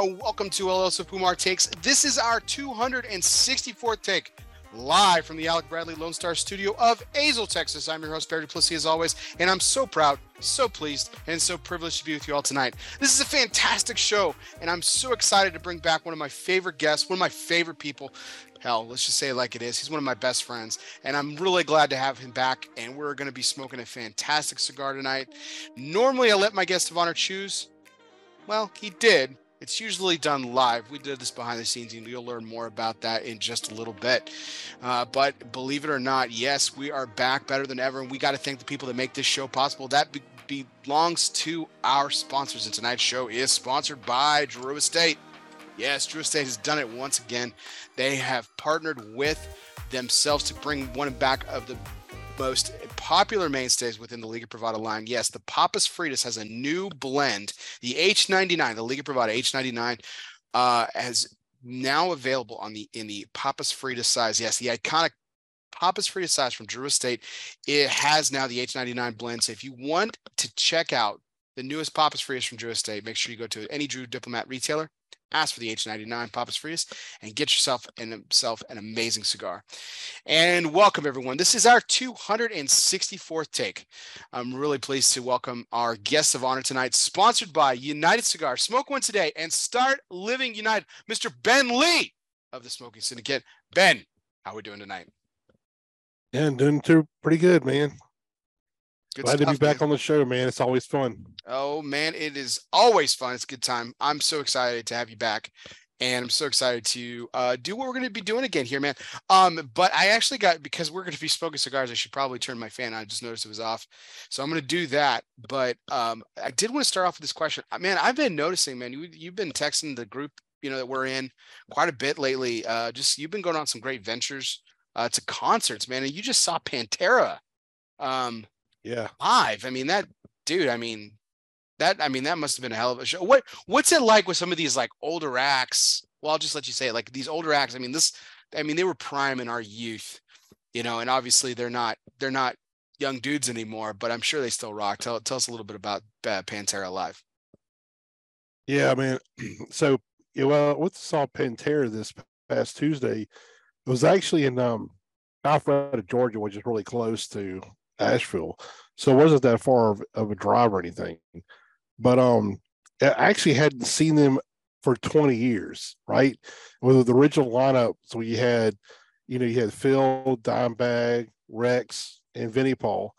Uh, welcome to El Pumar Takes. This is our 264th take live from the Alec Bradley Lone Star studio of Azle, Texas. I'm your host, Barry Duplessis, as always, and I'm so proud, so pleased, and so privileged to be with you all tonight. This is a fantastic show, and I'm so excited to bring back one of my favorite guests, one of my favorite people. Hell, let's just say it like it is. He's one of my best friends, and I'm really glad to have him back. And we're going to be smoking a fantastic cigar tonight. Normally, I let my guest of honor choose well, he did. It's usually done live. We did this behind the scenes, and you'll learn more about that in just a little bit. Uh, but believe it or not, yes, we are back better than ever, and we got to thank the people that make this show possible. That be- belongs to our sponsors, and tonight's show is sponsored by Drew Estate. Yes, Drew Estate has done it once again. They have partnered with themselves to bring one back of the most popular mainstays within the Liga Privada line. Yes, the Papas Fritas has a new blend. The H99, the Liga Privada H99, uh, has now available on the in the Papas Fritas size. Yes, the iconic Papas Fritas size from Drew Estate. It has now the H99 blend. So if you want to check out the newest Papas Fritas from Drew Estate, make sure you go to any Drew Diplomat retailer ask for the H99 Papas Fritas and get yourself and himself an amazing cigar. And welcome everyone. This is our 264th take. I'm really pleased to welcome our guest of honor tonight, sponsored by United Cigar. Smoke one today and start living united. Mr. Ben Lee of the Smoking Syndicate. Ben, how are we doing tonight? Yeah, I'm doing pretty good, man. Good Glad stuff, to be back man. on the show, man. It's always fun. Oh man, it is always fun. It's a good time. I'm so excited to have you back. And I'm so excited to uh, do what we're going to be doing again here, man. Um, but I actually got because we're going to be smoking cigars. I should probably turn my fan on. I just noticed it was off, so I'm going to do that. But um, I did want to start off with this question, uh, man. I've been noticing, man. You you've been texting the group, you know, that we're in quite a bit lately. Uh, just you've been going on some great ventures uh, to concerts, man. And you just saw Pantera. Um, yeah. Live. I mean, that dude, I mean, that I mean, that must have been a hell of a show. What what's it like with some of these like older acts? Well, I'll just let you say it. Like these older acts, I mean, this I mean, they were prime in our youth, you know, and obviously they're not they're not young dudes anymore, but I'm sure they still rock. Tell tell us a little bit about uh, Pantera Live. Yeah, I mean, so yeah, well, what saw Pantera this past Tuesday? It was actually in um Alpharetta, Georgia, which is really close to Asheville, so it wasn't that far of, of a drive or anything. But um, I actually hadn't seen them for 20 years, right? With the original lineup, so you had, you know, you had Phil, Dimebag, Rex, and Vinnie Paul.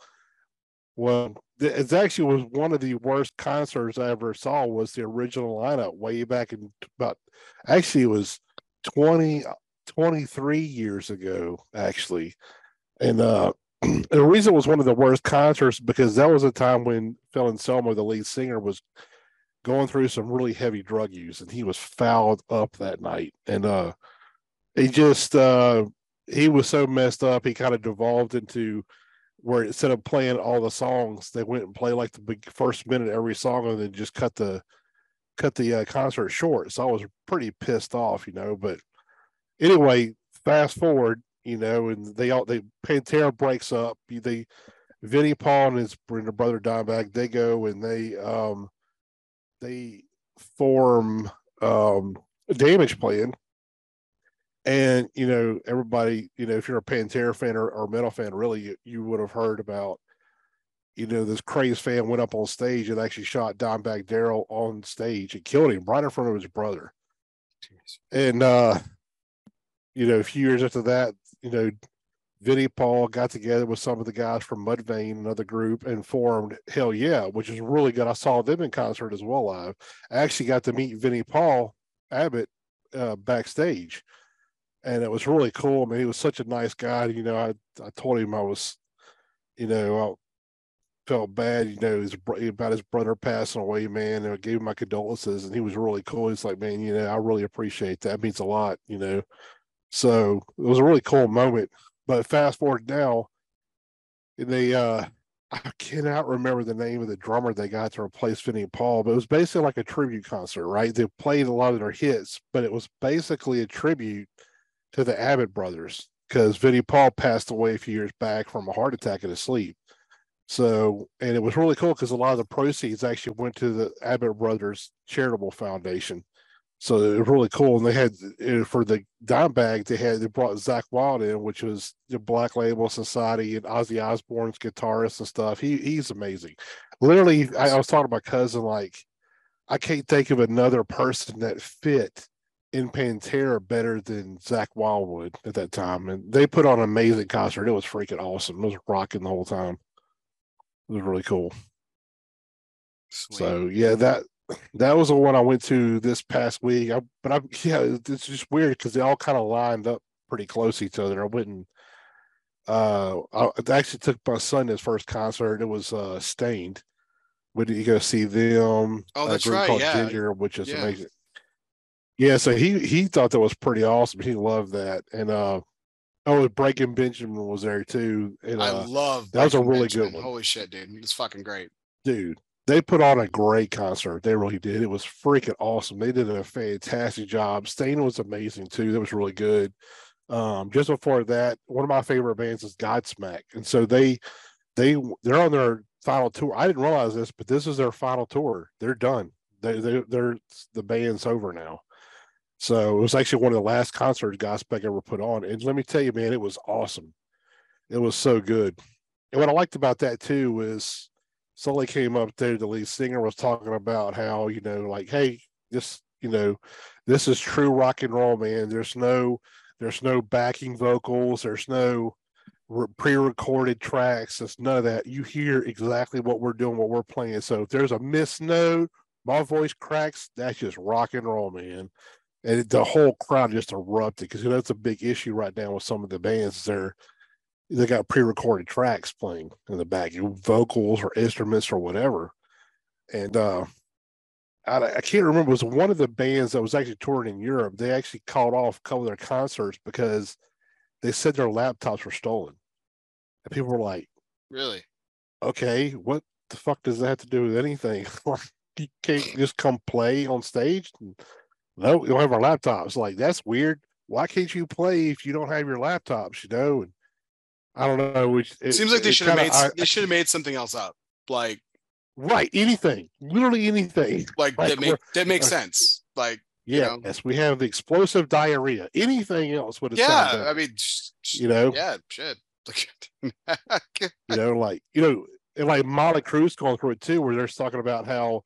Well, it actually was one of the worst concerts I ever saw. Was the original lineup way back in about actually it was 20, 23 years ago, actually, and uh, the reason it was one of the worst concerts because that was a time when Phil Anselmo, the lead singer, was going through some really heavy drug use, and he was fouled up that night. And uh, he just uh, he was so messed up, he kind of devolved into where instead of playing all the songs, they went and played like the big first minute of every song, and then just cut the cut the uh, concert short. So I was pretty pissed off, you know. But anyway, fast forward you know, and they all they Pantera breaks up. They Vinnie Paul and his brother Dimebag, they go and they um they form um a Damageplan. And you know, everybody, you know, if you're a Pantera fan or, or metal fan, really you, you would have heard about you know, this crazed fan went up on stage and actually shot Dimebag Darrell on stage and killed him right in front of his brother. Jeez. And uh, you know, a few years after that, you know, Vinnie Paul got together with some of the guys from Mudvayne, another group, and formed Hellyeah, which is really good. I saw them in concert as well live. I actually got to meet Vinnie Paul Abbott uh, backstage, and it was really cool. I mean, he was such a nice guy. You know, I I told him I was, you know, I felt bad, you know, his, about his brother passing away, man. And I gave him my condolences, and he was really cool. He's like, man, you know, I really appreciate that. It means a lot, you know. So it was a really cool moment. But fast forward now, they uh I cannot remember the name of the drummer they got to replace Vinnie Paul, but it was basically like a tribute concert, right? They played a lot of their hits, but it was basically a tribute to the Abbott brothers because Vinnie Paul passed away a few years back from a heart attack in his sleep. So, and it was really cool because a lot of the proceeds actually went to the Abbott Brothers Charitable Foundation. So it was really cool. And they had uh, for the dime bag, they had they brought Zakk Wylde in, which was the Black Label Society and Ozzy Osbourne's guitarist and stuff. He he's amazing. Literally, I, I was talking to my cousin, like, I can't think of another person that fit in Pantera better than Zakk Wildwood at that time. And they put on an amazing concert. It was freaking awesome. It was rocking the whole time. It was really cool. Sweet. So yeah, that that was the one I went to this past week. I, but I yeah, it's just weird because they all kind of lined up pretty close to each other. I wouldn't. Uh, I actually took my son his first concert. It was uh. When did you go see them? Oh, that's right. Yeah. Ginger, which is yeah. amazing. Yeah, so he he thought that was pretty awesome. He loved that, and uh, oh, Breaking Benjamin was there too. And, uh, I love that was a really Benjamin. good one. Holy shit, dude! It's fucking great, dude they put on a great concert. They really did. It was freaking awesome. They did a fantastic job. Staind was amazing too. That was really good. Um, just before that, one of my favorite bands is Godsmack, and so they they they're on their final tour. I didn't realize this, but this is their final tour. They're done. They they they're the band's over now. So it was actually one of the last concerts Godsmack ever put on, and let me tell you, man, it was awesome. It was so good. And what I liked about that too was Sully came up there, the lead singer was talking about how, you know, like, hey, this, you know, this is true rock and roll, man. There's no, there's no backing vocals, there's no pre-recorded tracks, there's none of that. You hear exactly what we're doing, what we're playing. So if there's a miss note, my voice cracks, that's just rock and roll, man. And the whole crowd just erupted because you know that's a big issue right now with some of the bands. They're they got pre-recorded tracks playing in the back, vocals or instruments or whatever. And uh, I, I, can't remember. It was one of the bands that was actually touring in Europe. They actually called off a couple of their concerts because they said their laptops were stolen. And people were like, "Really? Okay, what the fuck does that have to do with anything? you can't just come play on stage? No, we don't have our laptops. Like that's weird. Why can't you play if you don't have your laptops? You know?" And I don't know. Which it, seems like they should have made I, they should have made something else up. Like right, anything, literally anything. Like, like that make that makes uh, sense. Like yeah, you know, yes, we have the explosive diarrhea. Anything else would have yeah. I mean, you know, yeah, shit. you know, like you know, and like Motley Crue going through it too, where they're talking about how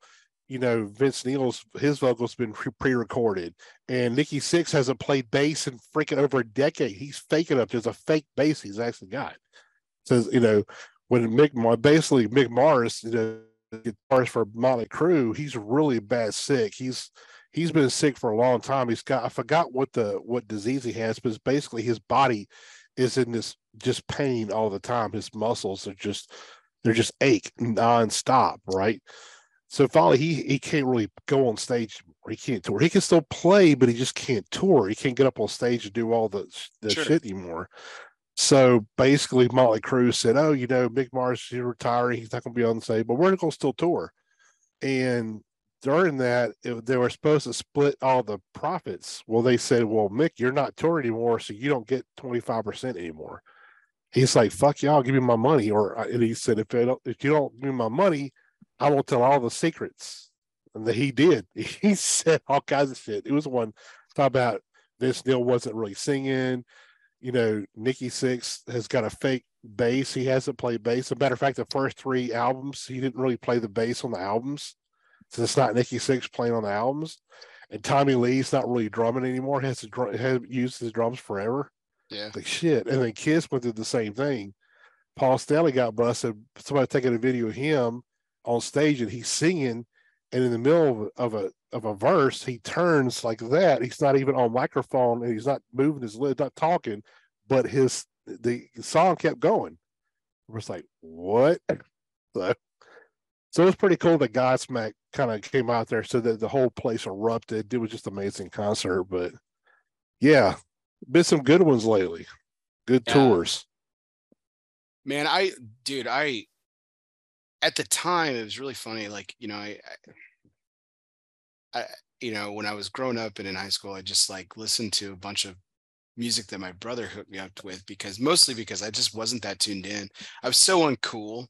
you know, Vince Neil's his vocals been pre-recorded, and Nikki Sixx hasn't played bass in freaking over a decade. He's faking up. There's a fake bass he's actually got. Says you know, when Mick basically Mick Mars, you know, guitarist for Motley Crue, he's really bad sick. He's he's been sick for a long time. He's got I forgot what the what disease he has, but basically his body is in this just pain all the time. His muscles are just they're just ache nonstop, right? So finally, he he can't really go on stage. Or he can't tour. He can still play, but he just can't tour. He can't get up on stage and do all the the sure. shit anymore. So basically, Motley Crue said, "Oh, you know, Mick Mars is retiring. He's not going to be on the stage, but we're going to still tour." And during that, it, they were supposed to split all the profits. Well, they said, "Well, Mick, you're not touring anymore, so you don't get twenty five percent anymore." He's like, "Fuck y'all, give me my money." Or uh, and he said, "If, if you don't give me my money." I will tell all the secrets. And that he did. He said all kinds of shit. It was one talk about this Neil wasn't really singing. You know, Nikki Sixx has got a fake bass. He hasn't played bass. As a matter of fact, the first three albums, he didn't really play the bass on the albums. So it's not Nikki Sixx playing on the albums. And Tommy Lee's not really drumming anymore. He has to drum, has used his drums forever. Yeah. Like shit. And then Kiss went through the same thing. Paul Stanley got busted. Somebody taking a video of him on stage and he's singing and in the middle of, of a of a verse he turns like that. He's not even on microphone and he's not moving his lips not talking but his the song kept going. We're just like what? So, so it's pretty cool that godsmack kind of came out there so that the whole place erupted. It was just amazing concert but yeah been some good ones lately. Good yeah. tours. Man i dude i at the time it was really funny like you know I, I, you know when i was growing up and in high school i just like listened to a bunch of music that my brother hooked me up with because mostly because I just wasn't that tuned in. I was so uncool.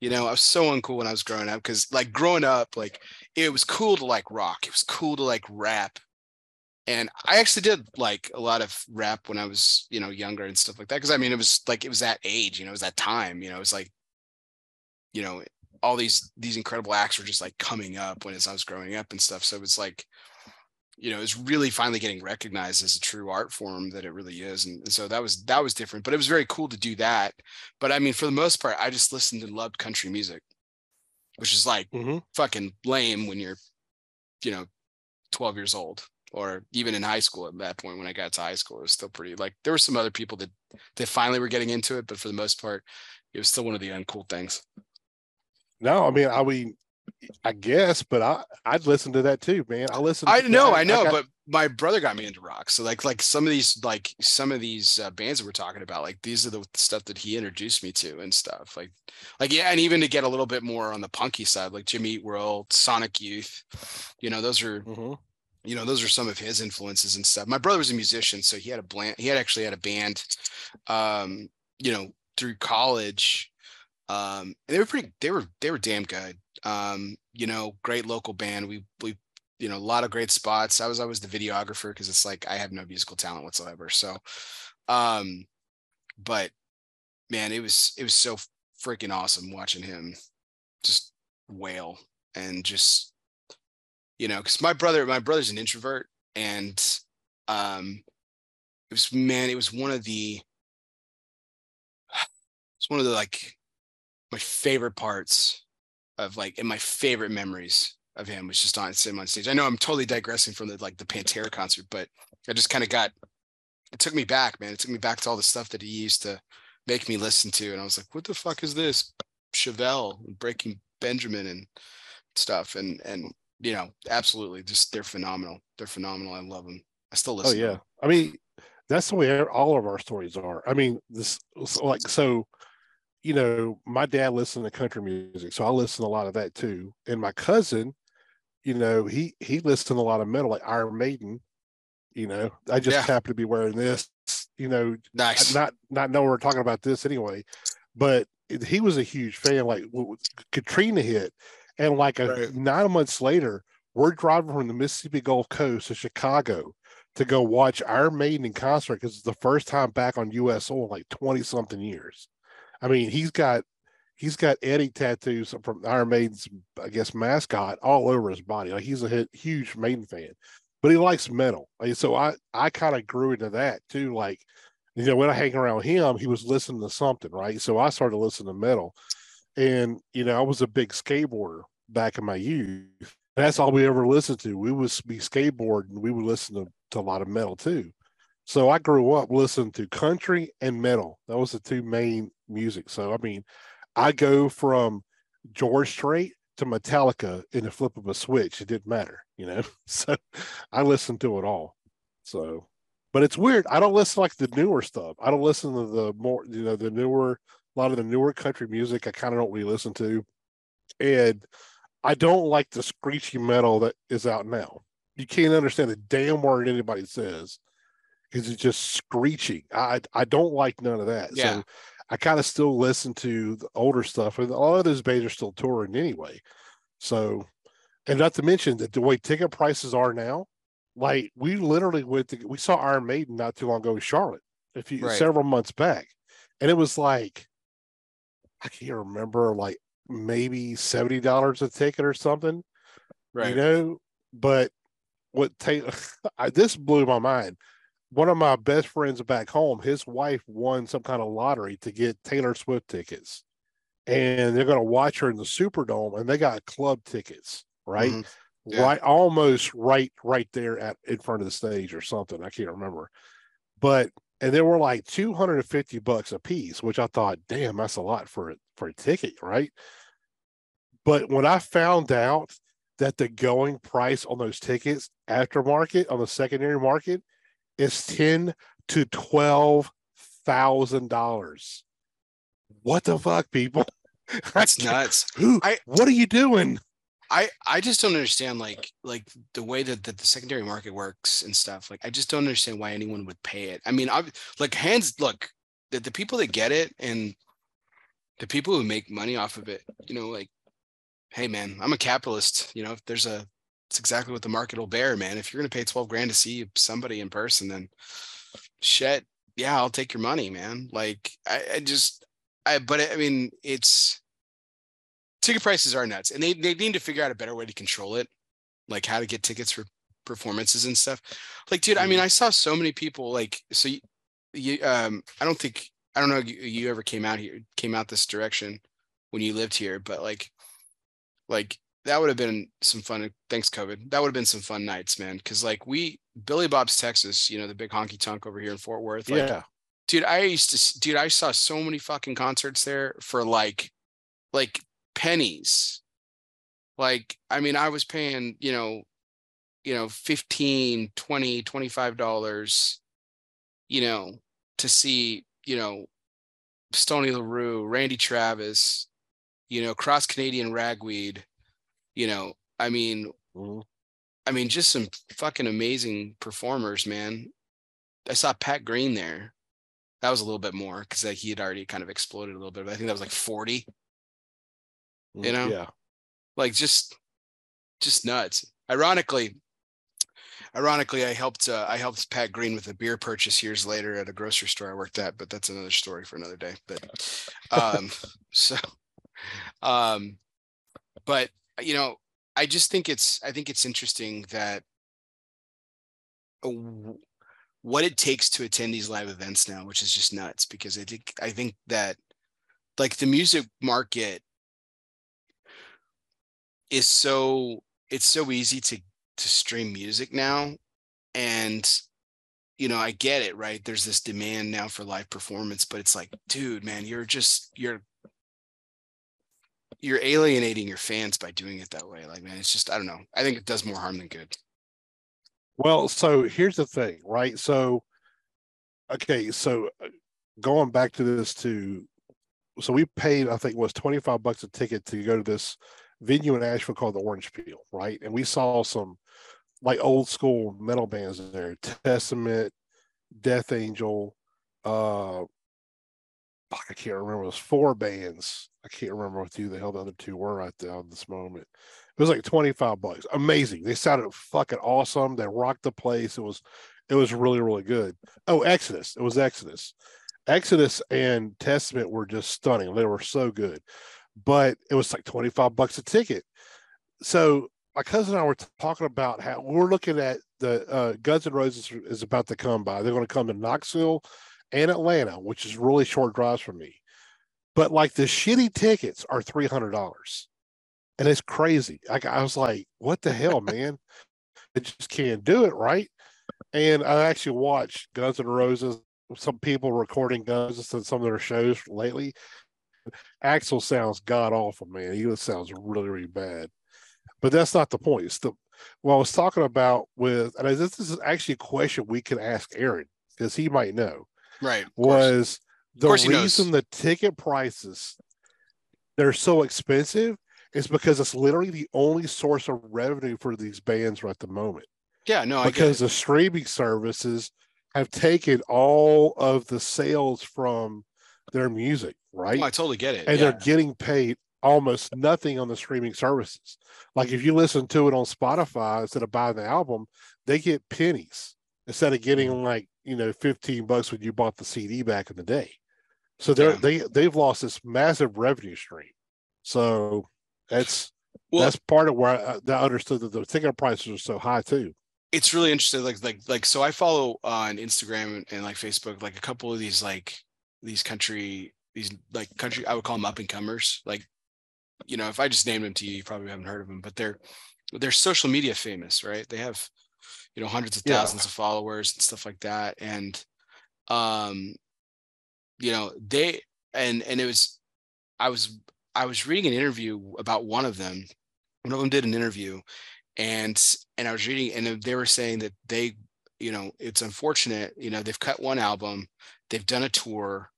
You know, I was so uncool when I was growing up because like growing up, like it was cool to like rock. It was cool to like rap. And I actually did like a lot of rap when I was, you know, younger and stuff like that. Cause I mean, it was like, it was that age, you know, it was that time, you know, it was like, you know, all these, these incredible acts were just like coming up when as I was growing up and stuff. So it was like, you know, it's really finally getting recognized as a true art form that it really is. And, and, so that was that was different, but it was very cool to do that. But I mean, for the most part, I just listened and loved country music, which is like Mhm. fucking lame when you're, you know, 12 years old or even in high school at that point when I got to high school, it was still pretty like there were some other people that that finally were getting into it, but for the most part, it was still one of the uncool things. No, I mean, I mean, I guess, but I I'd listen to that too, man. I listen. I know, I know, got- but my brother got me into rock. So like like some of these like some of these uh, bands that we're talking about, like these are the stuff that he introduced me to and stuff. Like like yeah, and even to get a little bit more on the punky side, like Jimmy Eat World, Sonic Youth, you know, those are Mhm. you know those are some of his influences and stuff. My brother was a musician, so he had a bland he had actually had a band, um, you know, through college. Um, they were pretty they were they were damn good. Um you know great local band. We we you know a lot of great spots. I was always the videographer because it's like i have no musical talent whatsoever. So um but man it was it was so freaking awesome watching him just wail and just you know because my brother my brother's an introvert and um it was man it was one of the it's one of the like my favorite parts of like and my favorite memories of him was just on him on stage. I know I'm totally digressing from the like the Pantera concert, but I just kind of got it took me back, man. It took me back to all the stuff that he used to make me listen to. And I was like, what the fuck is this? Chevelle and Breaking Benjamin and stuff. And and you know, absolutely just they're phenomenal. They're phenomenal. I love them. I still Oh listen. to yeah. I mean, that's the way all of our stories are. I mean, this like so. You know, my dad listened to country music, so I listen a lot of that too. And my cousin, you know, he he listened a lot of metal, like Iron Maiden. You know, I just Yeah. happen to be wearing this. You know, Nice. not not know we're talking about this anyway, but he was a huge fan. Like Katrina hit, and like a, Right. nine months later, we're driving from the Mississippi Gulf Coast to Chicago to go watch Iron Maiden in concert because it's the first time back on U.S. soil in like twenty something years. I mean, he's got he's got Eddie tattoos from Iron Maiden's, I guess, mascot all over his body. Like he's a hu- huge Maiden fan, but he likes metal. Like, so I I kind of grew into that too. Like, you know, when I hang around him, he was listening to something, right? So I started listening to metal, and you know, I was a big skateboarder back in my youth. That's all we ever listened to. We would be skateboarding. We would listen to, to a lot of metal too. So I grew up listening to country and metal. That was the two main music. So I mean, I go from George Strait to Metallica in the flip of a switch. It didn't matter, you know. So I listened to it all. So, but it's weird. I don't listen like the newer stuff. I don't listen to the more, you know, the newer, a lot of the newer country music. I kind of don't really listen to, and I don't like the screechy metal that is out now. You can't understand a damn word anybody says because it's just screeching. I I don't like none of that. Yeah. So I kind of still listen to the older stuff, and a lot of those bands are still touring anyway. So, and not to mention that the way ticket prices are now, like we literally went to we saw Iron Maiden not too long ago in Charlotte, a few Right. several months back, and it was like I can't remember, like maybe seventy dollars a ticket or something Right. you know but what Taylor I, this blew my mind one of my best friends back home his wife won some kind of lottery to get Taylor Swift tickets and they're going to watch her in the Superdome and they got club tickets right Mhm. Yeah. right almost right right there at in front of the stage or something I can't remember but and they were like 250 bucks a piece which I thought damn that's a lot for for a ticket right but when I found out that the going price on those tickets aftermarket on the secondary market is ten to twelve thousand dollars. What the fuck, people? That's nuts. Who? I- what are you doing? I I just don't understand like like the way that, that the secondary market works and stuff. Like I just don't understand why anyone would pay it. I mean, I like hands look the, the people that get it and the people who make money off of it, you know, like, hey man, I'm a capitalist. You know, if there's a it's exactly what the market will bear, man. If you're gonna pay 12 grand to see somebody in person, then shit, yeah, I'll take your money, man. Like I, I just I but I mean it's ticket prices are nuts and they, they need to figure out a better way to control it like how to get tickets for performances and stuff like dude i mean Mhm. i saw so many people like so you, you um i don't think i don't know you ever came out here came out this direction when you lived here but like like that would have been some fun thanks covid that would have been some fun nights man because like we billy bob's texas you know the big honky tonk over here in fort worth like yeah. dude i used to dude i saw so many fucking concerts there for like like pennies like i mean i was paying you know you know 15 20 25 dollars you know to see you know stoney larue randy travis you know cross canadian ragweed you know i mean Mhm. i mean just some fucking amazing performers man i saw pat green there that was a little bit more because he had already kind of exploded a little bit but i think that was like 40 You know? Yeah. like just just nuts ironically ironically i helped uh, i helped pat green with a beer purchase years later at a grocery store i worked at but that's another story for another day but um so um but you know i just think it's i think it's interesting that what it takes to attend these live events now which is just nuts because i think i think that like the music market is so it's so easy to to stream music now and you know i get it right? There's this demand now for live performance but it's like dude man you're just you're you're alienating your fans by doing it that way like man it's just i don't know i think it does more harm than good Well, so here's the thing, right? So, okay, so uh, going back to this to, so we paid, I think was 25 bucks a ticket to go to this venue in Asheville called the Orange Peel, right? And we saw some like old school metal bands there, Testament, Death Angel, uh, I can't remember. It was four bands. I can't remember what the hell the other two were right there at this moment. It was like 25 bucks. Amazing. They sounded fucking awesome. They rocked the place. It was it was really, really good. Oh, Exodus. It was Exodus. Exodus and Testament were just stunning. They were so good. But it was like 25 bucks a ticket. So my cousin and I were talking about how we're looking at the uh, Guns N' Roses is about to come by. They're going to come to Knoxville and Atlanta, which is really short drives for me. But like the shitty tickets are three hundred dollars, and it's crazy. I, I was like, "What the hell, man? I just can't do it, right?" And I actually watched Guns N' Roses. Some people recording Guns at some of their shows lately. Axl sounds god awful, man. He sounds really, really bad. But that's not the point. It's the what I was talking about with, and this is actually a question we can ask Aaron because he might know right Was course. The course he knows. reason the ticket prices they're so expensive is because it's literally the only source of revenue for these bands right at the moment yeah no because the streaming services have taken all of the sales from their music right Oh, i totally get it and yeah. they're getting paid almost nothing on the streaming services like if you listen to it on spotify instead of buying the album they get pennies instead of getting Mm-hmm. like you know 15 bucks when you bought the cd back in the day so they're Yeah. they they've lost this massive revenue stream. So that's Well- that's part of where I, I understood that the ticket prices are so high too. It's really interesting like like like so i follow on instagram and, and like facebook like a couple of these like these country these like country i would call them up and comers. Like you know if i just named them to you you probably haven't heard of them but they're they're social media famous right? They have you know hundreds of Yeah. thousands of followers and stuff like that. And um you know they and and it was i was i was reading an interview about one of them one of them did an interview and and i was reading and they were saying that they you know it's unfortunate you know they've cut one album they've done a tour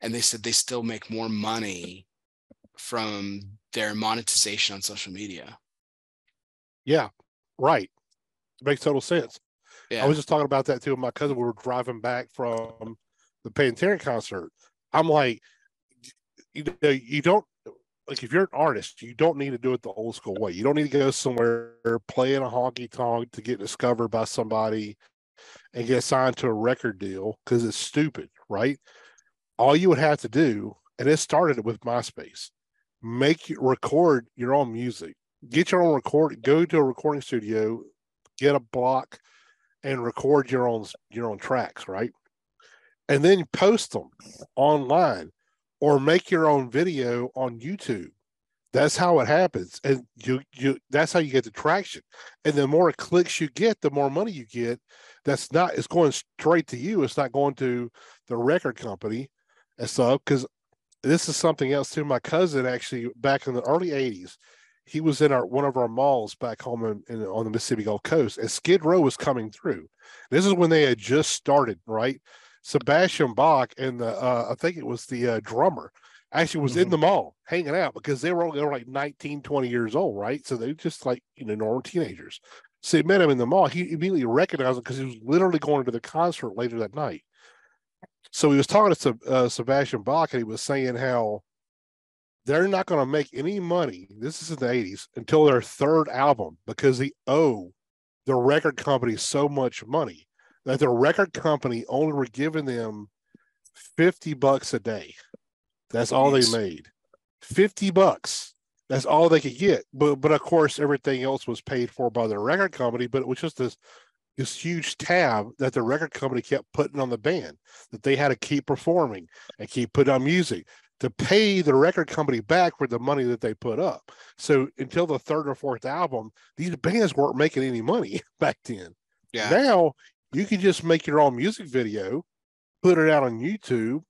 and they said they still make more money from their monetization on social media Yeah, right. It makes total sense. Yeah. I was just talking about that too with my cousin. We were driving back from the Pantera concert. I'm like, you know, you don't like if you're an artist, you don't need to do it the old school way. You don't need to go somewhere playing a honky tonk to get discovered by somebody and get signed to a record deal because it's stupid, right? All you would have to do, and it started with MySpace, make record your own music, get your own record, go to a recording studio, get a block, and record your own your own tracks, right? And then post them online or make your own video on YouTube. That's how it happens. And you you that's how you get the traction. And the more clicks you get, the more money you get. That's not it's going straight to you. It's not going to the record company and stuff. Because this is something else too. My cousin actually back in the early 80s, he was in our one of our malls back home in, in, on the Mississippi Gulf Coast, and Skid Row was coming through. This is when they had just started, right? Sebastian Bach and the uh, I think it was the uh, drummer actually was mm-hmm. in the mall hanging out because they were only they were like 19, 20 years old, right? So they just like you know normal teenagers. So he met him in the mall. He immediately recognized him because he was literally going to the concert later that night. So he was talking to uh, Sebastian Bach and he was saying how they're not going to make any money. This is in the 80s until their third album because they owe the record company so much money that the record company only were giving them 50 bucks a day. That's all they made. 50 bucks. That's all they could get. But but of course everything else was paid for by the record company, but it was just this this huge tab that the record company kept putting on the band that they had to keep performing and keep putting on music to pay the record company back for the money that they put up. So until the third or fourth album, these bands weren't making any money back then. Yeah. Now you can just make your own music video, put it out on YouTube.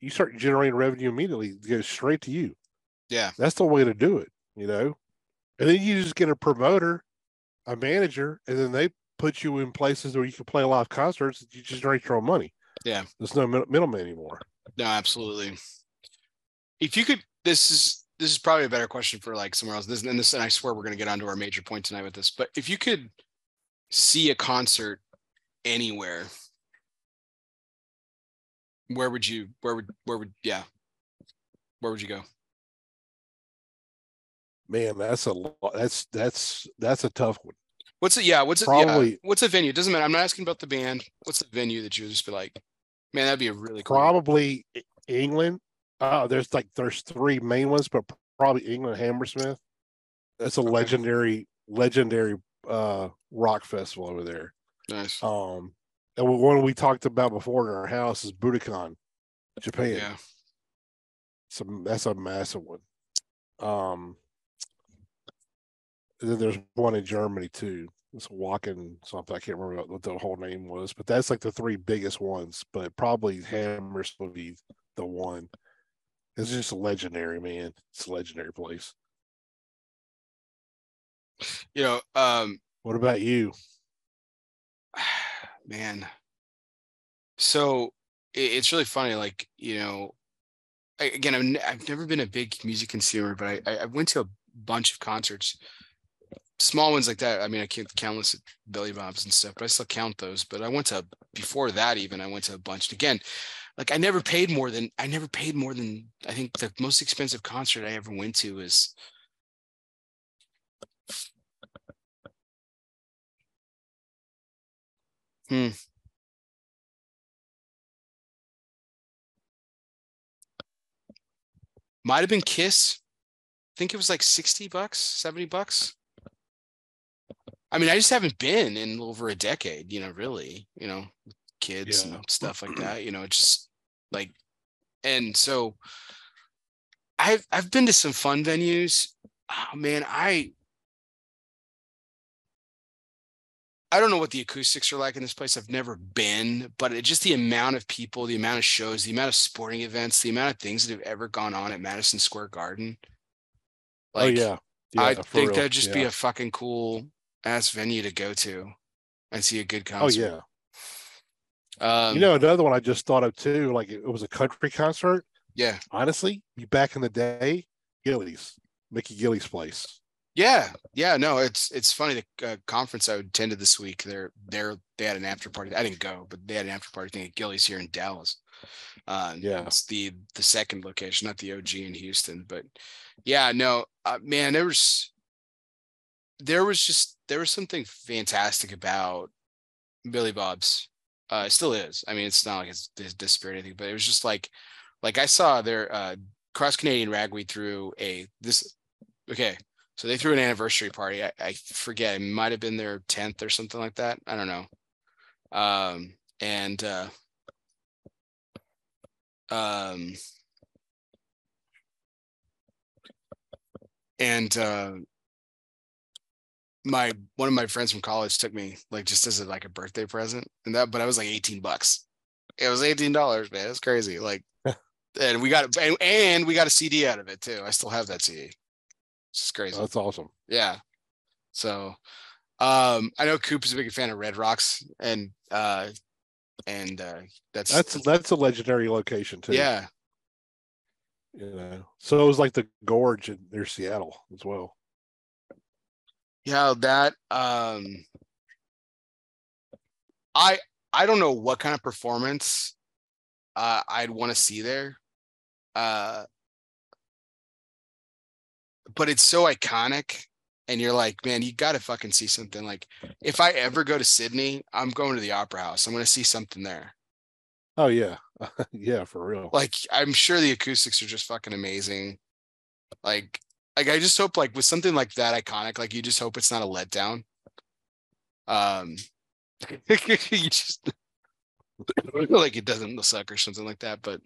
You start generating revenue immediately, it goes straight to you. Yeah. That's the way to do it, you know? And then you just get a promoter, a manager, and then they put you in places where you can play live concerts. You just generate your own money. Yeah. There's no middleman anymore. No, absolutely. If you could, this is this is probably a better question for like somewhere else. This and this, and I swear we're going to get onto our major point tonight with this. But if you could see a concert anywhere, where would you? Where would? Where would? Yeah. Where would you go? Man, that's a that's that's that's a tough one. What's it? Yeah, what's it? Probably. Yeah, what's a venue? Doesn't matter. I'm not asking about the band. What's the venue that you would just be like, man, that'd be a really cool probably England. Uh, there's like there's three main ones, but probably England Hammersmith. That's a okay. legendary legendary uh rock festival over there. Nice. Um, and one we talked about before in our house is Budokan, Japan. Yeah. So that's a massive one. Um, then there's one in Germany too. It's Wacken something. I can't remember what the whole name was, but that's like the three biggest ones. But probably Hammers will be the one. It's just legendary, man. It's a legendary place. You know, um, what about you? Man. So it's really funny. Like, you know, again, I've, I've never been a big music consumer, but I, I went to a bunch of concerts small ones like that. I mean, I can't countless Billy Bob's and stuff, but I still count those. But I went to before that even I went to a bunch. again, like I never paid more than I never paid more than I think the most expensive concert I ever went to was Hmm. Might have been Kiss. I think it was like 60 bucks, 70 bucks. I mean, I just haven't been in over a decade, you know, really, you know, kids yeah. and stuff like that, you know, it's just like and so I've I've been to some fun venues. Oh man, I I don't know what the acoustics are like in this place. I've never been, but it, just the amount of people, the amount of shows, the amount of sporting events, the amount of things that have ever gone on at Madison Square Garden. Oh, like, oh yeah, yeah I think real. that'd just yeah. be a fucking cool ass venue to go to and see a good concert. Oh yeah. Um, you know, another one I just thought of too. Like it was a country concert. Yeah. Honestly, back in the day, Gilley's, Mickey Gilley's place. Yeah, yeah, no, it's it's funny. The uh, conference I attended this week, they're they're they had an after party. I didn't go, but they had an after party thing at Gilley's here in Dallas. Uh, Yeah. it's the the second location, not the OG in Houston. But yeah, no, uh, man, there was there was just there was something fantastic about Billy Bob's. Uh, it still is. I mean, it's not like it's, it's disappeared anything, but it was just like like I saw their uh, cross Canadian ragweed threw a this. Okay, so they threw an anniversary party. I, I forget. It might have been their tenth or something like that. I don't know. Um, and uh, um, and uh, my one of my friends from college took me like just as a, like a birthday present, and that. But I was like eighteen bucks. It was eighteen dollars, man. It's crazy. Like, and we got and, and we got a CD out of it too. I still have that CD. It's just crazy. That's awesome. Yeah. So um I know Coop is a big fan of Red Rocks and uh and uh that's That's that's a legendary location too. yeah. You know. So it was like the gorge in near Seattle as well. Yeah, that um I I don't know what kind of performance uh I'd want to see there. Uh but it's so iconic and you're like, man, you got to fucking see something like if I ever go to Sydney, I'm going to the Opera House. I'm going to see something there. Oh yeah. yeah, for real. like i'm sure the acoustics are just fucking amazing like like i just hope like with something like that iconic like you just hope it's not a letdown um you just like it doesn't suck or something like that but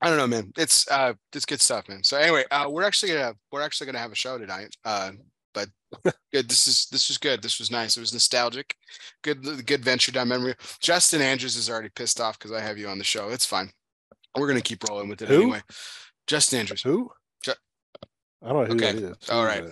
i don't know man. It's uh it's good stuff man. So anyway uh we're actually gonna we're actually gonna have a show tonight uh but good. This is this was good. This was nice. It was nostalgic. Good good venture down memory. Justin andrews is already pissed off because i have you on the show. It's fine. We're gonna keep rolling with it Who? anyway. Justin andrews. Who? Ju- I don't know who Okay. All right.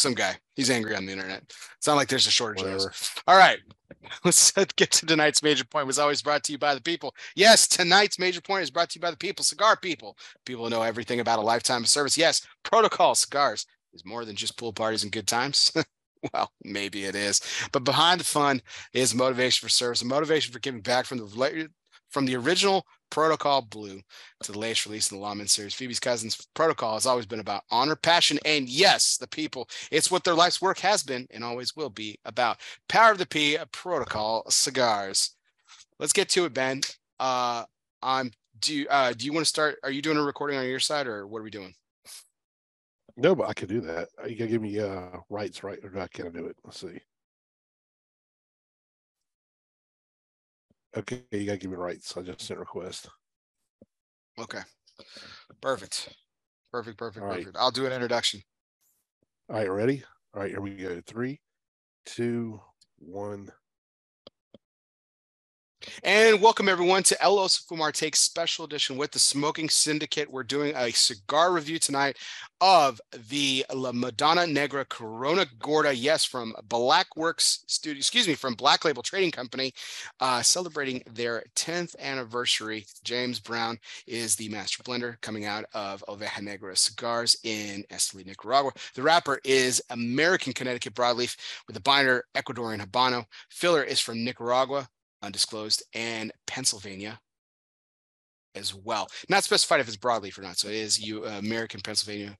Some guy. He's angry on the internet. It's not like there's a shortage of those. All right. Let's get to tonight's major point was always brought to you by the people. Yes tonight's major point is brought to you by the people cigar people. People who know everything about a lifetime of service. Yes protocol cigars is more than just pool parties and good times. Well maybe it is. But behind the fun is motivation for service and motivation for giving back from the from the original protocol blue to the latest release in the lawman series phoebe's cousins protocol has always been about honor passion and yes the people it's what their life's work has been and always will be about power of the p protocol cigars let's get to it ben uh i'm do you uh do you want to start are you doing a recording on your side or what are we doing No, but I could do that. You gotta give me uh rights, right? Or I do it? Let's see. Okay, you gotta give me rights. I just sent request. okay perfect perfect perfect All right. perfect i'll do an introduction All right, ready? All right, here we go. Three, two, one. And welcome everyone to El Oso Fumar Takes special edition with the Smoking Syndicate. We're doing a cigar review tonight of the La Madonna Negra Corona Gorda. Yes, from Blackworks Studio, excuse me, from Black Label Trading Company, uh, celebrating their 10th anniversary. James Brown is the master blender coming out of Oveja Negra Cigars in Esteli, Nicaragua. The wrapper is American Connecticut Broadleaf with a binder Ecuadorian Habano. Filler is from Nicaragua undisclosed, and Pennsylvania as well. Not specified if it's broadleaf or not. So it is you uh, American Pennsylvania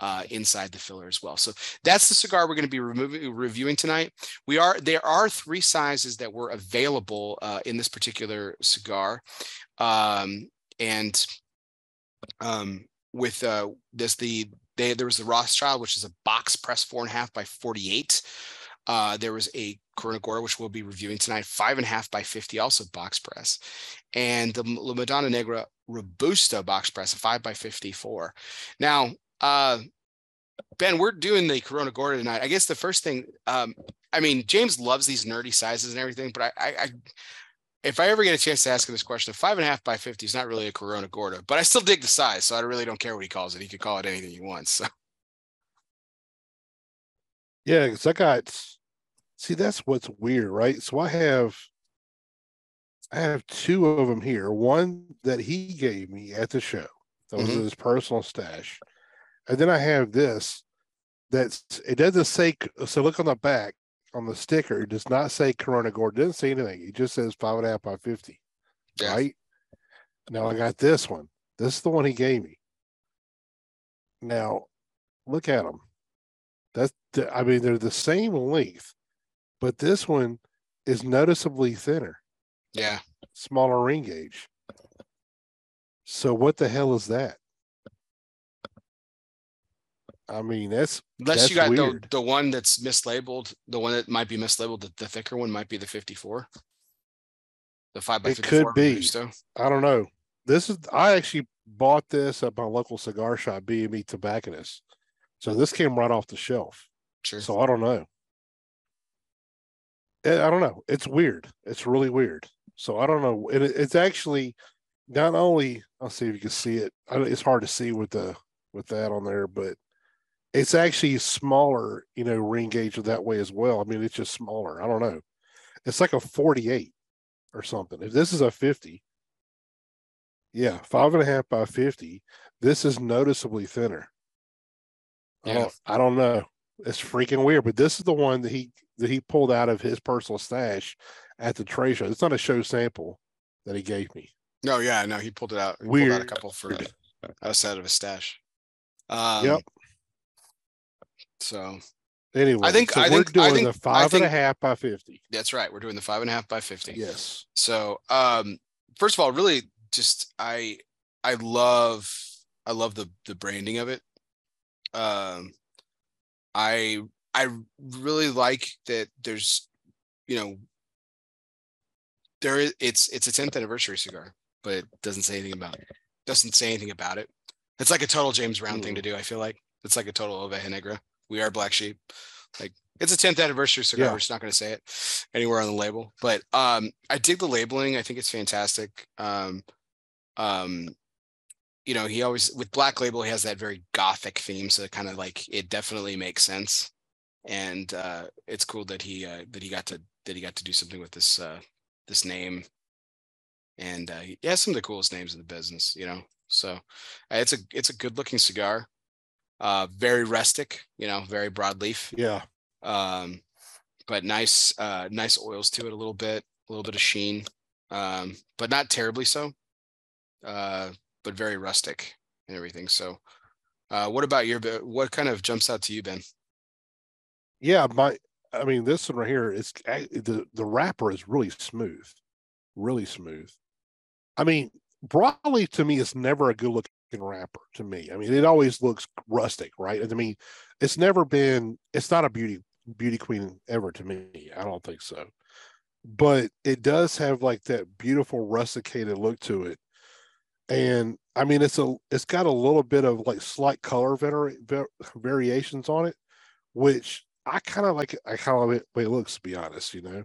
uh, inside the filler as well. So that's the cigar we're going to be removing, reviewing tonight. We are there are three sizes that were available uh, in this particular cigar, um, and um, with uh, this the they, there was the Rothschild, which is a box press four and a half by forty eight. Uh, there was a Corona which we'll be reviewing tonight, five and a half by 50, also box press. And the La Madonna Negra Robusto box press, five by 54. Now, uh, Ben, we're doing the Corona Gorda tonight. I guess the first thing, um, I mean, James loves these nerdy sizes and everything, but I, I, I if I ever get a chance to ask him this question, a five and a half by 50 is not really a Corona Gorda, but I still dig the size. So I really don't care what he calls it. He could call it anything he wants. So. Yeah, because I got see that's what's weird, right? So I have I have two of them here. One that he gave me at the show. That was Mhm. his personal stash. And then I have this that's it doesn't say so look on the back on the sticker, it does not say Corona Gorda. It doesn't say anything. It just says five and a half by fifty. Right. Now I got this one. This is the one he gave me. Now, look at them. That's the, I mean, they're the same length, but this one is noticeably thinner, Yeah. smaller ring gauge. So what the hell is that? I mean, that's Unless you got That's the, the one that's mislabeled, the one that might be mislabeled, the, the thicker one might be the 54. The 5 by It could be. Robusto. I don't know. This is I actually bought this at my local cigar shop, BME Tobacconist. So this came right off the shelf. Sure. So I don't know. I don't know. It's weird. It's really weird. So I don't know. And it, it's actually not only. I'll see if you can see it. I, it's hard to see with the with that on there, but it's actually smaller. You know, ring gauge that way as well. I mean, it's just smaller. I don't know. It's like a forty-eight or something. If this is a fifty, yeah, five and a half by fifty. This is noticeably thinner. I don't. I don't know. It's freaking weird, but this is the one that he that he pulled out of his personal stash at the trade show. It's not a show sample that he gave me. No, yeah, no, he pulled it out. He pulled out a couple for outside of his stash. Um, Yep. So Anyway, I think- so I we're think- doing think- the five and a half by fifty. that's right. We're doing the five and a half by 50. Yes. So, um, first of all, really just I I love I love the the branding of it. Um, I I really like that. There's, you know, there is it's it's a 10th anniversary cigar, but it doesn't say anything about it. doesn't say anything about it. It's like a total James Brown thing to do. I feel like it's like a total Oveja Negra. We are Black Sheep. Like it's a 10th anniversary cigar. Yeah. We're just not going to say it anywhere on the label. But um, I dig the labeling. I think it's fantastic. Um, um, you know, he always with Black Label he has that very gothic theme, so it kind of like it definitely makes sense. And uh, it's cool that he uh, that he got to that he got to do something with this uh, this name. And uh, he has some of the coolest names in the business, you know. So uh, it's a it's a good looking cigar. Uh, very rustic, you know, very broadleaf Yeah. um but nice uh nice oils to it a little bit a little bit of sheen um but not terribly so uh but very rustic and everything so uh what about your what kind of jumps out to you ben Yeah. My. I mean, this one right here is eh, the the wrapper is really smooth, really smooth. I mean, broadleaf to me is never a good looking wrapper to me. I mean, it always looks rustic, right? I mean, it's never been. It's not a beauty beauty queen ever to me. I don't think so. But it does have like that beautiful rusticated look to it, and I mean, it's a it's got a little bit of like slight color vari- va- variations on it, which I kind of like. I kind of like the way it looks, to be honest. You know,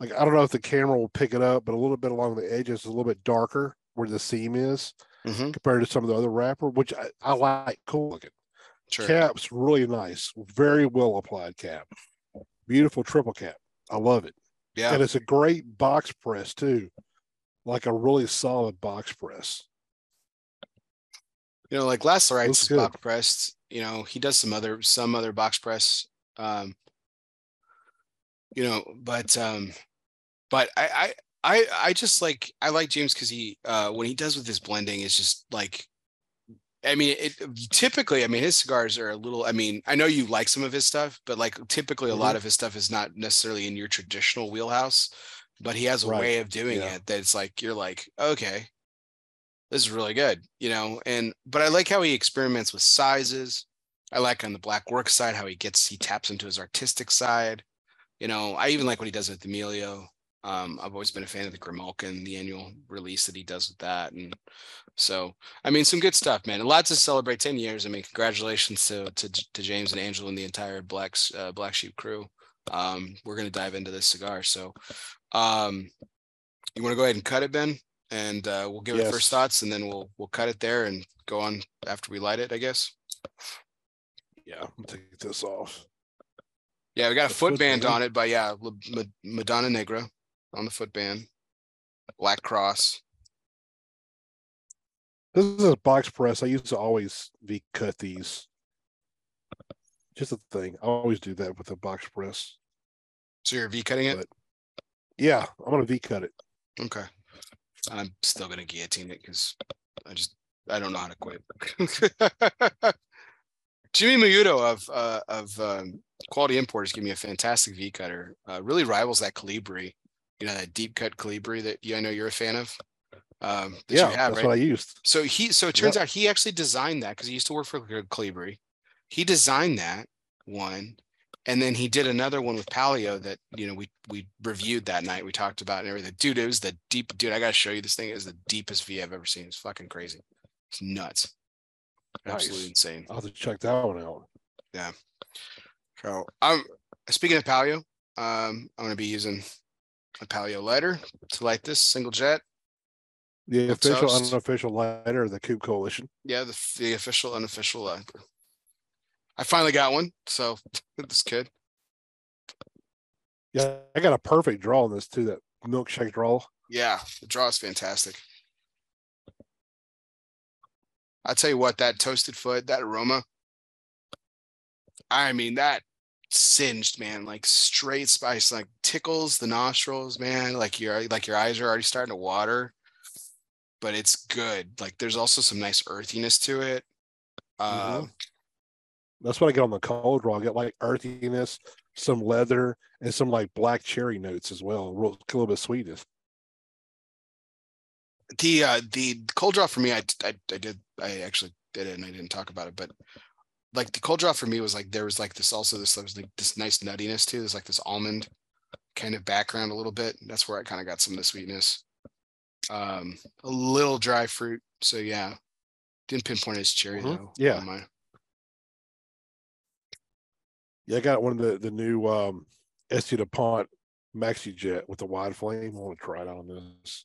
like I don't know if the camera will pick it up, but a little bit along the edges a little bit darker where the seam is mm-hmm. compared to some of the other wrapper, which I, I like. Cool looking. sure Cap's really nice, very well applied cap. Beautiful triple cap. I love it. yeah And it's a great box press too. Like a really solid box press. you know like last Looks Lawrence is good. box pressed you know he does some other some other box press um you know but um but i i i, I just like i like james because he uh when he does with his blending is just like I mean, it typically, I mean, his cigars are a little. I mean, I know you like some of his stuff, but like typically, a lot of his stuff is not necessarily in your traditional wheelhouse. But he has a Right. way of doing Yeah. it that it's like you're like, okay, this is really good, you know. And but I like how he experiments with sizes. I like on the black work side how he gets he taps into his artistic side. You know, I even like what he does with Emilio. Um, I've always been a fan of the Grimalkin, the annual release that he does with that, and so I mean, some good stuff, man. A lot to celebrate. Ten years. I mean, congratulations to to, to James and Angela and the entire Black uh, Black Sheep crew. Um, we're gonna dive into this cigar. So, um, you want to go ahead and cut it, Ben, and uh, we'll give it first thoughts, and then we'll we'll cut it there and go on after we light it, I guess. Yeah, I'm gonna take this off. Yeah, we got a foot foot band band? on it by yeah, La- Ma- Madonna Negra on the foot band, black cross. This is a box press. I used to always V cut these. Just a thing. I always do that with a box press. So you're V cutting it? But- Yeah, I'm gonna V cut it. Okay. I'm still gonna guillotine it because I just I don't know how to quit. Jimmy Mayuto of uh, of um, Quality Importers gave me a fantastic V cutter. Uh, really rivals that Colibri, you know that deep cut Colibri that you, I know you're a fan of. Um, that you Yeah, have, that's right? what I used. So he so it turns out he actually designed that because he used to work for Colibri. He designed that one, and then he did another one with Palio that you know we we reviewed that night. We talked about it and everything. Dude, it was the deep. Dude, I gotta show you this thing. It is the deepest V I've ever seen. It's fucking crazy. It's nuts. Absolutely Nice. insane. I'll have to check that one out. Yeah. So I'm speaking of Palio. Um, I'm gonna be using a Palio lighter to light this single jet. The official, toast. unofficial lighter of the Coop Coalition. Yeah, the the official unofficial lighter. I finally got one, so this kid. Yeah, I got a perfect draw on this too. That milkshake draw. Yeah, the draw is fantastic. I tell you what, that toasted foot, that aroma. I mean, that singed, man, like straight spice, like tickles the nostrils, man. Like your like your eyes are already starting to water, but it's good. Like there's also some nice earthiness to it. Uh, Mhm. That's what I get on the cold draw. I get like earthiness, some leather, and some like black cherry notes as well. Real, a little bit of sweetness. The uh the cold draw for me I, I i did i actually did it and i didn't talk about it but like the cold draw for me was like there was like this also this there was like this nice nuttiness too there's like this almond kind of background a little bit that's where i kind of got some of the sweetness um a little dry fruit so yeah didn't pinpoint as cherry Mhm. though Yeah. Yeah, I got one of the the new um S.T. Dupont Maxi Jet with the wide flame. I want to try it on this.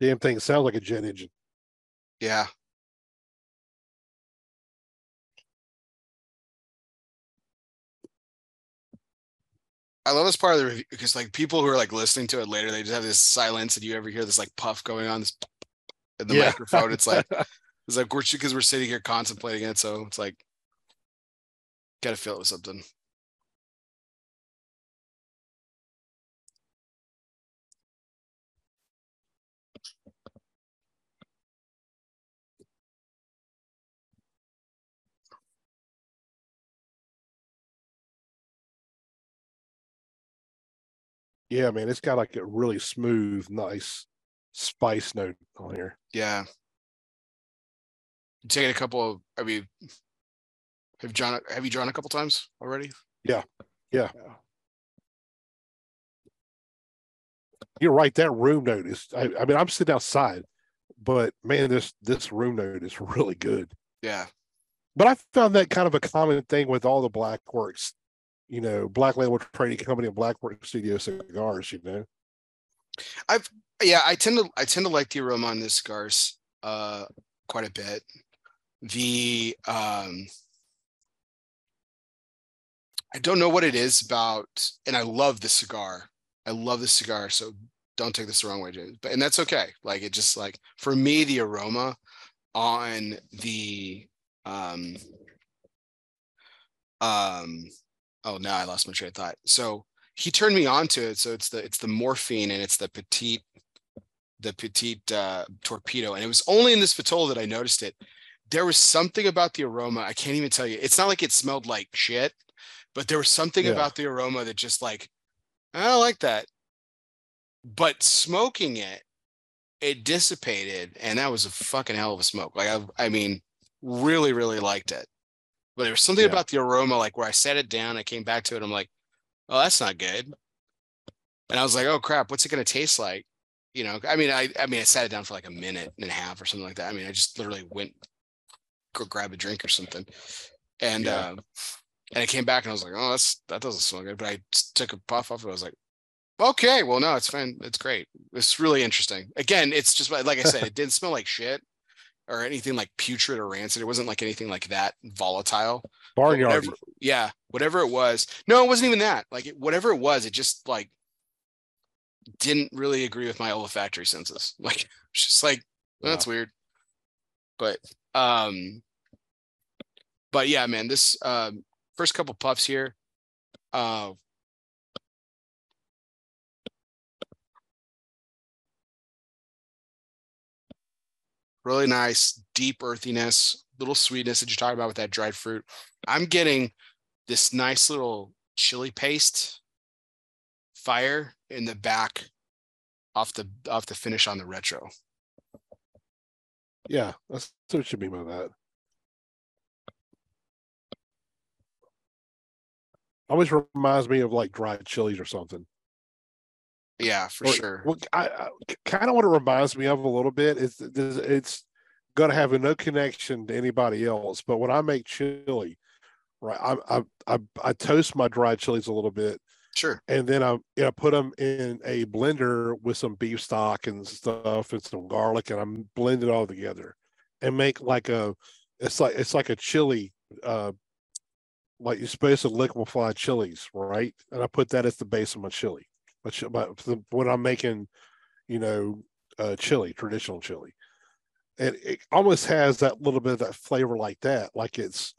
Damn thing sounds like a jet engine. yeah I love this part of the review because like people who are like listening to it later, they just have this silence and you ever hear this like puff going on this in the Yeah. microphone. It's like It's like we're because we're sitting here contemplating it, so it's like gotta fill it with something. Yeah, man, it's got like a really smooth, nice spice note on here. Yeah. You taking a couple of have you have you drawn have you drawn a couple times already? Yeah. Yeah. You're right. That room note is. I, I mean, I'm sitting outside, but man, this this room note is really good. Yeah. But I found that kind of a common thing with all the Blackworks, you know, Black Label Trading Company and Blackwork Studio cigars. You know, I've Yeah, I tend to I tend to like the aroma on this cigars uh quite a bit. The um I don't know what it is about, and I love the cigar. I love the cigar, so don't take this the wrong way, James. But and that's okay. Like it just like for me, the aroma on the um um oh now I lost my train of thought. So he turned me on to it. So it's the it's the morphine and it's the petite the petite uh torpedo. And it was only in this Vitola that I noticed it. There was something about the aroma. I can't even tell you. It's not like it smelled like shit, but there was something Yeah. about the aroma that just like I don't like that. But smoking it, it dissipated, and that was a fucking hell of a smoke. Like I, I mean, really, really liked it. But there was something Yeah. about the aroma, like where I set it down, I came back to it, I'm like, oh, that's not good. And I was like, oh crap, what's it gonna taste like? You know, I mean, I, I mean, I sat it down for like a minute and a half or something like that. I mean, I just literally went go grab a drink or something, and Yeah. um, and I came back and I was like, oh, that's that doesn't smell good. But I took a puff off it. I was like, Okay, well, no, it's fine. It's great. It's really interesting. Again, it's just like I said, it didn't smell like shit or anything like putrid or rancid. It wasn't like anything like that volatile. Barnyard. Whatever, yeah, whatever it was. No, it wasn't even that. Like it, whatever it was, it just like didn't really agree with my olfactory senses. Like just like well, that's weird. But um, but yeah, man, this um first couple puffs here, uh, really nice, deep earthiness, little sweetness that you're talking about with that dried fruit. I'm getting this nice little chili paste fire in the back off the off the finish on the retro. Yeah, that's what should be by that. Always reminds me of like dried chilies or something. Yeah, for Or- sure. What I, I kind of what it reminds me of a little bit is it's, it's going to have no connection to anybody else. But when I make chili, right, I I I, I toast my dried chilies a little bit, Sure. and then I you know, put them in a blender with some beef stock and stuff and some garlic, and I'm blend it all together and make like a it's like it's like a chili uh like you're supposed to liquefy chilies, right? And I put that as the base of my chili. But when I'm making, you know, uh chili, traditional chili. And it almost has that little bit of that flavor like that, like it's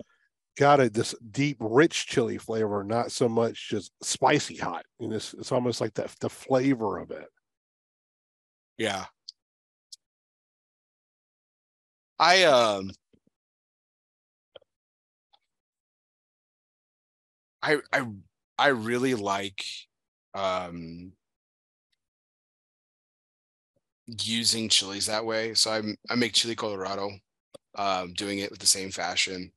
got a this deep, rich chili flavor, not so much just spicy hot. And it's it's almost like that the flavor of it. Yeah. I um I I I really like um using chilies that way. So I'm I make chili colorado, um doing it with the same fashion.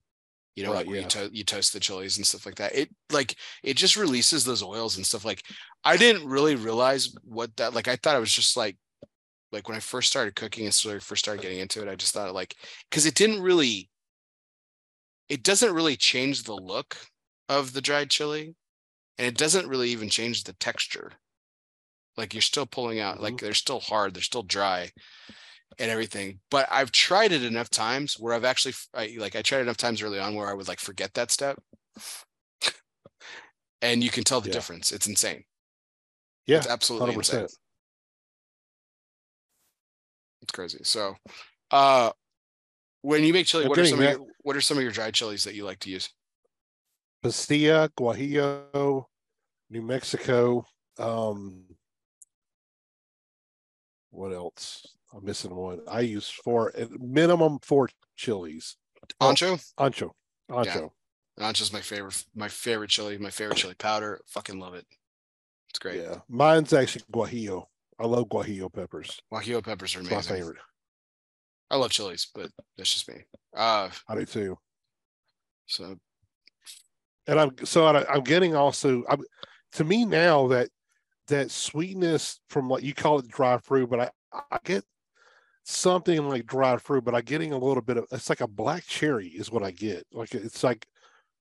You know, Right, like where yeah. you, to- you toast the chilies and stuff like that. It like it just releases those oils and stuff. Like I didn't really realize what that like. I thought it was just like like when I first started cooking and sort of first started getting into it, I just thought like because it didn't really it doesn't really change the look of the dried chili and it doesn't really even change the texture. Like you're still pulling out, like they're still hard, they're still dry and everything. But I've tried it enough times where I've actually I, like I tried enough times early on where I would like forget that step. and you can tell the Yeah. difference. It's insane. Yeah, It's absolutely insane. 100%. It's crazy. So, uh, when you make chili, I'm what are some of your what are some of your dried chilies that you like to use? Pasilla, Guajillo, New Mexico. Um, what else? I'm missing one. I use four at minimum four chilies. Ancho. Ancho, ancho. Ancho's my favorite. My favorite chili. My favorite chili powder. Fucking love it. It's great. Yeah, mine's actually Guajillo. I love Guajillo peppers. Guajillo peppers are It's my favorite. I love chilies, but that's just me. Uh, I do too. so and I'm so I, I'm getting also. I'm, to me now that that sweetness from what you call it dry fruit, but I I get something like dried fruit, but I'm getting a little bit of it's like a black cherry is what I get. Like it's like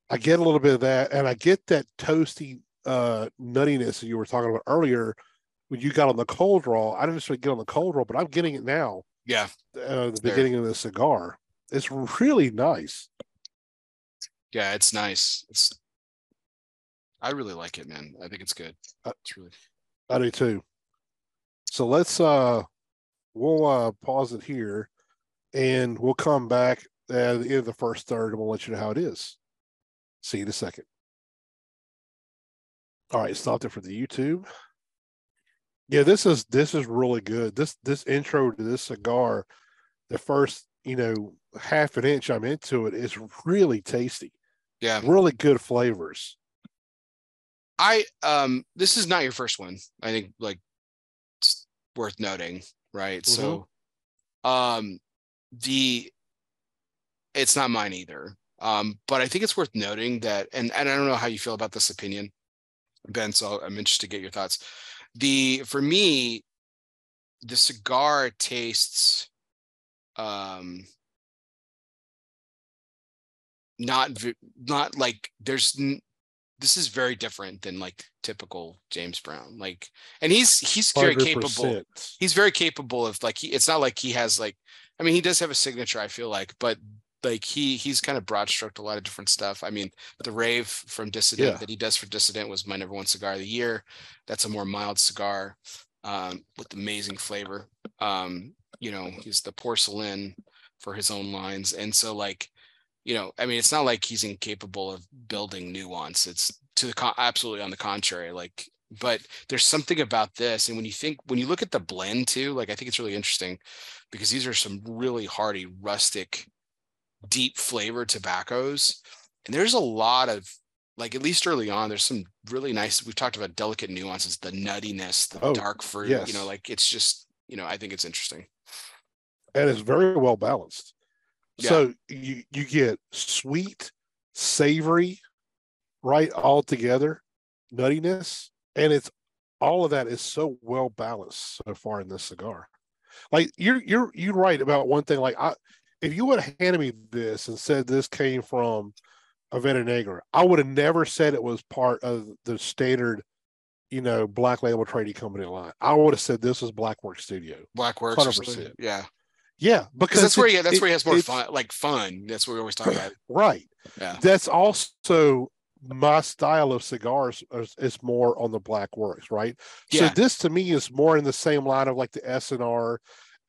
I get a little bit of that, and I get that toasty uh nuttiness that you were talking about earlier when you got on the cold draw. I didn't necessarily get on the cold draw, but I'm getting it now. yeah, Uh, the There. beginning of the cigar, it's really nice. Yeah, it's nice. It's. I really like it, man. I think it's good. It's really. I do too. So let's uh we'll uh pause it here and we'll come back at the end of the first third and we'll let you know how it is. See you in a second. All right, stopped it for the YouTube. Yeah, this is this is really good. This this intro to this cigar, the first, you know, half an inch I'm into it is really tasty. Yeah, Really good flavors. I um. This is not your first one. I think like it's worth noting, right? So, um, the it's not mine either. Um, but I think it's worth noting that, and and I don't know how you feel about this opinion, Ben. So I'm interested to get your thoughts. The for me, the cigar tastes, um, not not like there's this is very different than like typical James Brown. Like, and he's he's very 100%. capable. He's very capable of like he. It's not like he has like. I mean, he does have a signature. I feel like, but like he he's kind of broad stroked a lot of different stuff. I mean, the rave from Dissident yeah. that he does for Dissident was my number one cigar of the year. That's a more mild cigar um, with amazing flavor. Um, you know, he's the porcelain for his own lines, and so like, you know, I mean, it's not like he's incapable of building nuance. It's to the con- absolutely on the contrary. Like, but there's something about this, and when you think when you look at the blend too, like I think it's really interesting because these are some really hearty, rustic deep flavor tobaccos. And there's a lot of like at least early on, there's some really nice. We've talked about delicate nuances, the nuttiness, the oh, dark fruit. Yes. You know, like it's just you know, I think it's interesting. And it's very well balanced. Yeah. So you you get sweet, savory, right all together, nuttiness, and it's all of that is so well balanced so far in this cigar. Like you're you're you're right about one thing. Like I if you would have handed me this and said this came from Oveja Negra, I would have never said it was part of the standard, you know, Black Label Trading Company line. I would have said this was Blackwork Studio. Blackwork, hundred percent. Yeah, yeah, because that's where he, that's it, where he has more fun, like fun. That's what we always talk about. Right. Yeah. That's also my style of cigars is, is more on the black works, right? Yeah. So this to me is more in the same line of like the S and R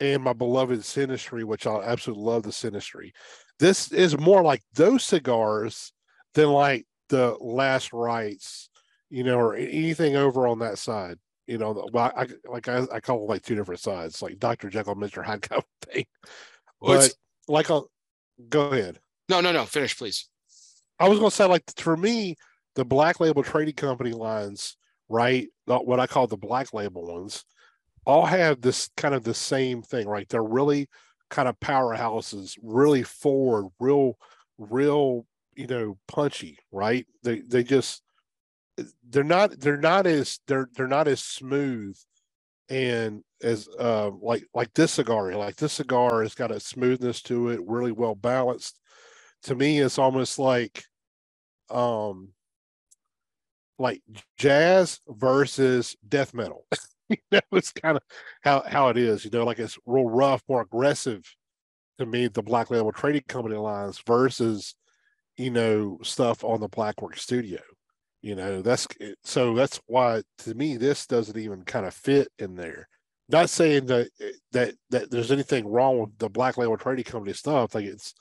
and my beloved Sinistry, which I absolutely love the Sinistry. This is more like those cigars than like the Last Rites, you know, or anything over on that side. You know, well, I like I, I call it like two different sides, like Dr. Jekyll, Mr. Hyde kind of thing. But like, a, go ahead. No, no, no. Finish, please. I was going to say, like for me, the Black Label Trading Company lines, right? What I call the Black Label ones all have this kind of the same thing, right? They're really kind of powerhouses, really forward, real, real, you know, punchy, right? They they just they're not they're not as they're they're not as smooth and as uh like like this cigar like this cigar has got a smoothness to it really well balanced to me it's almost like um like jazz versus death metal that was kind of how how it is. You know, like it's real rough, more aggressive to me. The Black Label Trading Company lines versus you know stuff on the Blackwork Studio. You know, that's so that's why to me this doesn't even kind of fit in there. Not saying that eh, that that there's anything wrong with the Black Label Trading Company stuff. Like it's,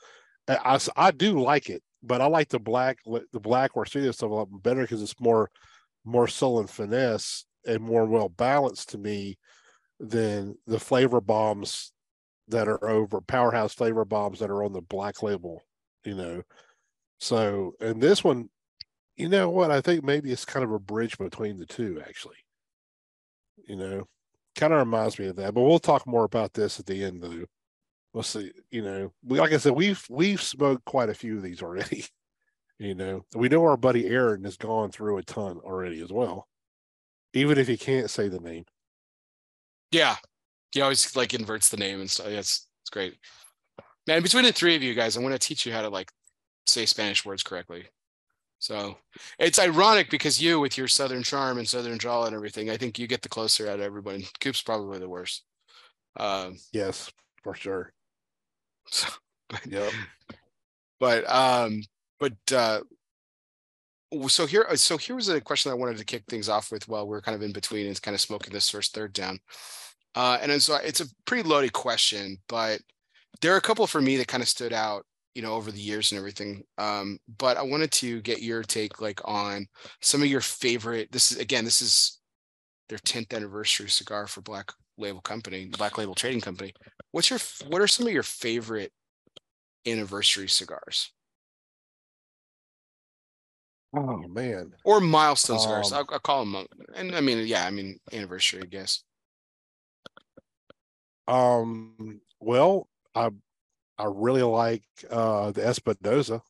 eh, I, I do like it, but I like the black the Blackwork Studio stuff a lot better because it's more more soul and finesse and more well balanced to me than the flavor bombs that are over powerhouse flavor bombs that are on the black label, you know. So, and this one, you know what? I think maybe it's kind of a bridge between the two, actually. You know, kind of reminds me of that. But we'll talk more about this at the end, though. We'll see. You know, we like I said, we've we've smoked quite a few of these already. you know, we know our buddy Aaron has gone through a ton already as well even if he can't say the name. Yeah, he always like inverts the name and stuff. It's it's great. Man, between the three of you guys, I'm going to teach you how to like say Spanish words correctly. So it's ironic because you, with your Southern charm and Southern drawl and everything, I think you get the closer out of everybody. Coop's probably the worst. Um, yes, for sure. So, but, yep. But um, but uh, so here uh, so here was a question I wanted to kick things off with while we're kind of in between and kind of smoking this first third down. Uh, and so it's a pretty loaded question, but there are a couple for me that kind of stood out, you know, over the years and everything. Um, but I wanted to get your take like on some of your favorite. This is again, this is their 10th anniversary cigar for Black Label Company, Black Label Trading Company. What's your what are some of your favorite anniversary cigars? Oh man. Or milestone cigars. Um, I'll, I'll, call them. And I mean, yeah, I mean anniversary, I guess. Um. Well, I I really like uh the Espinosa,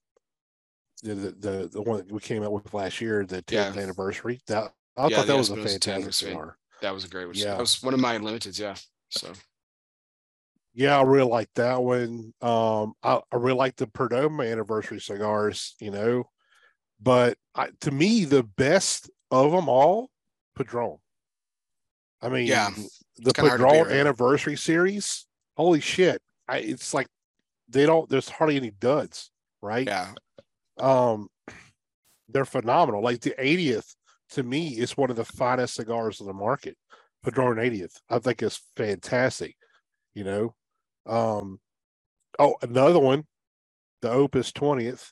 the the the one that we came out with last year, the 10th yeah. anniversary. That I yeah, thought that was a fantastic cigar. That was a great one. Yeah, that was one of my limiteds. Yeah. So. Yeah, I really like that one. Um, I, I really like the Perdomo anniversary cigars. You know, But I, to me, the best of them all, Padron. I mean, Yeah, the kinda hard to beat, Padron anniversary series. Holy shit! I, it's like they don't. There's hardly any duds, right? Yeah. Um, they're phenomenal. Like the 80th to me is one of the finest cigars in the market. Padron 80th, I think is fantastic. You know, um, oh, another one, the Opus 20th.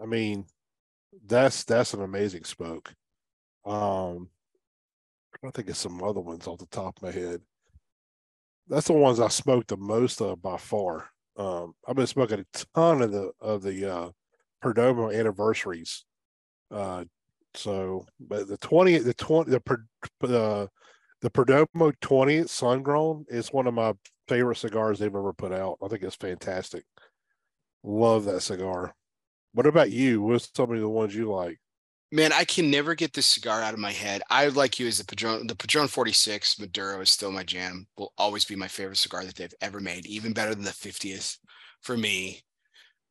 I mean, that's that's an amazing smoke. Um, I think it's some other ones off the top of my head. That's the ones I smoked the most of by far. Um, I've been smoking a ton of the of the uh Perdomo anniversaries. Uh, so, but the 20, the 20, the, uh, the Perdomo 20th Sun Grown is one of my favorite cigars they've ever put out. I think it's fantastic. Love that cigar. What about you? What's some of the ones you like? Man, I can never get this cigar out of my head. I like you as the Padron. The Padron 46 Maduro is still my jam. Will always be my favorite cigar that they've ever made. Even better than the 50th for me.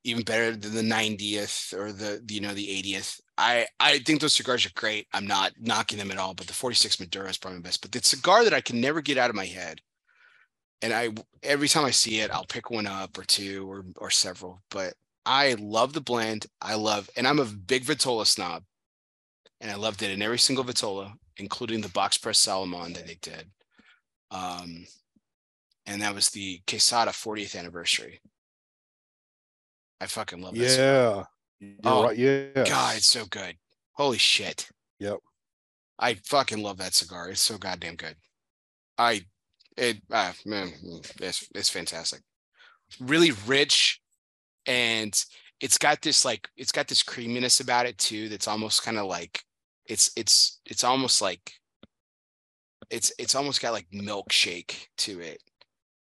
Even better than the 90th or the you know the 80th. I I think those cigars are great. I'm not knocking them at all, but the 46 Maduro is probably my best. But the cigar that I can never get out of my head, and I every time I see it, I'll pick one up or two or or several. But I love the blend. I love, and I'm a big Vitola snob and I loved it in every single Vitola, including the box press Salomon that they did. Um, and that was the Quesada 40th anniversary. I fucking love this. Yeah. Oh, right. Yeah. God, it's so good. Holy shit. Yep. I fucking love that cigar. It's so goddamn good. I it uh, man, it's it's fantastic. Really rich and it's got this like it's got this creaminess about it too that's almost kind of like it's it's it's almost like it's it's almost got like milkshake to it.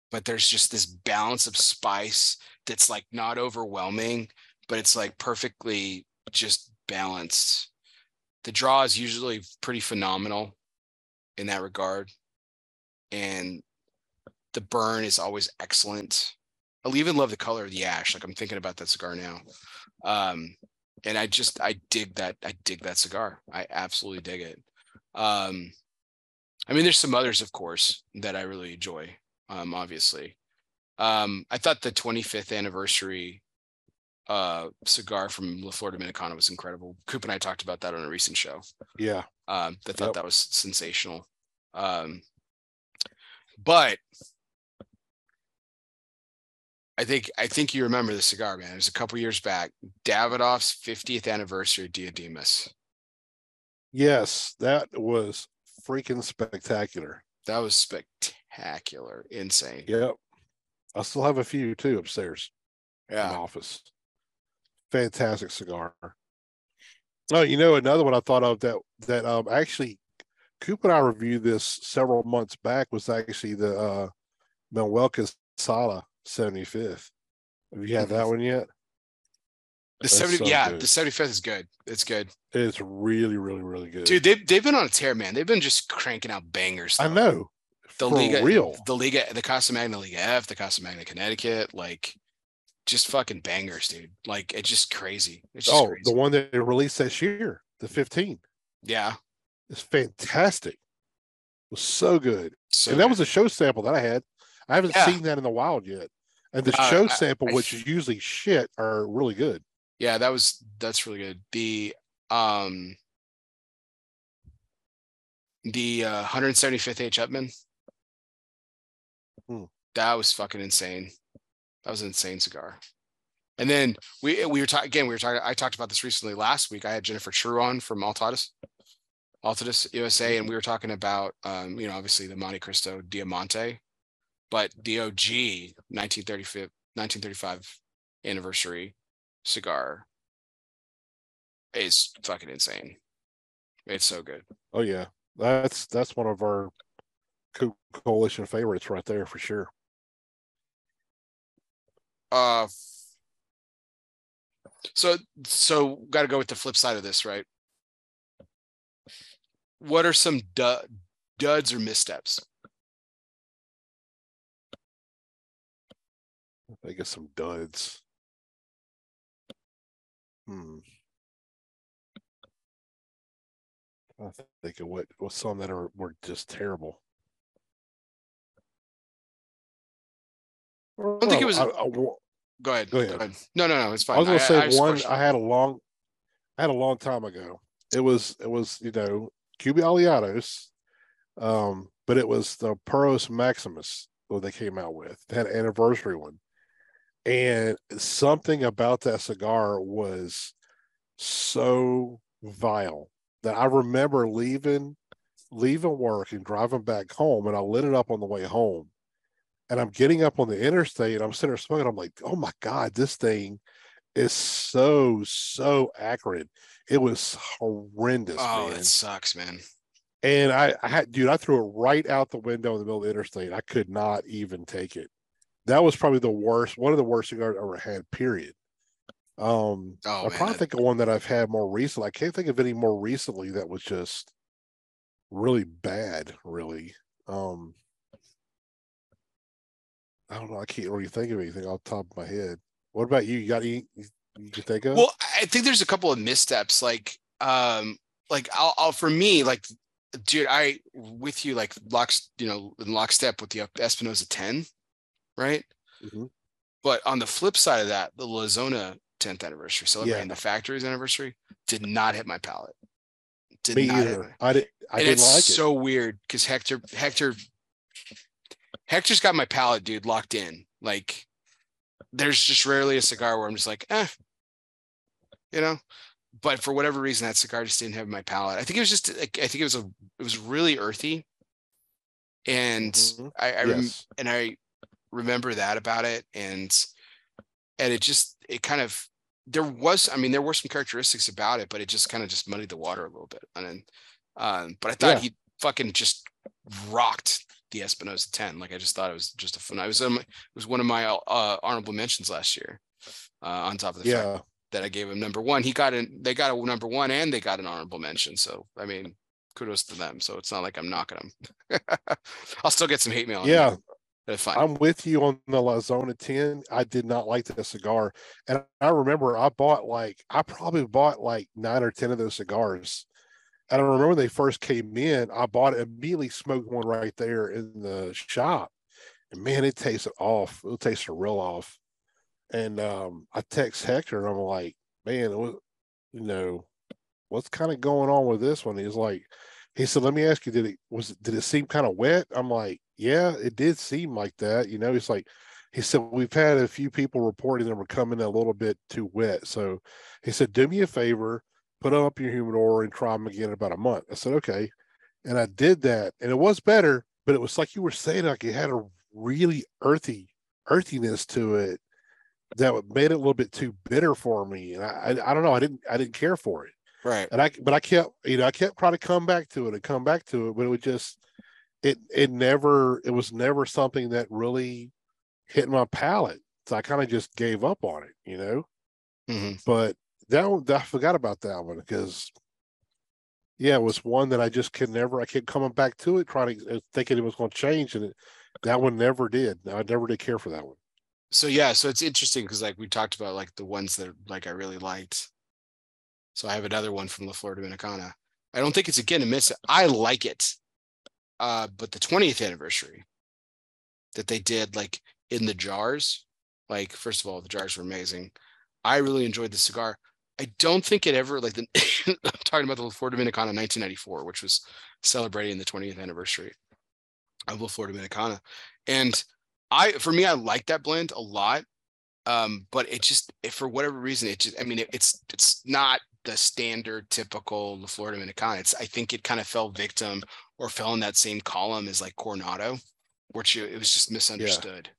But there's just this balance of spice that's like not overwhelming, but it's like perfectly just balanced. The draw is usually pretty phenomenal in that regard. And the burn is always excellent. I'll even love the color of the ash. Like I'm thinking about that cigar now. Um, and I just I dig that I dig that cigar. I absolutely dig it. Um, I mean, there's some others, of course, that I really enjoy. Um, obviously, um, I thought the 25th anniversary uh cigar from La Flor Dominicana was incredible. Coop and I talked about that on a recent show. Yeah. Um, I thought Yep. that was sensational. Um, but I think I think you remember the cigar, man. It was a couple years back. Davidoff's 50th anniversary Diademas. Yes. That was freaking spectacular. That was spectacular, insane. Yep. I still have a few too upstairs in the Yeah. office. Fantastic cigar. Oh, you know, another one I thought of that that um actually Coop and I reviewed this several months back was actually the uh Manuel Casala 75th. Have you had that one yet? The That's 70 so yeah, good. the 75th is good. It's good. It's really, really, really good. Dude, they've they've been on a tear, man. They've been just cranking out bangers. I know. the for Liga, real. the Liga, the Casa Magna Liga F, the Casa Magna Connecticut, like just fucking bangers, dude. Like it's just crazy. It's just Oh, crazy. the one that they released this year, the 15. yeah. It's fantastic. It was so good. So and that good. was a show sample that I had. I haven't Yeah. seen that in the wild yet. And the Uh, show sample, I which is usually shit, are really good. yeah, that was that's really good. The um the uh 175th H Upmann. Hmm. That was fucking insane. That was an insane cigar. And then we we were talking again, we were talking I talked about this recently last week. I had Jennifer True on from Altadis. Altadis USA, and we were talking about um, you know, obviously the Montecristo Diamante, but the OG 1935 1935 anniversary cigar is fucking insane. It's so good. Oh yeah. That's that's one of our co- coalition favorites right there for sure. Uh so so got to go with the flip side of this, right? What are some du- duds or missteps? I think it's some duds. Hmm. I think of what was some that are were just terrible. I don't think it was. I, I, go ahead. Go ahead. No, no, no. It's fine. I was going to say I one I had a long, I had a long time ago. It was it was you know QB Aliados, um, but it was the Puros Maximus that they came out with. They had an anniversary one, and something about that cigar was so vile that I remember leaving leaving work and driving back home, and I lit it up on the way home. And I'm getting up on the interstate, and I'm sitting there smoking. I'm like, oh my god, this thing is so so acrid. It was horrendous. Oh, man. it sucks, man. And I, I had, dude, I threw it right out the window in the middle of the interstate. I could not even take it. That was probably the worst, one of the worst cigars I ever had. Period. Um, Oh, I probably think of one that I've had more recently. I can't think of any more recently that was just really bad. Really. Um, I don't know. I can't really think of anything off the top of my head. What about you? You got any you you can think of? Well, I think there's a couple of missteps. Like, um, like I'll, I'll for me, like, dude, I with you, like locks, you know, in lockstep with the Espinosa 10, right? Mhm. But on the flip side of that, the La Zona 10th anniversary, celebrating Yeah. the factory's anniversary, did not hit my palate. Did Me not either. I did. I and didn't it's like it. so weird because Hector, Hector, Hector's got my palate, dude, locked in. Like, there's just rarely a cigar where I'm just like, eh, you know. But for whatever reason, that cigar just didn't have my palate. I think it was just, like, I think it was a, it was really earthy, and Mhm. I, I rem- yes. and I remember that about it, and and it just, it kind of, there was, I mean, there were some characteristics about it, but it just kind of just muddied the water a little bit, and then, um, but I thought Yeah. he fucking just rocked the Espinosa 10. Like I just thought it was just a fun. I was um, it was one of my uh, honorable mentions last year. Uh, on top of the fact that I gave him number one, he got an they got a number one and they got an honorable mention. So I mean, kudos to them. So it's not like I'm knocking them. I'll still get some hate mail. on Yeah. I'm with you on the La Zona 10. I did not like that cigar. And I remember I bought like, I probably bought like nine or 10 of those cigars. And I remember they first came in, I bought it, immediately smoked one right there in the shop. And man, it tasted off. It tasted real off. And um, I text Hector and I'm like, man, what, you know, what's kind of going on with this one? He's like, he said, let me ask you, did it was did it seem kind of wet? I'm like, yeah, it did seem like that. You know, he's like, he said, we've had a few people reporting them were coming a little bit too wet. So he said, do me a favor, put them up your humidor and try them again in about a month. I said, okay. And I did that and it was better, but it was like you were saying, like it had a really earthy earthiness to it that made it a little bit too bitter for me. And I, I, I don't know, I didn't, I didn't care for it right. and I but I kept you know I kept trying to come back to it and come back to it, but it was just it it never it was never something that really hit my palate. So I kind of just gave up on it, you know. Mhm. But that one I forgot about that one because yeah, it was one that I just could never I kept coming back to it, trying to uh, thinking it was going to change, and it, that one never did. I never did care for that one. So yeah, so it's interesting because like we talked about like the ones that like I really liked. So I have another one from La Flor Dominicana. I don't think it's again a miss. I like it. Uh, but the 20th anniversary that they did like in the jars, like first of all, the jars were amazing. I really enjoyed the cigar. I don't think it ever like the I'm talking about the La Flor Dominicana 1994, which was celebrating the 20th anniversary of La Flor Dominicana. And I for me, I like that blend a lot. Um, but it just for whatever reason, it just I mean it, it's it's not the standard typical La Flor Dominicana. It's I think it kind of fell victim or fell in that same column as like Coronado, which it was just misunderstood.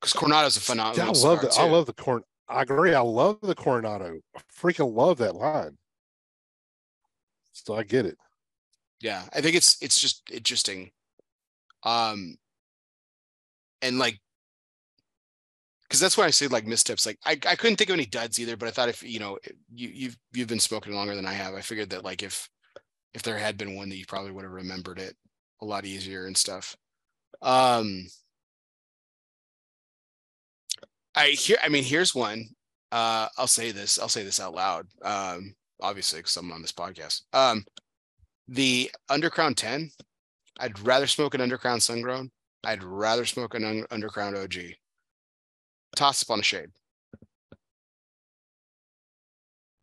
Because Coronado's a Yeah, phenomenal. I love the I love the corn. I agree. I love the Coronado. I freaking love that line. So I get it. yeah i think it's it's just interesting um and like because that's why i say like missteps like I, I couldn't think of any duds either but i thought if you know you you've you've been smoking longer than i have i figured that like if if there had been one that you probably would have remembered it a lot easier and stuff um i hear i mean here's one uh i'll say this i'll say this out loud um obviously because i'm on this podcast um The Undercrown 10, I'd rather smoke an Undercrown Sungrown. I'd rather smoke an un- Undercrown OG. Toss up on a shade.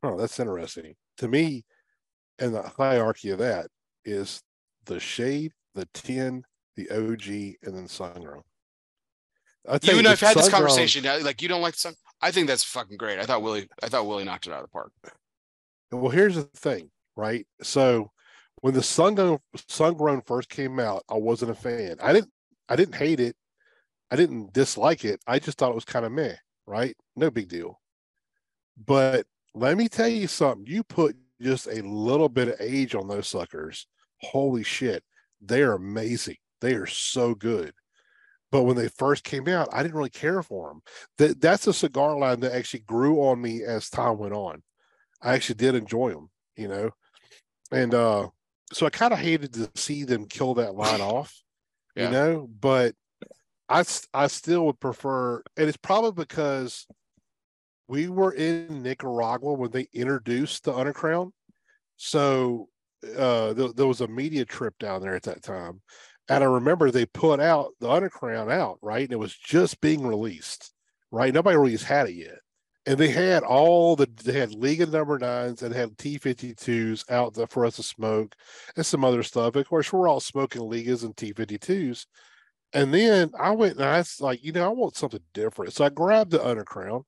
Oh, that's interesting. To me, and the hierarchy of that is the shade, the 10, the OG, and then Sungrown. I You and I've had this conversation. now, Like you don't like the sun. I think that's fucking great. I thought Willie. I thought Willie knocked it out of the park. Well, here's the thing, right? So when the Sungrown Sungrown first came out, I wasn't a fan. I didn't I didn't hate it. I didn't dislike it. I just thought it was kind of meh, right? No big deal. But let me tell you something. You put just a little bit of age on those suckers. Holy shit. They are amazing. They are so good. But when they first came out, I didn't really care for them. That that's a cigar line that actually grew on me as time went on. I actually did enjoy them, you know. And uh so I kind of hated to see them kill that line off, Yeah. you know, but I I still would prefer and it's probably because we were in Nicaragua when they introduced the undercrown. So uh there, there was a media trip down there at that time. And I remember they put out the undercrown out, right? And it was just being released, right? Nobody really had it yet and they had all the they had Liga number nines and had T fifty twos out there for us to smoke and some other stuff. Of course, we're all smoking Ligas and T fifty twos. And then I went and I was like, you know, I want something different. So I grabbed the Undercrown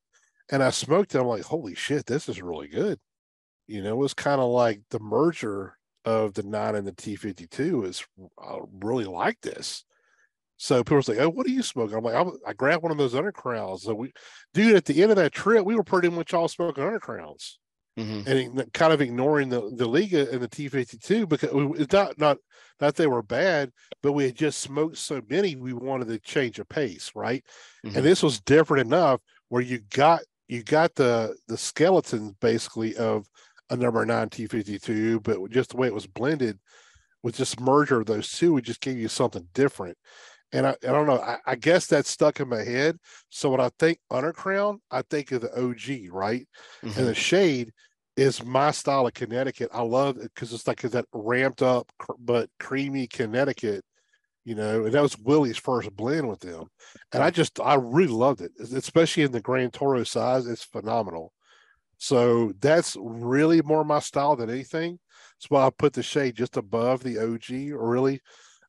and I smoked it. I'm like, holy shit, this is really good. You know, it was kind of like the merger of the nine and the T fifty two is I really like this. So people was like, "Oh, what are you smoking?" I'm like, I, I grabbed one of those undercrowns. So we, dude, at the end of that trip, we were pretty much all smoking undercrowns Mhm. and kind of ignoring the the Liga and the T52 because we, it's not not that they were bad, but we had just smoked so many, we wanted to change a pace, right? Mhm. And this was different enough where you got you got the the skeleton basically of a number nine T52, but just the way it was blended with just merger of those two, it just gave you something different. And I, I don't know, I, I guess that's stuck in my head. So when I think undercrown, I think of the OG, right? Mhm. and the shade is my style of Connecticut. I love it because it's like that ramped up cr- but creamy Connecticut, you know. And that was Willie's first blend with them, and I just I really loved it, especially in the Grand Toro size. It's phenomenal. So that's really more my style than anything. That's why I put the shade just above the OG, or really.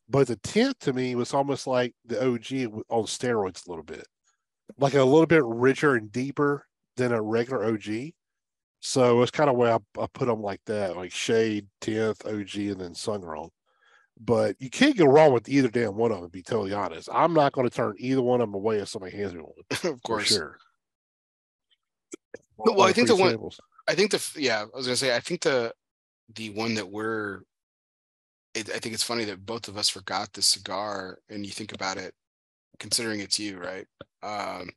But the tint to me was almost like the OG on steroids a little bit, like a little bit richer and deeper than a regular OG. So it's kind of where I, I put them like that, like shade, 10th, OG, and then sungrown. But you can't go wrong with either damn one of them, to be totally honest. I'm not going to turn either one of them away if somebody hands me one. of course. sure. Well, I think the one- I think the yeah, I was gonna say I think the the one that we're it, I think it's funny that both of us forgot the cigar and you think about it considering it's you, right? Um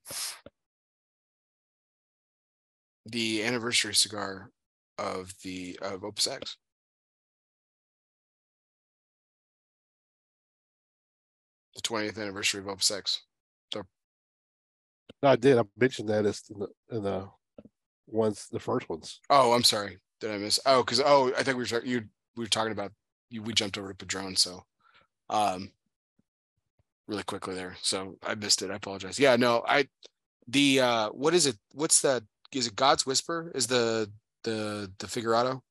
the anniversary cigar of the of Opus X. The 20th anniversary of Opus X. No, I did. I mentioned that as in the, in the ones, the first ones. Oh, I'm sorry. Did I miss? Oh, because oh, I think we were you we were talking about. We jumped over to Padron, so um, really quickly there. So I missed it. I apologize. Yeah, no, I the uh, what is it? What's that? Is it God's Whisper? Is the the the Figurado?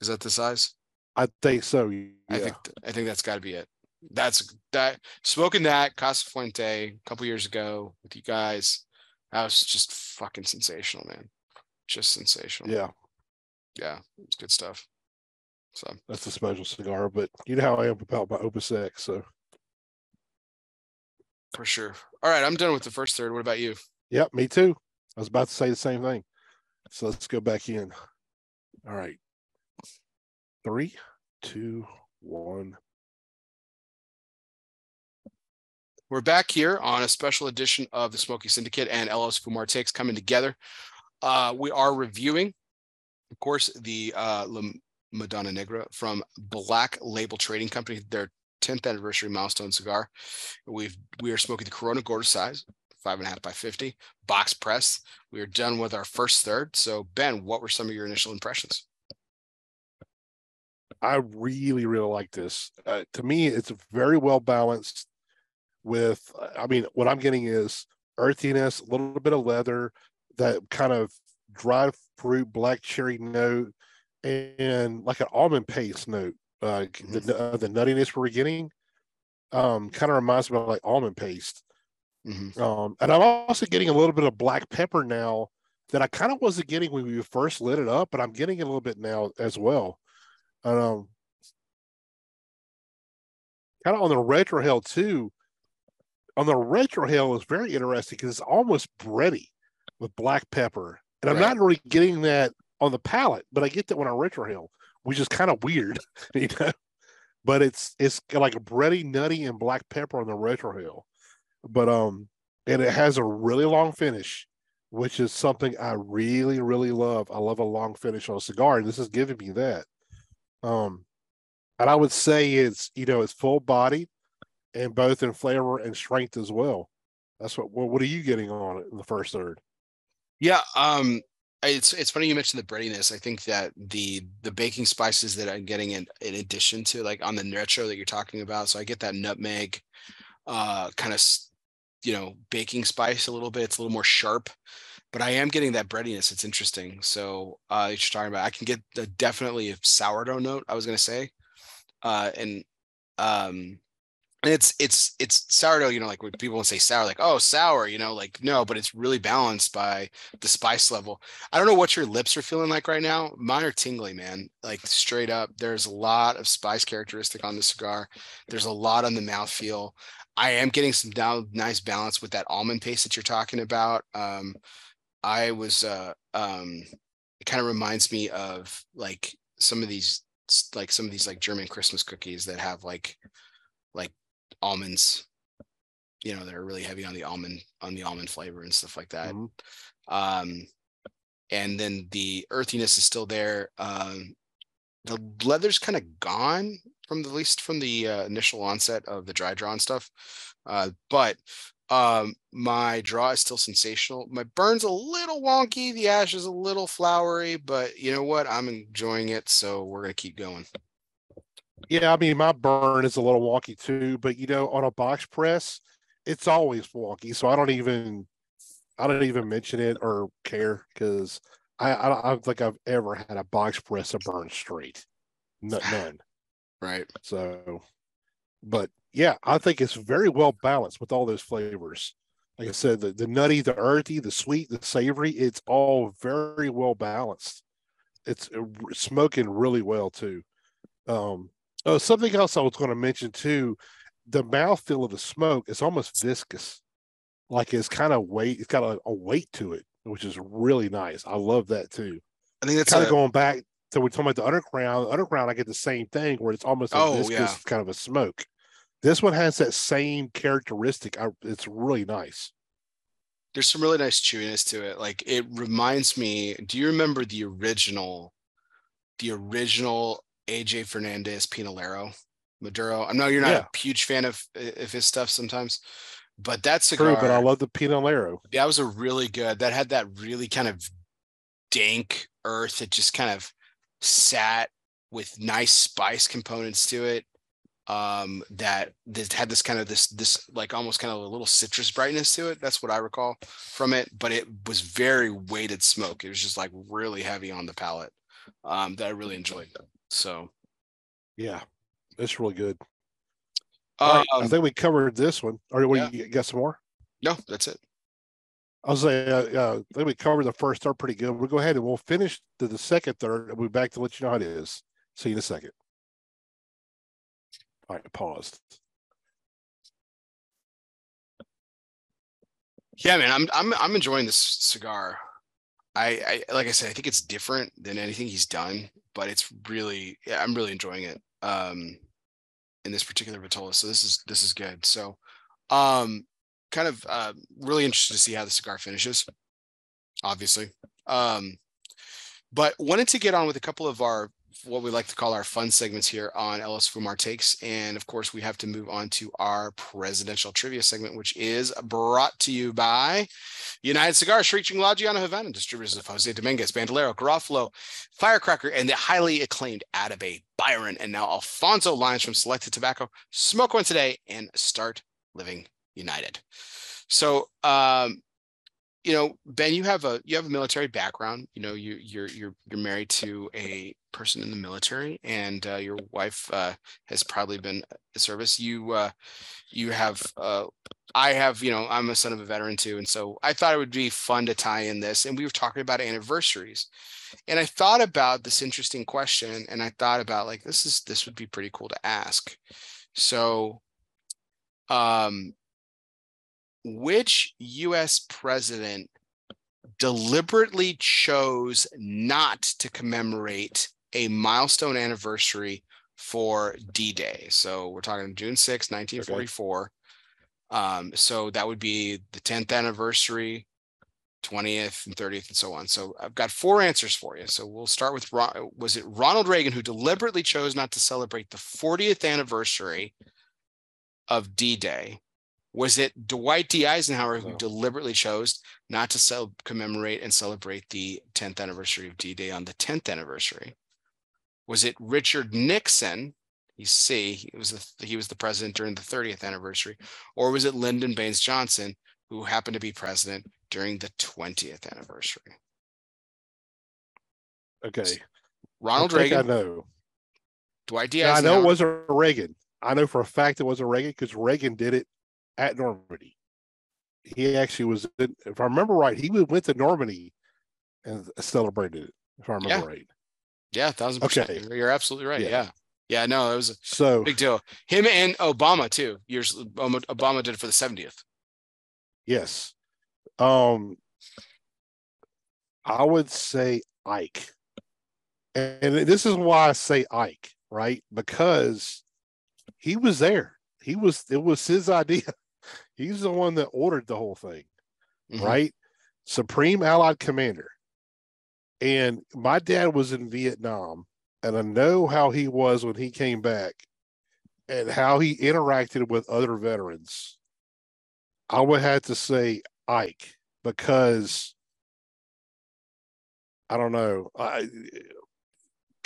Is that the size? I think so. Yeah. I think th- I think that's got to be it. That's that smoking that Casa Fuente a couple years ago with you guys. That was just fucking sensational, man. Just sensational. yeah, yeah, it's good stuff. So that's a special cigar. But you know how I am about my Opus X. So, for sure. All right, I'm done with the first third. What about you? yep, me too. I was about to say the same thing. So let's go back in. All right. Three, two, one. We're back here on a special edition of the Smoking Syndicate and El Oso Fumar Takes coming together. Uh, we are reviewing, of course, the uh, Madonna Negra from Black Label Trading Company, their 10th anniversary milestone cigar. We've we are smoking the Corona Gorda size, five and a half by 50, box press. We are done with our first third. So Ben, what were some of your initial impressions? I really, really like this. Uh, to me, it's very well balanced. With, I mean, what I'm getting is earthiness, a little bit of leather, that kind of dry fruit, black cherry note, and like an almond paste note. Uh, mm-hmm. the uh, the nuttiness we're getting, um, kind of reminds me of like almond paste. Mm-hmm. Um, and I'm also getting a little bit of black pepper now that I kind of wasn't getting when we first lit it up, but I'm getting a little bit now as well. Um, kind of on the retrohale too. On the retrohale is very interesting because it's almost bready with black pepper, and I'm right. not really getting that on the palate, but I get that when I retrohale, which is kind of weird, you know. But it's it's like a bready, nutty, and black pepper on the retrohale, but um, and it has a really long finish which is something I really, really love. I love a long finish on a cigar, and this is giving me that. Um, and I would say it's you know it's full bodied, and both in flavor and strength as well. That's what. What, what are you getting on it in the first third? Yeah, um, it's it's funny you mentioned the breadiness. I think that the the baking spices that I'm getting in in addition to like on the retro that you're talking about. So I get that nutmeg, uh, kind of you know baking spice a little bit. It's a little more sharp, but I am getting that breadiness. It's interesting. So uh, you're talking about I can get a, definitely a sourdough note. I was gonna say, uh, and um, it's it's it's sourdough. You know, like when people say sour, like oh sour, you know, like no, but it's really balanced by the spice level. I don't know what your lips are feeling like right now. Mine are tingly, man. Like straight up, there's a lot of spice characteristic on the cigar. There's a lot on the mouth feel. I am getting some down nice balance with that almond paste that you're talking about. Um, I was uh, um, it kind of reminds me of like some of these like some of these like German Christmas cookies that have like almonds, you know, that are really heavy on the almond on the almond flavor and stuff like that. Mm-hmm. Um, and then the earthiness is still there. Um, the leather's kind of gone from the least from the uh, initial onset of the dry drawn stuff. Uh, but um, my draw is still sensational. My burn's a little wonky. The ash is a little flowery, but you know what? I'm enjoying it, so we're gonna keep going. Yeah, I mean, my burn is a little wonky too, but you know, on a box press, it's always wonky. So I don't even, I don't even mention it or care because I, I, I don't think I've ever had a box press a burn straight. None. right. So, but yeah, I think it's very well balanced with all those flavors. Like I said, the, the nutty, the earthy, the sweet, the savory, it's all very well balanced. It's uh, smoking really well too. Um, oh, something else I was going to mention too, the mouthfeel of the smoke is almost viscous. Like it's kind of weight, it's got a, a weight to it, which is really nice. I love that too. I think that's kind of going back to we're talking about the Undercrown. The Undercrown, I get the same thing where it's almost a oh, viscous yeah. kind of a smoke. This one has that same characteristic. I, it's really nice. There's some really nice chewiness to it. Like it reminds me. Do you remember the original, the original AJ Fernandez Pinolero Maduro? I know you're not yeah. a huge fan of of his stuff sometimes, but that cigar. True, but I love the Pinolero. That was a really good. That had that really kind of dank earth that just kind of sat with nice spice components to it um, that that had this kind of this this like almost kind of a little citrus brightness to it. That's what I recall from it. But it was very weighted smoke. It was just like really heavy on the palate. Um, that I really enjoyed. So, yeah, it's really good. Um, I think we covered this one. Or what yeah. you got some more? No, that's it. I'll say uh, uh, I think we covered the first third pretty good. We'll go ahead and we'll finish to the second third. And we'll be back to let you know how it is. See you in a second. All right, paused. Yeah, man, I'm I'm I'm enjoying this cigar. I, I like I said, I think it's different than anything he's done, but it's really yeah, I'm really enjoying it. Um in this particular Vitola. So this is this is good. So um kind of uh really interested to see how the cigar finishes, obviously. Um but wanted to get on with a couple of our what we like to call our fun segments here on El Oso Fumar Takes. And of course, we have to move on to our presidential trivia segment, which is brought to you by United Cigars, Reaching La Gianna Havana, distributors of Jose Dominguez, Bandolero, Garofalo, Firecracker, and the highly acclaimed Atabey, Byron, and now Alfonso Lines from Selected Tobacco. Smoke one today and start living united. So, um, you know, Ben, you have a you have a military background. You know, you you're you're you're married to a person in the military, and uh, your wife uh, has probably been a service. You uh, you have uh, I have you know I'm a son of a veteran too, and so I thought it would be fun to tie in this. And we were talking about anniversaries, and I thought about this interesting question, and I thought about like this is this would be pretty cool to ask. So, um, which US president deliberately chose not to commemorate a milestone anniversary for D Day? So we're talking June 6, 1944. Okay. Um, so that would be the 10th anniversary, 20th and 30th and so on. So I've got four answers for you. So we'll start with was it Ronald Reagan who deliberately chose not to celebrate the 40th anniversary of D-Day? Was it Dwight D. Eisenhower who deliberately chose not to cel- commemorate and celebrate the 10th anniversary of D Day on the 10th anniversary? Was it Richard Nixon? You see, he was the, he was the president during the 30th anniversary, or was it Lyndon Baines Johnson who happened to be president during the 20th anniversary? Okay, Ronald I Reagan. I know. Dwight D. I know it wasn't Reagan. I know for a fact it wasn't Reagan because Reagan did it at Normandy. He actually was, in, if I remember right, he went to Normandy and celebrated it. If I remember yeah. right. Yeah, thousand percent. Okay. You're absolutely right. Yeah. yeah. Yeah, no, it was a so big deal. Him and Obama too. Years Obama did it for the 70th. Yes. Um I would say Ike. And this is why I say Ike, right? Because he was there. He was it was his idea. He's the one that ordered the whole thing, mm-hmm. right? Supreme Allied Commander. And my dad was in Vietnam, and I know how he was when he came back and how he interacted with other veterans. I would have to say Ike because I don't know. I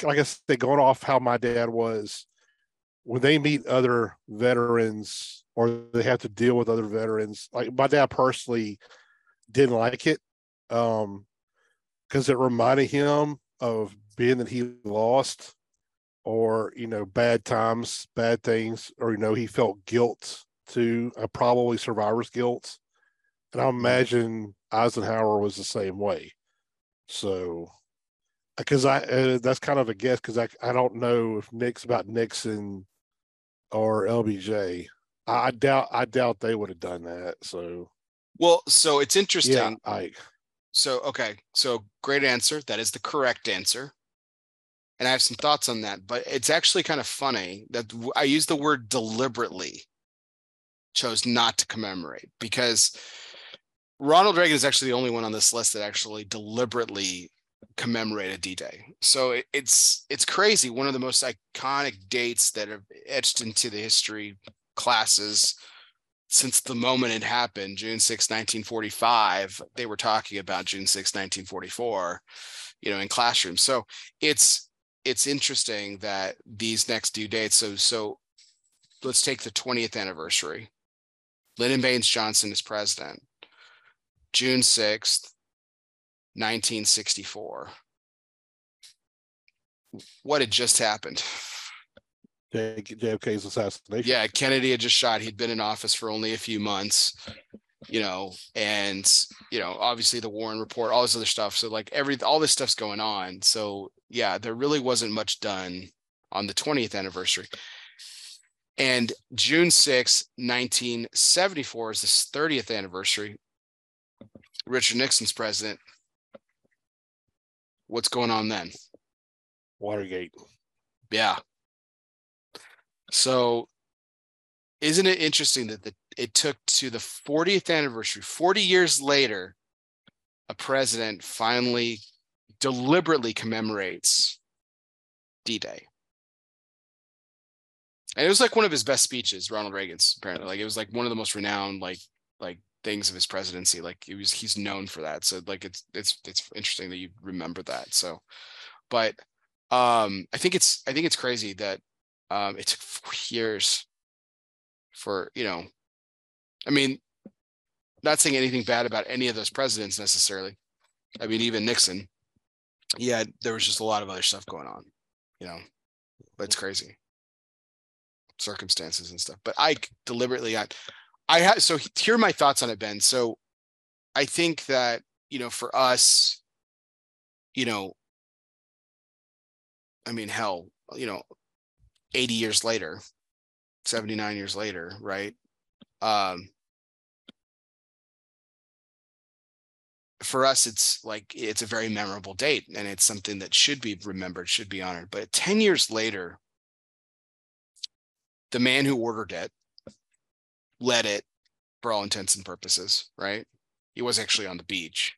like I said, going off how my dad was, when they meet other veterans or they have to deal with other veterans. Like my dad personally didn't like it um because it reminded him of being that he lost or you know bad times bad things or you know he felt guilt to uh, probably survivor's guilt and i mm-hmm. imagine eisenhower was the same way so because i uh, that's kind of a guess because I, I don't know if nick's about nixon or lbj I doubt I doubt they would have done that. So well, so it's interesting. Yeah, I so okay, so great answer. That is the correct answer. And I have some thoughts on that, but it's actually kind of funny that I use the word deliberately chose not to commemorate because Ronald Reagan is actually the only one on this list that actually deliberately commemorated D-Day. So it, it's it's crazy. One of the most iconic dates that have etched into the history classes since the moment it happened, June 6, 1945, they were talking about June 6, 1944, you know, in classrooms. So it's it's interesting that these next due dates. So so let's take the 20th anniversary. Lyndon Baines Johnson is president. June 6th, 1964. What had just happened? JFK's assassination. Yeah, Kennedy had just shot. He'd been in office for only a few months, you know, and you know, obviously the Warren report, all this other stuff. So like every all this stuff's going on. So yeah, there really wasn't much done on the 20th anniversary. And June 6, 1974 is the 30th anniversary. Richard Nixon's president. What's going on then? Watergate. Yeah. So, isn't it interesting that the, it took to the 40th anniversary, 40 years later, a president finally deliberately commemorates D-Day. And it was like one of his best speeches, Ronald Reagan's apparently. Like it was like one of the most renowned like like things of his presidency. Like it was he's known for that. So like it's it's it's interesting that you remember that. So but um I think it's I think it's crazy that um it took four years for, you know, I mean, not saying anything bad about any of those presidents necessarily. I mean, even Nixon, yeah, there was just a lot of other stuff going on, you know, but it's crazy circumstances and stuff. But I deliberately, I, I had, so here are my thoughts on it, Ben. So I think that, you know, for us, you know, I mean, hell, you know, 80 years later, 79 years later, right? Um, for us it's like it's a very memorable date and it's something that should be remembered should be honored. But 10 years later the man who ordered it led it for all intents and purposes right? He was actually on the beach.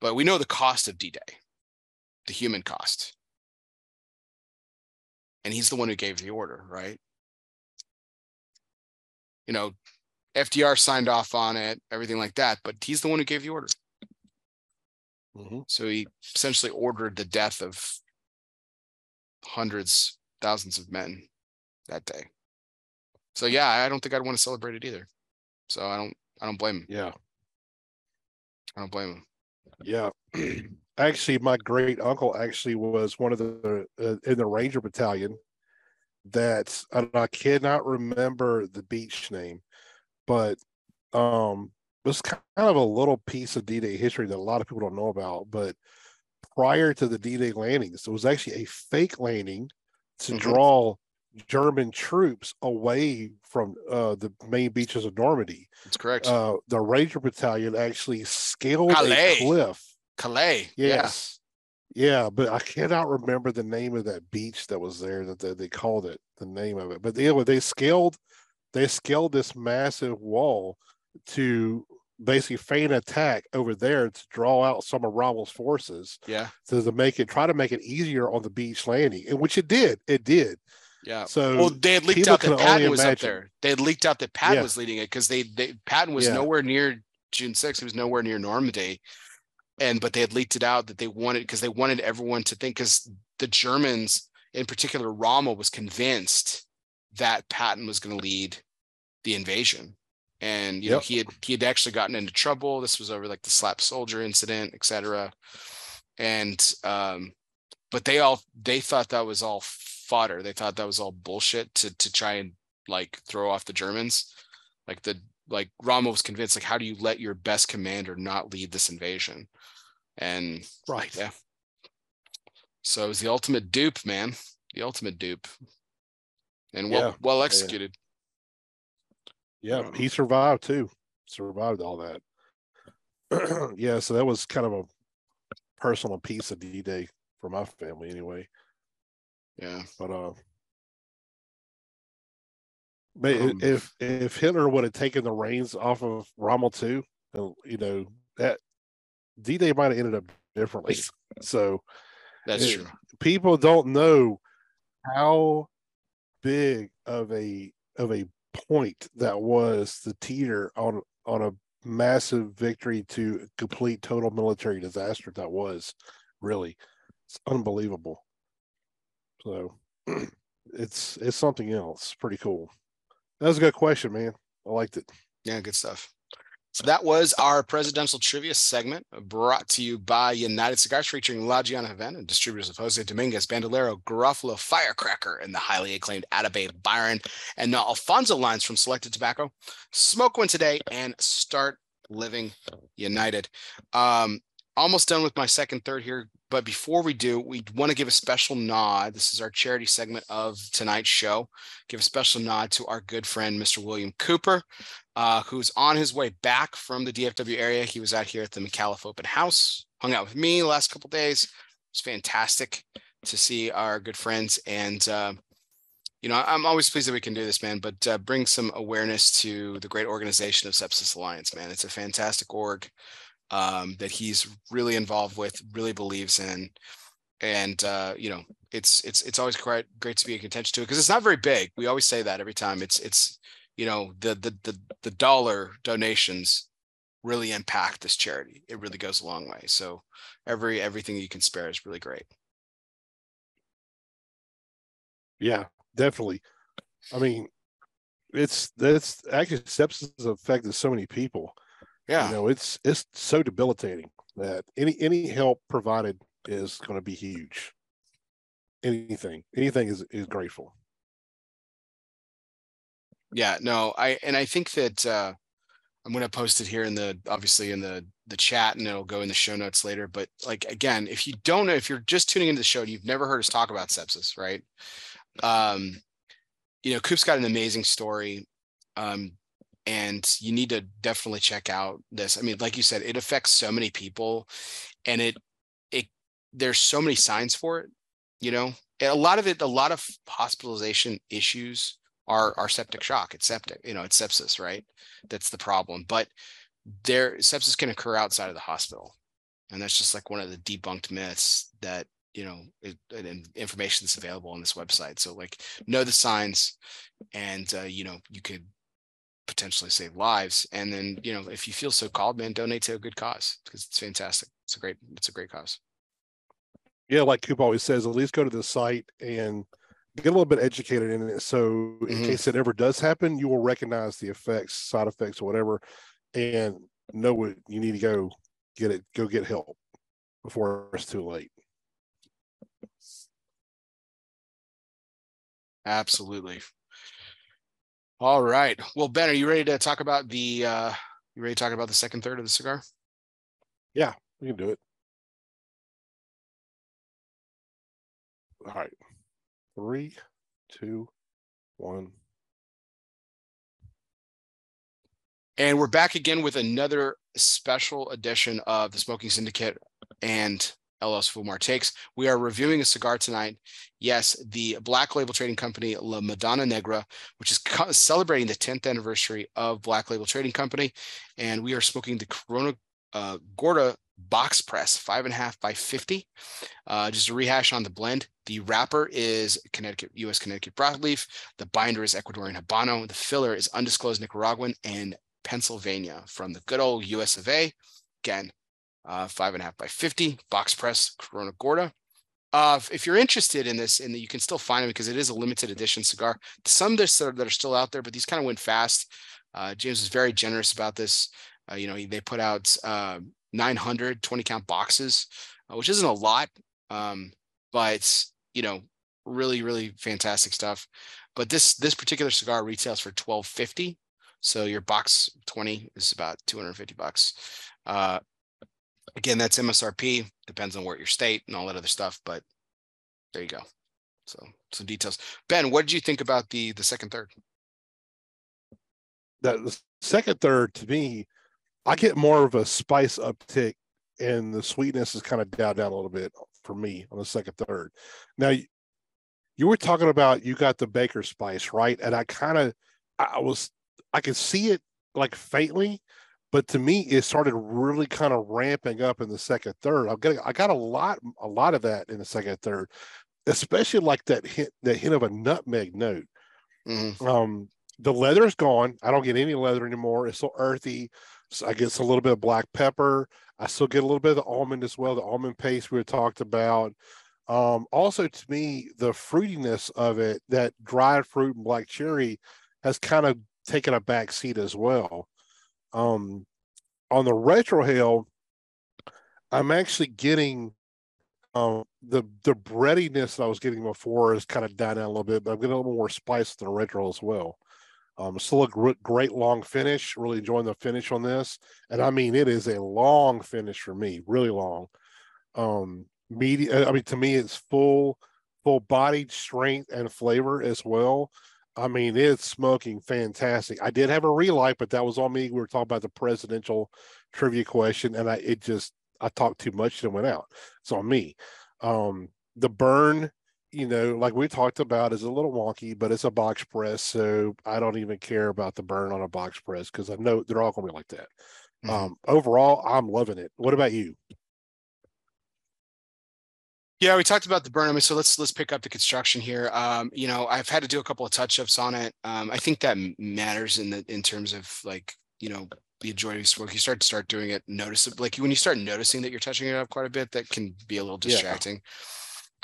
But we know the cost of d-day the human cost and he's the one who gave the order right you know FDR signed off on it, everything like that, but he's the one who gave the order. Mhm. So he essentially ordered the death of hundreds, thousands of men that day. So yeah, I don't think I'd want to celebrate it either. So I don't, I don't blame him. Yeah. I don't blame him. Yeah. actually, my great uncle actually was one of the uh, in the Ranger Battalion. That I cannot remember the beach name, but um, it was kind of a little piece of D-Day history that a lot of people don't know about. But prior to the D-Day landings, it was actually a fake landing to Mhm. draw German troops away from uh, the main beaches of Normandy. That's correct. Uh, the Ranger Battalion actually scaled Calais. a cliff. Calais. Yes. Yeah. but I cannot remember the name of that beach that was there that they, they called it the name of it. But anyway, they scaled they scaled this massive wall to basically feign attack over there to draw out some of Rommel's forces Yeah. to, to make it try to make it easier on the beach landing, and which it did. It did. Yeah. So Well, they had leaked out that Patton was up there. They had leaked out that Patton Yeah. was leading it because they, they Patton was Yeah. nowhere near June 6th. He was nowhere near Normandy. And but they had leaked it out that they wanted because they wanted everyone to think because the Germans, in particular, Rommel was convinced that Patton was going to lead the invasion. And you know, he had he had actually gotten into trouble. This was over like the slap soldier incident, et cetera. And um, but they all they thought that was all fodder. They thought that was all bullshit to to try and like throw off the Germans. Like the like Rommel was convinced, like, how do you let your best commander not lead this invasion? And right. Yeah. so it was the ultimate dupe, man. The ultimate dupe. And well Yeah. well executed. Yeah, Um, he survived too. Survived all that. yeah, so that was kind of a personal piece of D Day for my family anyway. Yeah. But uh but Um, if if Hitler would have taken the reins off of Rommel too, uh, you know, that D Day might have ended up differently. So That's It- true. people don't know how big of a of a point that was the teeter on on a massive victory to complete total military disaster that was really it's unbelievable so it's it's something else pretty cool that was a good question man i liked it Yeah, good stuff. So that was our presidential trivia segment brought to you by United Cigars featuring La Gianna Havana and distributors of Jose Dominguez, Bandolero, Garofalo, Firecracker, and the highly acclaimed Atabey Byron and the Alfonso lines from Selected Tobacco. Smoke one today and start living united. Um, almost done with my second third here, but before we do, we want to give a special nod. This is our charity segment of tonight's show. Give a special nod to our good friend, Mr. William Cooper uh, who's on his way back from the DFW area. He was out here at the McAuliffe Open House, hung out with me the last couple days. It was fantastic to see our good friends. And, uh, you know, I'm always pleased that we can do this, man, but uh, bring some awareness to the great organization of Sepsis Alliance, man. It's a fantastic org um, that he's really involved with, really believes in. and uh, you know it's it's it's always great great to be in contention to it because it's not very big. We always say that every time. It's it's you know the the the the dollar donations really impact this charity. It really goes a long way. So every everything you can spare is really great. Yeah, definitely. I mean, it's that's actually sepsis affected so many people. Yeah. You know, it's it's so debilitating that any any help provided is going to be huge. Anything, anything is is grateful. Yeah, no, I and I think that uh I'm going to post it here in the obviously in the the chat and it'll go in the show notes later. But like again, if you don't know, if you're just tuning into the show and you've never heard us talk about sepsis, right? Um, you know, Coop's got an amazing story. Um, and you need to definitely check out this. I mean, like you said, it affects so many people and it it there's so many signs for it, you know. a lot of it, a lot of hospitalization issues are are septic shock. It's septic, you know, it's sepsis, right? That's the problem. But there sepsis can occur outside of the hospital. And that's just like one of the debunked myths that you know it, and information that's available on this website so like know the signs and uh, you know you could potentially save lives and then you know if you feel so called man donate to a good cause because it's fantastic. It's a great it's a great cause. Yeah like coop always says at least go to the site and get a little bit educated in it. So mm-hmm. in case it ever does happen you will recognize the effects side effects or whatever and know what you need to go get it go get help before it's too late. Absolutely all right. Well ben are you ready to talk about the uh you ready to talk about the second third of the cigar? Yeah we can do it. All right. Three two one. And we're back again with another special edition of the Smoking Syndicate and El Oso Fumar Takes. We are reviewing a cigar tonight. Yes, the Black Label Trading Company La Madonna Negra, which is celebrating the 10th anniversary of Black Label Trading Company. And we are smoking the Corona uh, Gorda box press, five and a half by 50. Uh, just a rehash on the blend. The wrapper is Connecticut, U.S. Connecticut broadleaf. The binder is Ecuadorian Habano. The filler is undisclosed Nicaraguan and Pennsylvania from the good old US of A. Again, uh, five and a half by 50, box press Corona Gorda. Uh, if you're interested in this, and you can still find them because it is a limited edition cigar. Some that are, that are still out there, but these kind of went fast. Uh, James was very generous about this. Uh, you know, they put out uh, 900 20 count boxes, uh, which isn't a lot, um, but you know, really, really fantastic stuff. But this this particular cigar retails for 1250 so your box 20 is about 250 bucks. Again, that's MSRP, depends on where your state and all that other stuff, but there you go. So some details. Ben, what did you think about the the second third? That the second third to me, I get more of a spice uptick and the sweetness is kind of down down a little bit for me on the second third. Now you were talking about you got the baker spice, right? And I kind of I was I could see it like faintly, but to me, it started really kind of ramping up in the second third. I got I got a lot a lot of that in the second third, especially like that hint that hint of a nutmeg note. Mm-hmm. Um, the leather is gone. I don't get any leather anymore. It's so earthy. So I get a little bit of black pepper. I still get a little bit of the almond as well, the almond paste we had talked about. Um, also, to me, the fruitiness of it, that dried fruit and black cherry, has kind of taken a back seat as well. Um, on the retrohale, I'm actually getting um, the the breadiness that I was getting before is kind of down, a little bit, but I'm getting a little more spice than the retro as well. Um, still a gr- great long finish. Really enjoying the finish on this, and I mean it is a long finish for me, really long. Um, media. I mean, to me, it's full, full bodied strength and flavor as well. I mean, it's smoking fantastic. I did have a relight, but that was on me. We were talking about the presidential trivia question, and I it just I talked too much and it went out. It's on me. Um, the burn, you know, like we talked about, is a little wonky, but it's a box press, so I don't even care about the burn on a box press because I know they're all going to be like that. Mm-hmm. Um, overall, I'm loving it. What about you? Yeah, we talked about the burn. I mean, so let's let's pick up the construction here. Um, you know, I've had to do a couple of touch ups on it. Um, I think that matters in the in terms of like you know the enjoying smoke. You start to start doing it noticeable. Like when you start noticing that you're touching it up quite a bit, that can be a little distracting.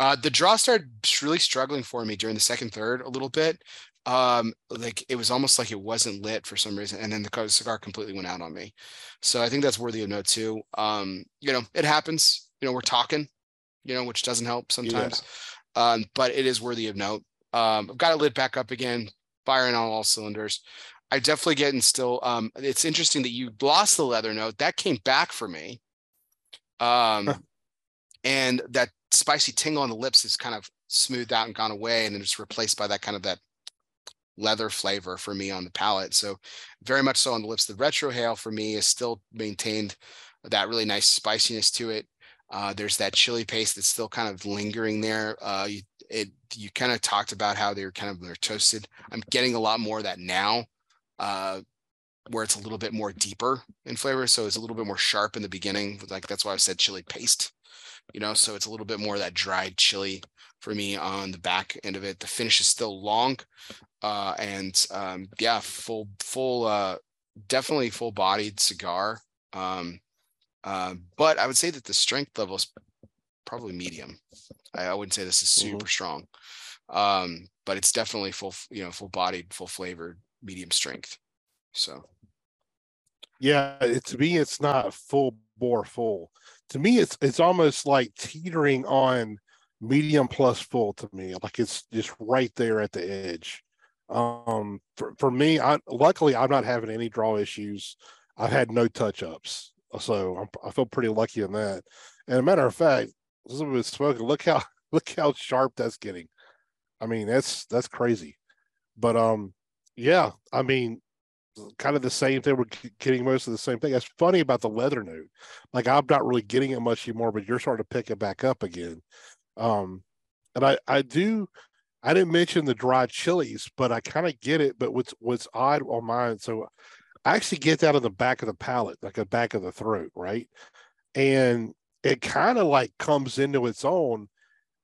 Yeah. Uh, the draw started really struggling for me during the second third a little bit. Um, like it was almost like it wasn't lit for some reason, and then the cigar completely went out on me. So I think that's worthy of note too. Um, you know, it happens. You know, we're talking you know, which doesn't help sometimes. Yeah. Um, but it is worthy of note. Um, I've got it lit back up again, firing on all cylinders. I definitely getting still. Um, it's interesting that you lost the leather note. That came back for me. Um, and that spicy tingle on the lips is kind of smoothed out and gone away, and then it's replaced by that kind of that leather flavor for me on the palate. So very much so on the lips. The retrohale for me is still maintained that really nice spiciness to it. Uh, there's that chili paste that's still kind of lingering there. Uh, you, it, you kind of talked about how they're kind of they're toasted. I'm getting a lot more of that now, uh, where it's a little bit more deeper in flavor. So it's a little bit more sharp in the beginning. Like that's why I said chili paste, you know. So it's a little bit more of that dried chili for me on the back end of it. The finish is still long, uh, and um, yeah, full full, uh, definitely full bodied cigar. Um, uh, but I would say that the strength level is probably medium. I, I wouldn't say this is mm-hmm. super mm-hmm. strong, um, but it's definitely full, you know, full bodied, full flavored, medium strength. So, yeah, it, to me, it's not full bore full. To me, it's it's almost like teetering on medium plus full. To me, like it's just right there at the edge. Um, for for me, I luckily I'm not having any draw issues. I've had no touch ups. So I'm, i feel pretty lucky in that. And a matter of fact, Elizabeth smoking. Look how look how sharp that's getting. I mean, that's that's crazy. But um, yeah. I mean, kind of the same thing. We're getting most of the same thing. That's funny about the leather note. Like I'm not really getting it much anymore, but you're starting to pick it back up again. Um, and I I do. I didn't mention the dry chilies, but I kind of get it. But what's what's odd on mine, so actually get that on the back of the palate, like the back of the throat, right? And it kind of like comes into its own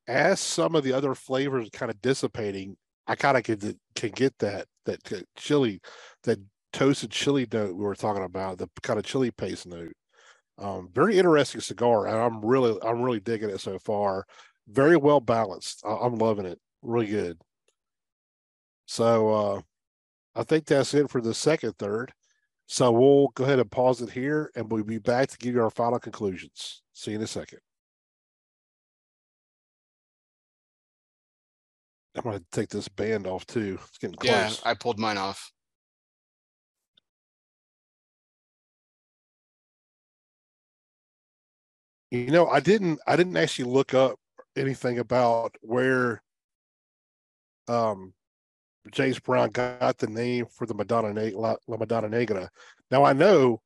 as some of the other flavors kind of dissipating. I kind of can, can get that that chili, that toasted chili note we were talking about, the kind of chili paste note. Um, very interesting cigar, and I'm really I'm really digging it so far. Very well balanced. I, am loving it. Really good. So uh, I think that's it for the second third. So we'll go ahead and pause it here and we'll be back to give you our final conclusions. See you in a second. I'm going to take this band off too. It's getting close. Yeah, I pulled mine off. You know, I didn't I didn't actually look up anything about where um James Brown got the name for the Madonna La, La Madonna Negra. Now I know,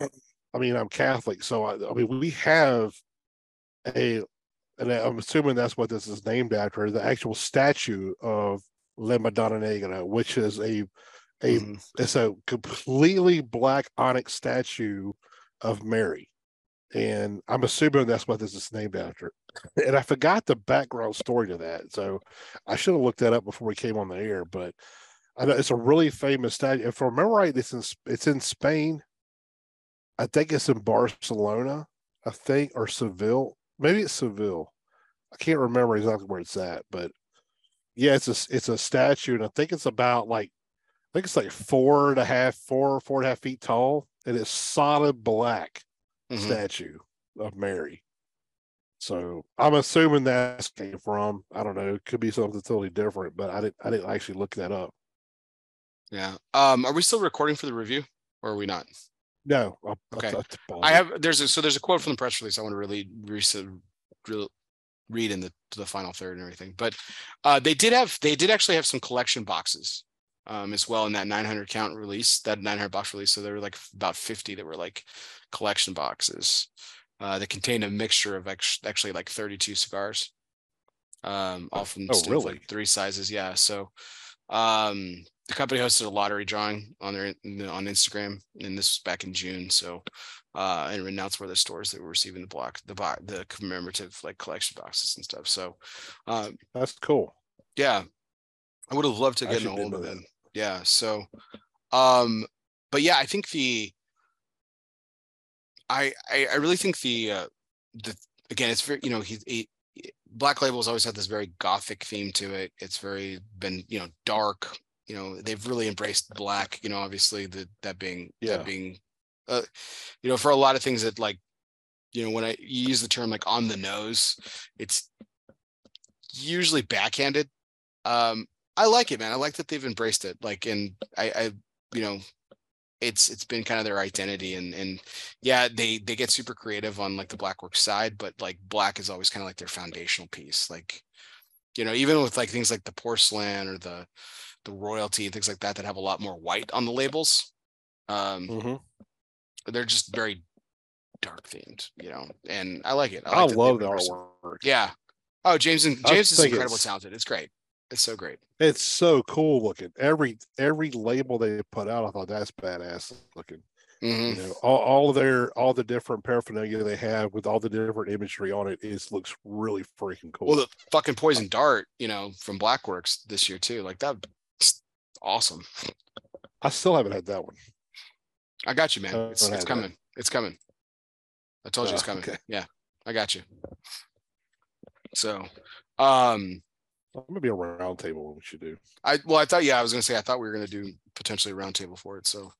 I mean, I'm Catholic, so I, I, mean, we have a, and I'm assuming that's what this is named after, the actual statue of La Madonna Negra, which is a, a, mm-hmm. it's a completely black onyx statue of Mary and I'm assuming that's what this is named after. And I forgot the background story to that, so I should have looked that up before we came on the air. But I know it's a really famous statue. If I remember right, it's in it's in Spain. I think it's in Barcelona. I think or Seville. Maybe it's Seville. I can't remember exactly where it's at, but yeah, it's a it's a statue, and I think it's about like I think it's like four and a half, four four and a half feet tall, and it's solid black mm-hmm. statue of Mary. So I'm assuming that's came from. I don't know. It could be something totally different, but I didn't. I didn't actually look that up. Yeah. Um. Are we still recording for the review, or are we not? No. I'll, okay. I'll, i have. There's a so there's a quote from the press release. I want to really, really read in the the final third and everything. But uh, they did have they did actually have some collection boxes um, as well in that 900 count release, that 900 box release. So there were like about 50 that were like collection boxes uh, that contained a mixture of ex- actually like 32 cigars, um, all from oh, really? like three sizes. Yeah. So, um, the company hosted a lottery drawing on their on Instagram, and this was back in June. So, uh, and announced where the stores that were receiving the block, the box, the commemorative like collection boxes and stuff. So, um, that's cool. Yeah, I would have loved to get a hold of them. Yeah. So, um, but yeah, I think the, I I, I really think the uh, the again, it's very you know he, he Black Label's always had this very gothic theme to it. It's very been you know dark. You know they've really embraced black. You know obviously the that being yeah. that being, uh, you know for a lot of things that like, you know when I use the term like on the nose, it's usually backhanded. Um, I like it, man. I like that they've embraced it. Like, and I, I you know, it's it's been kind of their identity and and yeah they they get super creative on like the black blackwork side but like black is always kind of like their foundational piece like you know even with like things like the porcelain or the the royalty and things like that that have a lot more white on the labels um mm-hmm. they're just very dark themed you know and i like it i, like I love the artwork. yeah. Oh james and james is incredibly talented it's great it's so great. It's so cool looking. Every every label they put out, I thought that's badass looking. Mm-hmm. You know, all, all their all the different paraphernalia they have with all the different imagery on it is looks really freaking cool. Well, the fucking poison dart, you know, from Blackworks this year too. Like that, awesome. I still haven't had that one. I got you, man. It's, it's coming. That. It's coming. I told you it's coming. Okay. Yeah, I got you. So, um, Maybe a roundtable we should do. I well, I thought yeah, I was gonna say I thought we were gonna do potentially a roundtable for it. So,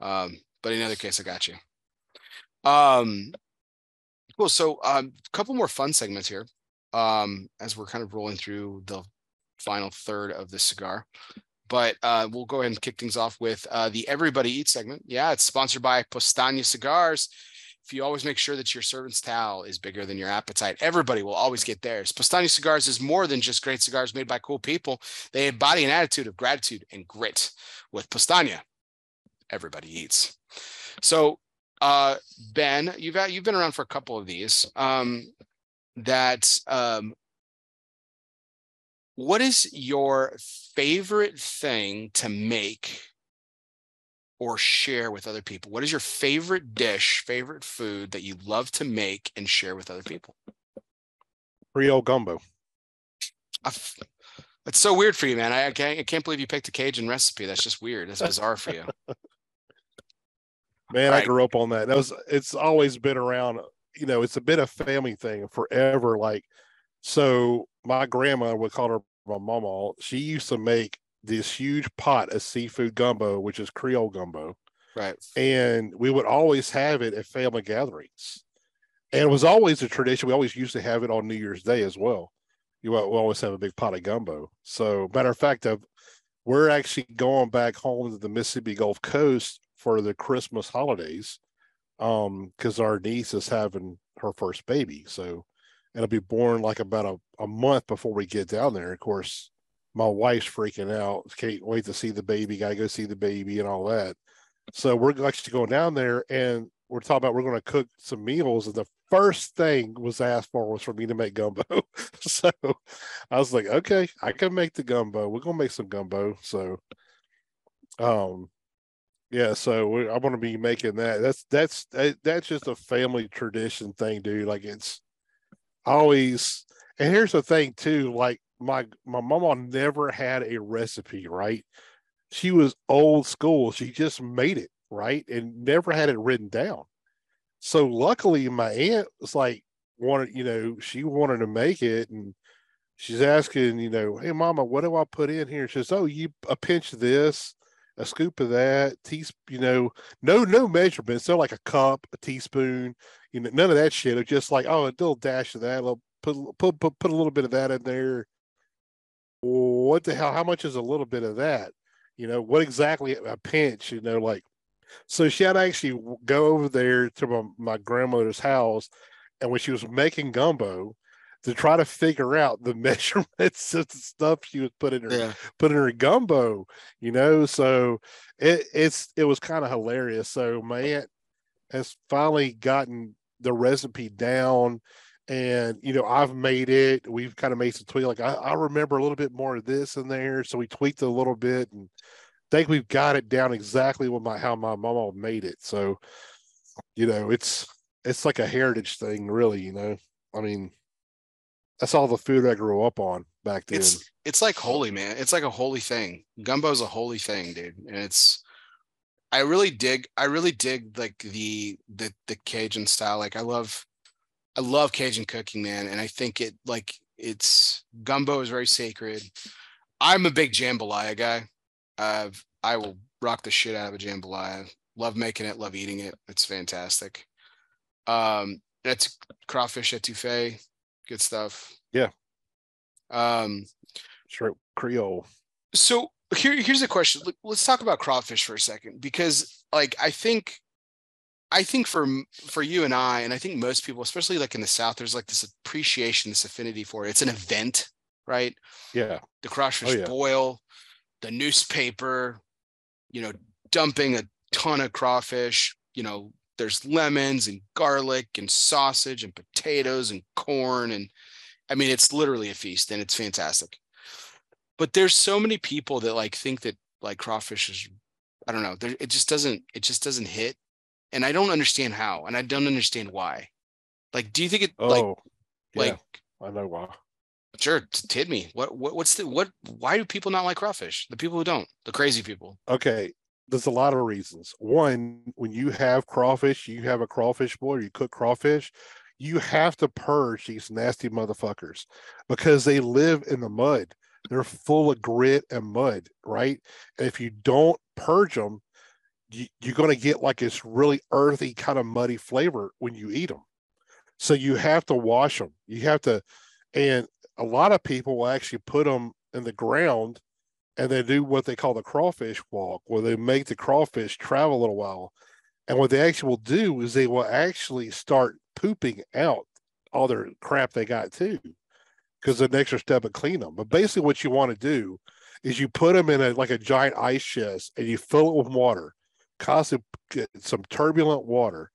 um, but in other case, I got you. Um, cool. So, um, a couple more fun segments here. Um, as we're kind of rolling through the final third of the cigar, but uh, we'll go ahead and kick things off with uh, the Everybody Eats segment. Yeah, it's sponsored by Postania Cigars if you always make sure that your servant's towel is bigger than your appetite, everybody will always get theirs. Postani Cigars is more than just great cigars made by cool people. They embody an attitude of gratitude and grit. With Postania, everybody eats. So, uh, Ben, you've you've been around for a couple of these. Um, that um, what is your favorite thing to make or share with other people? What is your favorite dish, favorite food that you love to make and share with other people? Creole gumbo. That's so weird for you, man. I, I, can't, I can't believe you picked a Cajun recipe. That's just weird. That's bizarre for you. Man, right. I grew up on that. That was it's always been around, you know, it's a bit of family thing forever. Like, so my grandma would call her my mama. She used to make this huge pot of seafood gumbo, which is Creole gumbo. Right. And we would always have it at family gatherings. And it was always a tradition. We always used to have it on New Year's Day as well. You we always have a big pot of gumbo. So, matter of fact, I've, we're actually going back home to the Mississippi Gulf Coast for the Christmas holidays um because our niece is having her first baby so it'll be born like about a, a month before we get down there of course my wife's freaking out. Can't wait to see the baby. Got to go see the baby and all that. So we're actually going down there and we're talking about we're going to cook some meals. And the first thing was asked for was for me to make gumbo. so I was like, okay, I can make the gumbo. We're going to make some gumbo. So, um, yeah, so I'm going to be making that. That's that's that's just a family tradition thing, dude. Like it's always. And here's the thing too. Like my my mama never had a recipe, right? She was old school. She just made it, right? And never had it written down. So luckily my aunt was like wanted, you know, she wanted to make it and she's asking, you know, hey mama, what do I put in here? She says, Oh, you a pinch of this, a scoop of that, teaspoon, you know, no, no measurements. They're like a cup, a teaspoon, you know, none of that shit. It's just like, oh, a little dash of that, a little, put, put, put, put a little bit of that in there what the hell? How much is a little bit of that? You know, what exactly a pinch? You know, like, so she had to actually go over there to my, my grandmother's house, and when she was making gumbo, to try to figure out the measurements of the stuff she was putting in her yeah. put in her gumbo, you know. So it it's it was kind of hilarious. So my aunt has finally gotten the recipe down and you know I've made it. We've kind of made some tweak. Like I, I remember a little bit more of this in there, so we tweaked a little bit, and think we've got it down exactly what my how my mama made it. So, you know, it's it's like a heritage thing, really. You know, I mean, that's all the food I grew up on back then. It's it's like holy, man. It's like a holy thing. Gumbo's a holy thing, dude, and it's. I really dig. I really dig like the the the Cajun style. Like I love I love Cajun cooking, man, and I think it like it's gumbo is very sacred. I'm a big jambalaya guy. Uh, I will rock the shit out of a jambalaya. Love making it, love eating it. It's fantastic. Um, that's crawfish etouffee, good stuff. Yeah. Um, shrimp Creole. So here, here's a question. Let's talk about crawfish for a second, because like I think I think for for you and I, and I think most people, especially like in the South, there's like this appreciation, this affinity for it. It's an event, right? Yeah. The crawfish oh, yeah. boil, the newspaper, you know, dumping a ton of crawfish. You know, there's lemons and garlic and sausage and potatoes and corn and I mean, it's literally a feast and it's fantastic. But there's so many people that like think that like crawfish is, I don't know, it just doesn't, it just doesn't hit and I don't understand how, and I don't understand why. Like, do you think it oh, like yeah, like I know why. Sure, hit me. What, what what's the what? Why do people not like crawfish? The people who don't, the crazy people. Okay, there's a lot of reasons. One, when you have crawfish, you have a crawfish boil, you cook crawfish, you have to purge these nasty motherfuckers because they live in the mud. They're full of grit and mud, right? And if you don't purge them, you, you're going to get like this really earthy kind of muddy flavor when you eat them. So you have to wash them. You have to, and a lot of people will actually put them in the ground and they do what they call the crawfish walk, where they make the crawfish travel a little while. And what they actually will do is they will actually start pooping out all their crap they got too, because the next step of clean them. But basically, what you want to do is you put them in a like a giant ice chest and you fill it with water constantly some turbulent water.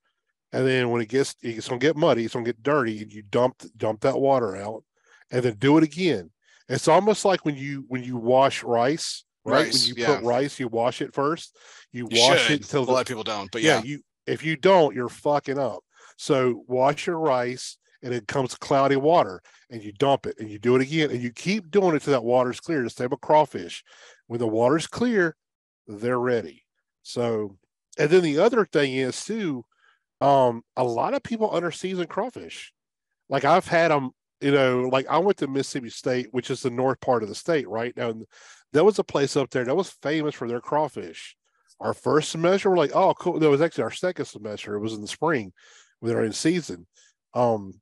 And then when it gets it's gonna get muddy, it's gonna get dirty, and you dump dump that water out and then do it again. It's almost like when you when you wash rice, right? Rice, when you yeah. put rice, you wash it first. You, you wash should. it till a lot of people don't, but yeah. yeah, you if you don't, you're fucking up. So wash your rice and it comes cloudy water and you dump it and you do it again and you keep doing it till that water's clear. The same with crawfish. When the water's clear, they're ready. So, and then the other thing is too, um, a lot of people under season crawfish. Like I've had them, you know, like I went to Mississippi State, which is the north part of the state, right? Now, there was a place up there that was famous for their crawfish. Our first semester, we're like, oh, cool. That was actually our second semester. It was in the spring when they're in season. Um,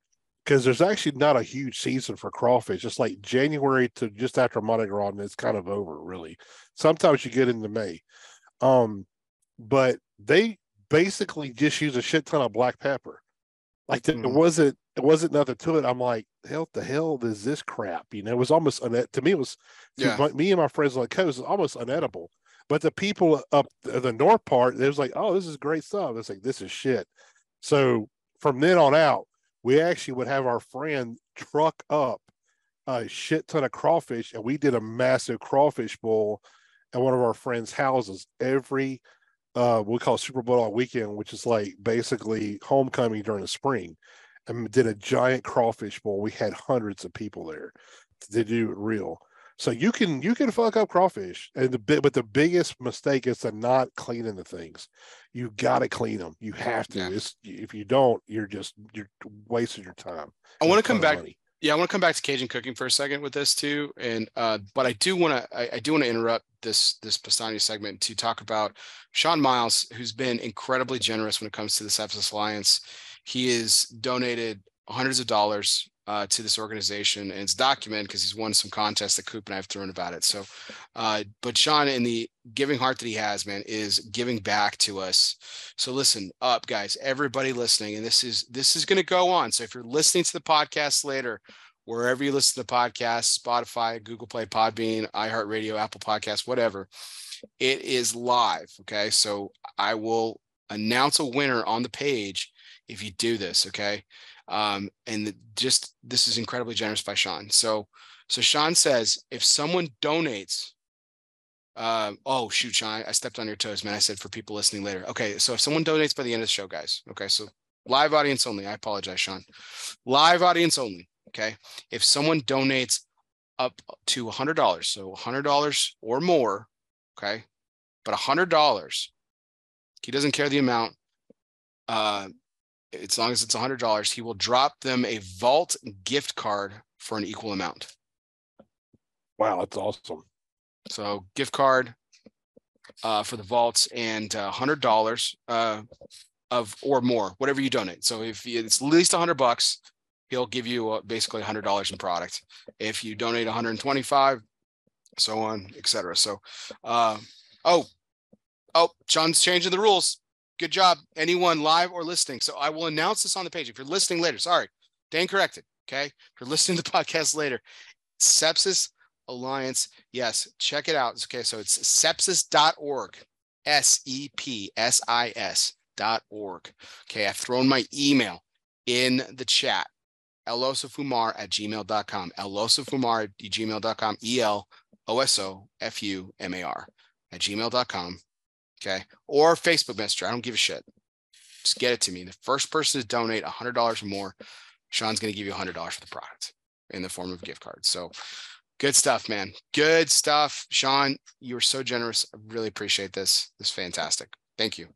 because there's actually not a huge season for crawfish. Just like January to just after Mardi and it's kind of over, really. Sometimes you get into May. Um, but they basically just use a shit ton of black pepper. Like mm. it wasn't it wasn't nothing to it. I'm like, hell, the hell is this crap? You know, it was almost un- to me. It was yeah. my, me and my friends like, coast was almost unedible. But the people up the north part, it was like, oh, this is great stuff. It's like this is shit. So from then on out, we actually would have our friend truck up a shit ton of crawfish, and we did a massive crawfish bowl at one of our friends' houses every uh, we call Super Bowl weekend, which is like basically homecoming during the spring, and did a giant crawfish bowl. We had hundreds of people there to do it real. So you can you can fuck up crawfish, and the bit, but the biggest mistake is to not cleaning the things. You got to clean them. You have to. Yeah. if you don't, you're just you're wasting your time. I want to come back. Money. Yeah, I want to come back to Cajun cooking for a second with this too, and uh, but I do want to I, I, do want to interrupt this this Pastani segment to talk about Sean Miles, who's been incredibly generous when it comes to the Sepsis Alliance. He has donated hundreds of dollars uh, to this organization, and it's documented because he's won some contests that Coop and I have thrown about it. So, uh, but Sean, in the giving heart that he has, man, is giving back to us. So listen up, guys, everybody listening, and this is this is going to go on. So if you're listening to the podcast later, wherever you listen to the podcast, Spotify, Google Play, Podbean, iHeartRadio, Apple Podcast, whatever, it is live. Okay, so I will announce a winner on the page if you do this. Okay. Um, and just this is incredibly generous by Sean. So, so Sean says if someone donates, uh, oh shoot, Sean, I stepped on your toes, man. I said for people listening later. Okay, so if someone donates by the end of the show, guys. Okay, so live audience only. I apologize, Sean. Live audience only. Okay, if someone donates up to a hundred dollars, so a hundred dollars or more. Okay, but a hundred dollars. He doesn't care the amount. Uh, as long as it's $100, he will drop them a vault gift card for an equal amount. Wow, that's awesome. So gift card uh, for the vaults and uh, $100 uh, of or more, whatever you donate. So if it's at least 100 bucks, he'll give you uh, basically $100 in product. If you donate 125, so on, etc. So, uh, oh, oh, Sean's changing the rules. Good job. Anyone live or listening. So I will announce this on the page. If you're listening later, sorry, Dan corrected. Okay. If you're listening to the podcast later, Sepsis Alliance. Yes, check it out. Okay. So it's sepsis.org. S E P S I S dot org. Okay. I've thrown my email in the chat. Elosofumar at gmail.com. Elosofumar at gmail.com. E L O S O F U M A R at gmail.com. Okay. Or Facebook Messenger. I don't give a shit. Just get it to me. The first person to donate $100 or more, Sean's going to give you $100 for the product in the form of gift cards. So good stuff, man. Good stuff. Sean, you were so generous. I really appreciate this. This is fantastic. Thank you.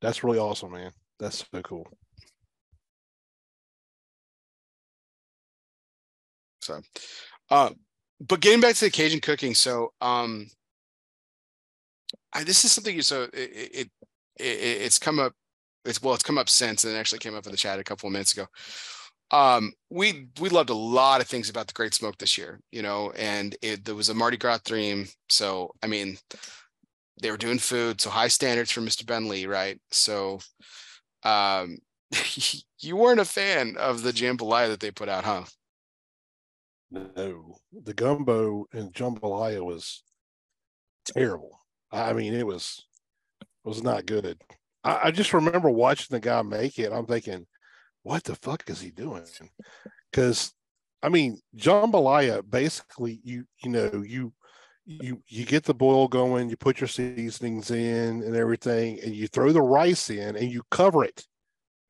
That's really awesome, man. That's so cool. So, uh, but getting back to the Cajun cooking, so um, I, this is something you so it, it, it it's come up it's well it's come up since and it actually came up in the chat a couple of minutes ago. Um we we loved a lot of things about the great smoke this year you know and it there was a mardi gras theme. So i mean they were doing food so high standards for mr ben lee right? So um you weren't a fan of the jambalaya that they put out huh? No the gumbo and jambalaya was terrible I mean, it was it was not good. I, I just remember watching the guy make it. I'm thinking, what the fuck is he doing? Because I mean, jambalaya basically you you know you you you get the boil going, you put your seasonings in and everything, and you throw the rice in and you cover it,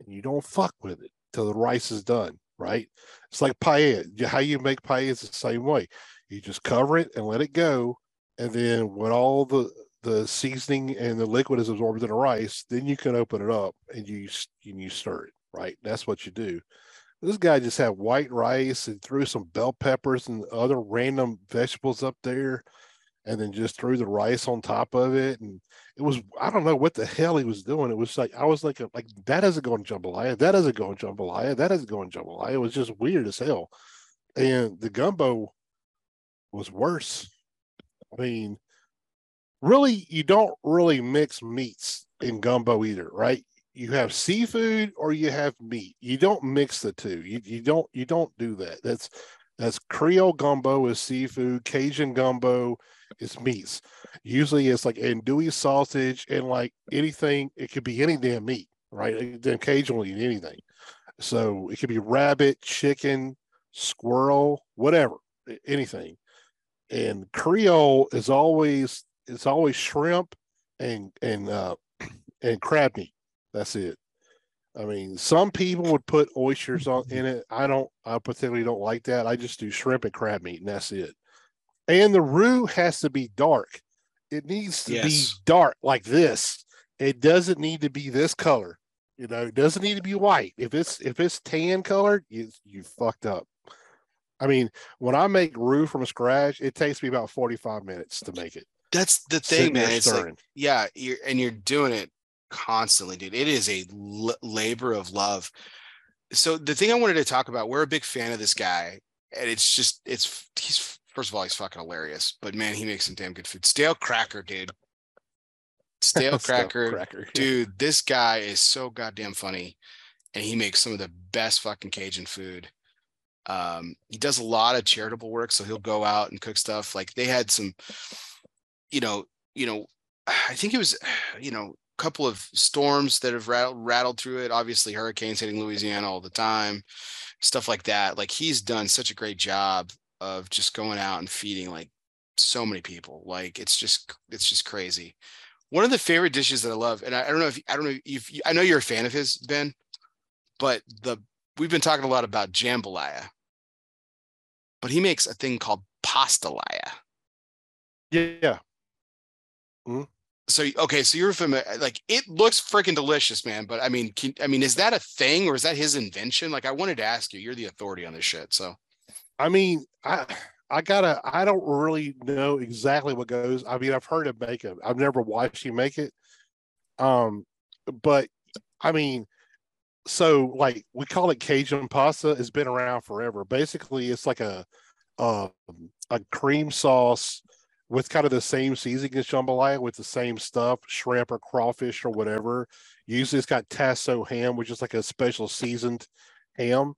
and you don't fuck with it till the rice is done. Right? It's like paella. How you make paella is the same way. You just cover it and let it go, and then when all the the seasoning and the liquid is absorbed in the rice, then you can open it up and you and you stir it. Right, that's what you do. This guy just had white rice and threw some bell peppers and other random vegetables up there, and then just threw the rice on top of it. And it was I don't know what the hell he was doing. It was like I was like uh, like that doesn't go in jambalaya. That doesn't go in jambalaya. That doesn't go in jambalaya. It was just weird as hell. And the gumbo was worse. I mean, really you don't really mix meats in gumbo either, right? You have seafood or you have meat. You don't mix the two. You you don't you don't do that. That's that's Creole gumbo is seafood, Cajun gumbo is meats. Usually it's like andouille sausage and like anything, it could be any damn meat, right? Then Occasionally anything. So it could be rabbit, chicken, squirrel, whatever, anything. And Creole is always it's always shrimp and and uh, and crab meat. That's it. I mean, some people would put oysters on in it. I don't. I particularly don't like that. I just do shrimp and crab meat, and that's it. And the roux has to be dark. It needs to yes. be dark like this. It doesn't need to be this color. You know, it doesn't need to be white. If it's if it's tan colored, you you fucked up. I mean, when I make roux from scratch, it takes me about 45 minutes to make it. That's the thing, man. It's like, yeah, you're and you're doing it constantly, dude. It is a l- labor of love. So the thing I wanted to talk about, we're a big fan of this guy, and it's just it's he's first of all he's fucking hilarious, but man, he makes some damn good food. Stalekracker, dude. Stalekracker, Stalekracker. dude. This guy is so goddamn funny, and he makes some of the best fucking Cajun food. Um, he does a lot of charitable work, so he'll go out and cook stuff. Like they had some you know, you know, I think it was, you know, a couple of storms that have rattled, rattled through it. Obviously, hurricanes hitting Louisiana all the time, stuff like that. Like he's done such a great job of just going out and feeding like so many people. Like it's just it's just crazy. One of the favorite dishes that I love, and I, I don't know if I don't know if you, I know you're a fan of his, Ben, but the we've been talking a lot about jambalaya, but he makes a thing called pastalaya. Yeah. Mm-hmm. So okay, so you're familiar. Like it looks freaking delicious, man. But I mean, can, I mean, is that a thing or is that his invention? Like, I wanted to ask you. You're the authority on this shit. So, I mean, I I gotta. I don't really know exactly what goes. I mean, I've heard him make it. I've never watched him make it. Um, but I mean, so like we call it Cajun pasta. It's been around forever. Basically, it's like a uh, a cream sauce with kind of the same seasoning as jambalaya with the same stuff, shrimp or crawfish or whatever. Usually, it's got tasso ham, which is like a special seasoned ham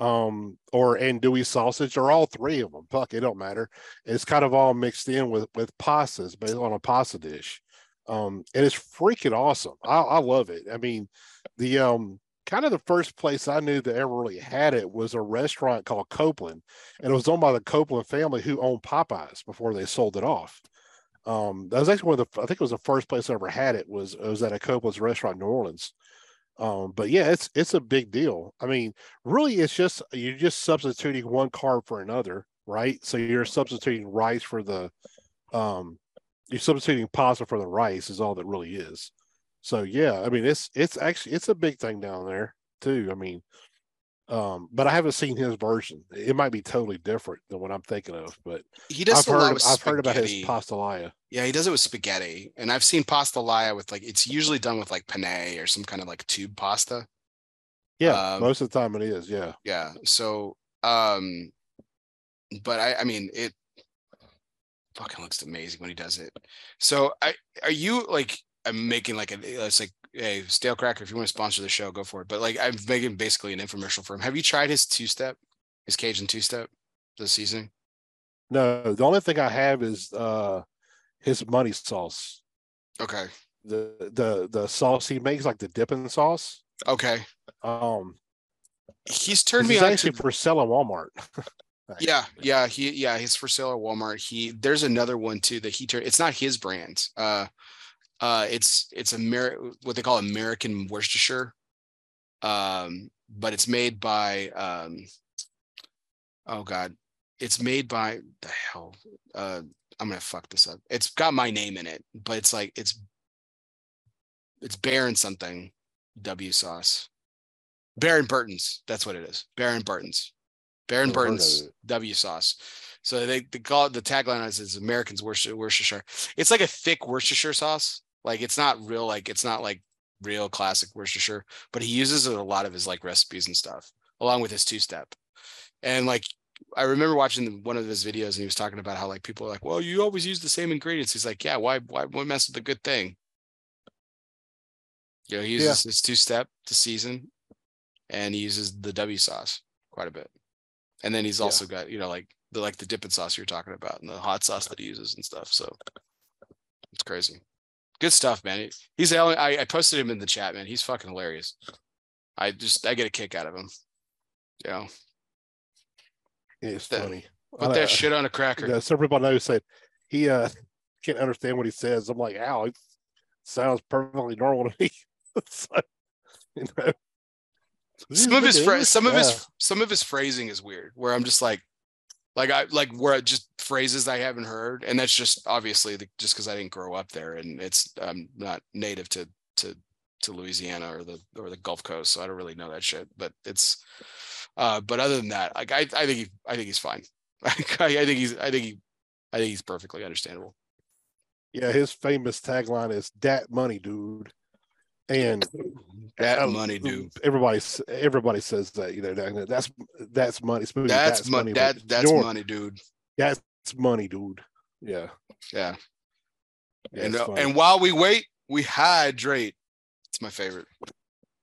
um, or andouille sausage, or all three of them. Fuck, it don't matter. It's kind of all mixed in with with pastas, based on a pasta dish. Um, and it's freaking awesome. I, I love it. I mean, the um kind of the first place I knew that ever really had it was a restaurant called Copeland, and it was owned by the Copeland family who owned Popeyes before they sold it off. Um, that was actually one of the I think it was the first place I ever had it was it was at a Copeland's restaurant in New Orleans. Um, but yeah, it's it's a big deal. I mean, really, it's just you're just substituting one carb for another, right? So you're substituting rice for the, um, you're substituting pasta for the rice is all that really is. So yeah, I mean, it's it's actually it's a big thing down there too. I mean, um, but I haven't seen his version. It might be totally different than what I'm thinking of, but he does I've heard, I've heard about his pastalaya. Yeah, he does it with spaghetti, and I've seen pastalaya with like it's usually done with like penne or some kind of like tube pasta. Yeah, um, most of the time it is. Yeah, yeah. So, um, but I, I mean, it fucking looks amazing when he does it. So, I are you like I'm making like a it's like hey, Stalekracker, if you want to sponsor the show, go for it. But like I'm making basically an infomercial for him. Have you tried his two step, his Cajun two step this season? No, the only thing I have is uh his money sauce. Okay. The the the sauce he makes, like the dipping sauce. Okay. Um he's turned me on actually to... for sale at Walmart. yeah, yeah, he yeah, he's for sale at Walmart. He there's another one too that he turned it's not his brand. Uh uh, it's it's what they call American Worcestershire, um, but it's made by um, oh god, it's made by the hell. Uh, I'm gonna fuck this up. It's got my name in it, but it's like it's it's Baron something W sauce. Baron Burton's. That's what it is. Baron Burton's. Baron Burton's W sauce. So they, they call it the tagline is, is Americans Worcestershire. It's like a thick Worcestershire sauce. Like it's not real, like it's not like real classic Worcestershire, but he uses it a lot of his like recipes and stuff, along with his two step. And like I remember watching one of his videos and he was talking about how like people are like, well, you always use the same ingredients. He's like, yeah, why why why mess with the good thing? You know, he uses yeah. his two step to season and he uses the W sauce quite a bit. And then he's also yeah. got, you know, like the like the dipping sauce you're talking about and the hot sauce that he uses and stuff. So it's crazy. Good stuff, man. He's I, I posted him in the chat, man. He's fucking hilarious. I just I get a kick out of him. You know. It's funny. Put uh, that shit on a cracker. Yeah, some people know said he uh can't understand what he says. I'm like, ow, it sounds perfectly normal to me. so, you know. Some of his fra- some of his some of his phrasing is weird. Where I'm just like, like I like where I just phrases I haven't heard, and that's just obviously the, just because I didn't grow up there, and it's I'm not native to to to Louisiana or the or the Gulf Coast, so I don't really know that shit. But it's, uh, but other than that, like I I think he I think he's fine. I, I think he's I think he I think he's perfectly understandable. Yeah, his famous tagline is "Dat money, dude." and that uh, money, dude. Everybody, everybody says that. You know, that's that's money. That's, that's money. That that's your, money, dude. That's money, dude. Yeah, yeah. yeah and uh, and while we wait, we hydrate. It's my favorite.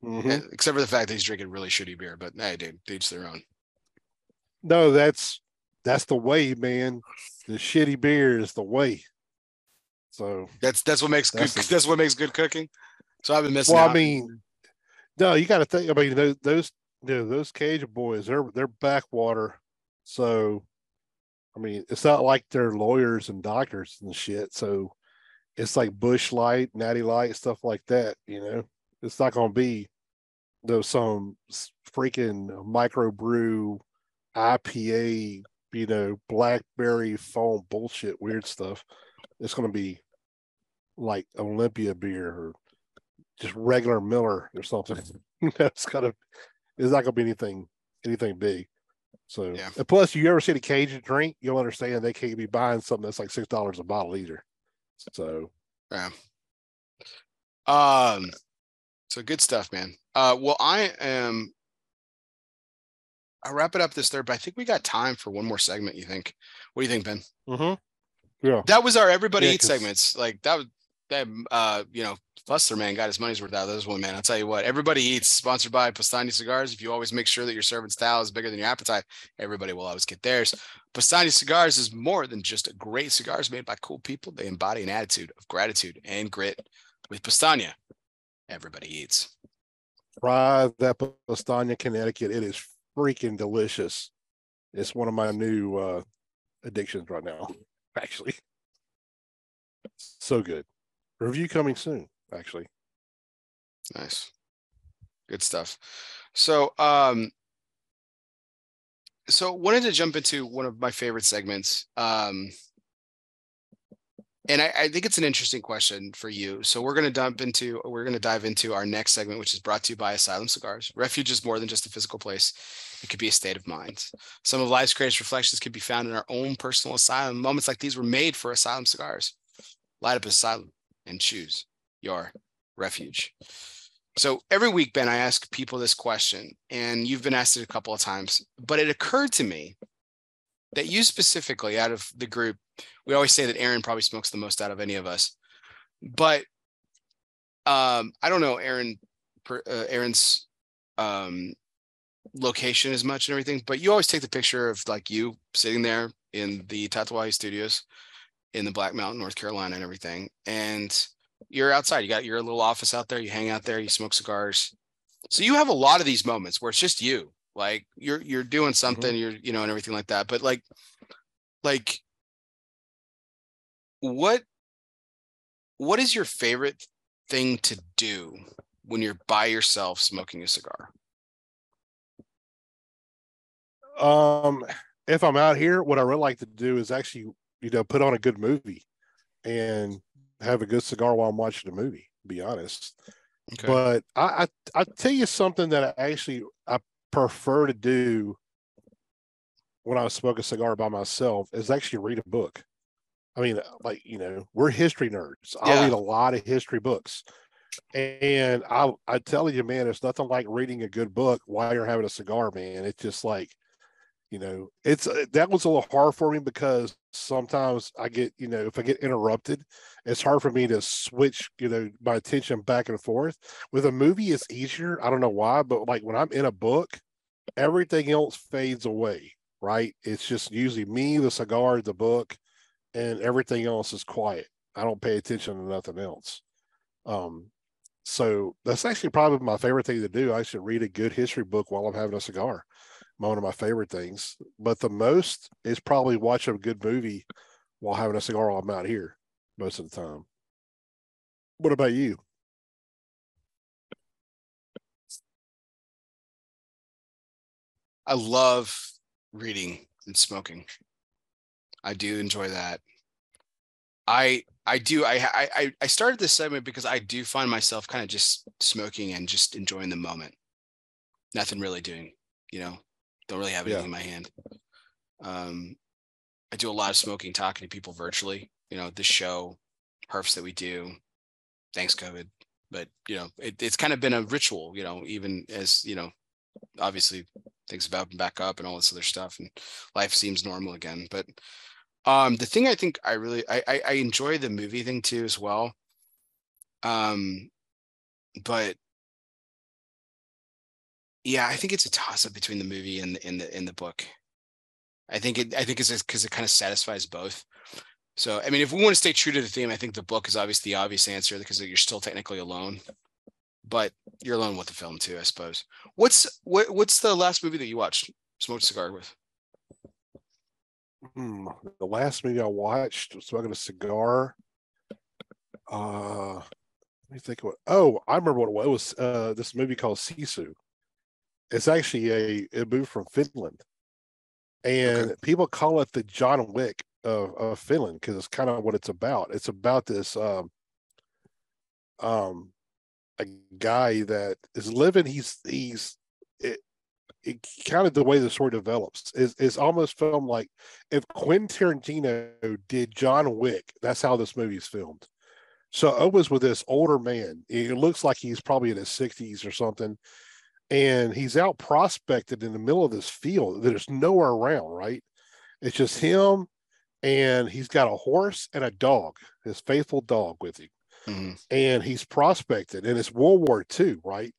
Mm-hmm. Except for the fact that he's drinking really shitty beer, but hey, dude, each their own. No, that's that's the way, man. The shitty beer is the way. So that's that's what makes That's good. a- that's what makes good cooking. So I've been missing. Well, I mean, no, you got to think. I mean, those those you know, those Cajun boys, they're they're backwater. So, I mean, it's not like they're lawyers and doctors and shit. So, it's like Busch Light, Natty Light, stuff like that. You know, it's not going to be those some freaking microbrew IPA, you know, blackberry foam bullshit, weird stuff. It's going to be like Olympia beer or just regular Miller or something. That's kind of it's not gonna be anything anything big. So Yeah. and plus you ever see the Cajun drink, you'll understand they can't be buying something that's like six dollars a bottle either. So yeah. Um, so good stuff, man. Uh, well, I am. I'll wrap it up this third, but I think we got time for one more segment. You think? What do you think, Ben? Mm-hmm. Yeah. That was our everybody Yeah, eats segments. Like that was that. Uh, you know, Buster man got his money's worth out of this one, man. I'll tell you what. Everybody eats, sponsored by Pastani Cigars. If you always make sure that your servant's towel is bigger than your appetite, everybody will always get theirs. Pastani Cigars is more than just a great cigars made by cool people. They embody an attitude of gratitude and grit. With Pastania, everybody eats. Try that Pastania, Connecticut. It is freaking delicious. It's one of my new uh addictions right now, actually. So good. Review coming soon, actually. Nice. Good stuff. So um so wanted to jump into one of my favorite segments. Um and I, I think it's an interesting question for you. So we're gonna dump into we're gonna dive into our next segment, which is brought to you by Asylum Cigars. Refuge is more than just a physical place. It could be a state of mind. Some of life's greatest reflections could be found in our own personal asylum. Moments like these were made for Asylum Cigars. Light up Asylum and choose your refuge. So every week, Ben, I ask people this question, and you've been asked it a couple of times, but it occurred to me that you specifically, out of the group, we always say that Aaron probably smokes the most out of any of us, but um, I don't know Aaron, uh, Aaron's um, location as much and everything, but you always take the picture of like you sitting there in the Tatawahi studios in the Black Mountain, North Carolina, and everything, and you're outside. You got your little office out there. You hang out there. You smoke cigars. So you have a lot of these moments where it's just you. Like you're you're doing something. You're you know and everything like that. But like like what what is your favorite thing to do when you're by yourself smoking a cigar? Um, if I'm out here, what I really like to do is actually, you know, put on a good movie and have a good cigar while I'm watching the movie. to Be honest, Okay. but I, I I tell you something that I actually I prefer to do when I smoke a cigar by myself is actually read a book. I mean, like you know, we're history nerds. I read a lot of history books, and I I tell you, man, it's nothing like reading a good book while you're having a cigar, man. It's just like you know it's uh, that was a little hard for me because sometimes i get you know if i get interrupted it's hard for me to switch you know my attention back and forth. With a movie it's easier i don't know why but like when i'm in a book everything else fades away right? It's just usually me the cigar the book and everything else is quiet. I don't pay attention to nothing else. Um so that's actually probably my favorite thing to do. I should read a good history book while i'm having a cigar one of my favorite things. But the most is probably watch a good movie while having a cigar while I'm out here most of the time. What about you? I love reading and smoking. I do enjoy that. I I do I I- I started this segment because I do find myself kind of just smoking and just enjoying the moment. Nothing really doing, you know. Don't really have anything Yeah. in my hand. Um I do a lot of smoking, talking to people virtually, you know, this show, herfs that we do. Thanks COVID. But, you know, it, it's kind of been a ritual, you know, even as, you know, obviously things have opened back up and all this other stuff and life seems normal again but um the thing i think i really I, I i enjoy the movie thing too as well um but yeah i think it's a toss up between the movie and the in the in the book i think it i think it's because it kind of satisfies both So, I mean, if we want to stay true to the theme, I think the book is obviously the obvious answer because you're still technically alone, but you're alone with the film too, I suppose. What's what, what's the last movie that you watched? Smoked a cigar with. Hmm, the last movie I watched smoking a cigar. Uh, let me think what. Oh, I remember what it was. It was uh, this movie called Sisu. It's actually a, a movie from Finland, and okay. people call it the John Wick of, of Finland because it's kind of what it's about. It's about this um, um, a guy that is living. He's he's it, it kind of the way the story develops is is almost filmed like if Quentin Tarantino did John Wick. That's how this movie is filmed. So it was with this older man. It looks like he's probably in his sixties or something, and he's out prospected in the middle of this field. There's nowhere around. Right? It's just him, and he's got a horse and a dog, his faithful dog with him, mm-hmm. and he's prospected. And it's World War II, right?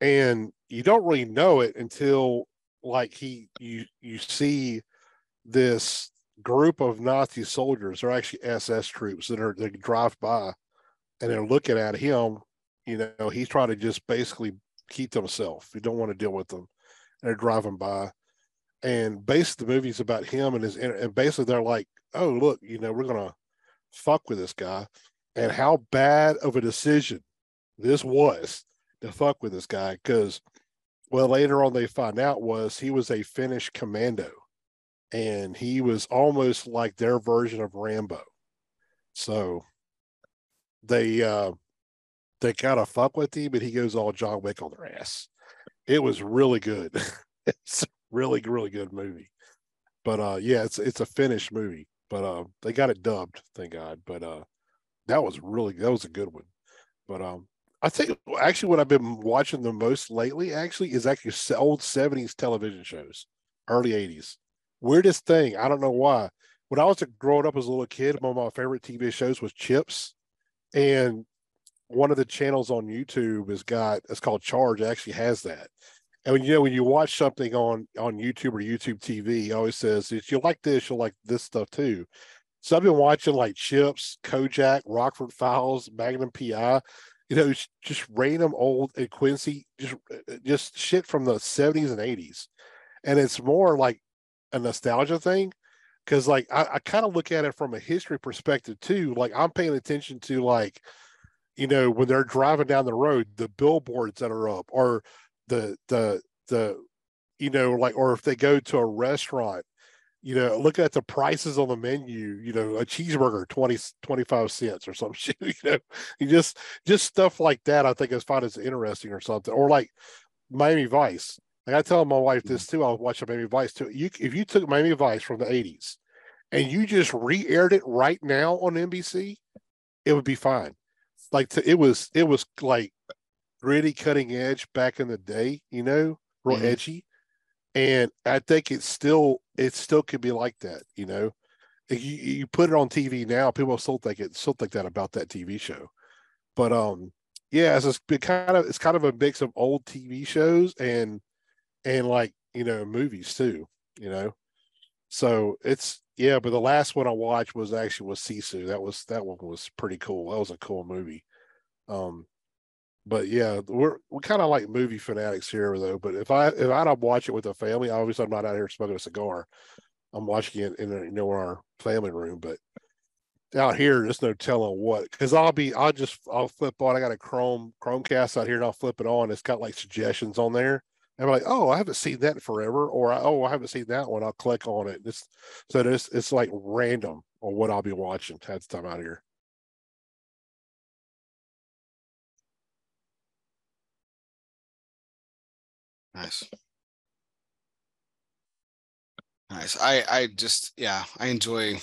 and you don't really know it until like he you you see this group of Nazi soldiers they're actually SS troops that are they drive by and they're looking at him. You know, he's trying to just basically keep to. He don't want to deal with them. And they're driving by. And basically the movie's about him and his and basically they're like, oh look, you know, we're gonna fuck with this guy. And how bad of a decision this was to fuck with this guy because well later on they find out was he was a Finnish commando and he was almost like their version of Rambo. So they uh they kind of fuck with him, but he goes all John Wick on their ass. It was really good. it's really, really good movie. But uh yeah, it's it's a Finnish movie. But uh they got it dubbed, thank God. But uh that was really that was a good one. But um I think actually what I've been watching the most lately actually is actually old 70s television shows, early 80s. Weirdest thing, I don't know why. When I was growing up as a little kid, one of my favorite TV shows was Chips. And one of the channels on YouTube has got it's called Charge, it actually has that. And when you know when you watch something on on YouTube or YouTube TV, it always says if you like this, you'll like this stuff too. So I've been watching like Chips, Kojak, Rockford Files, Magnum PI you know, just random old and Quincy, just just shit from the 70s and 80s. And it's more like a nostalgia thing. Cause like I, I kind of look at it from a history perspective too. Like I'm paying attention to like, you know, when they're driving down the road, the billboards that are up or the the the you know, like or if they go to a restaurant you know, look at the prices on the menu, you know, a cheeseburger, 20, 25 cents or some shit, you know, you just, just stuff like that. I think is find as interesting or something, or like Miami Vice. Like I tell my wife this mm-hmm. too. I was watching Miami Vice too. You, if you took Miami Vice from the eighties and you just re-aired it right now on NBC, it would be fine. Like to, it was, it was like really cutting edge back in the day, you know, real mm-hmm. edgy and I think it's still it still could be like that. You know, if you, you put it on TV now, people still think it still think that about that TV show. But um, yeah, it's just kind of it's kind of a mix of old TV shows and and like you know movies too. You know, so it's yeah. But the last one I watched was actually was Sisu. That was that one was pretty cool. That was a cool movie. Um, but yeah, we're we kind of like movie fanatics here though. But if I if I don't watch it with a family, obviously I'm not out here smoking a cigar. I'm watching it in you know our family room, but out here there's no telling what because I'll be I'll just I'll flip on. I got a Chrome Chromecast out here and I'll flip it on. It's got like suggestions on there. And I'm like, oh, I haven't seen that forever, or oh, I haven't seen that one. I'll click on it. It's so it's it's like random on what I'll be watching at the time out of here. Nice. Nice. I I just yeah, I enjoy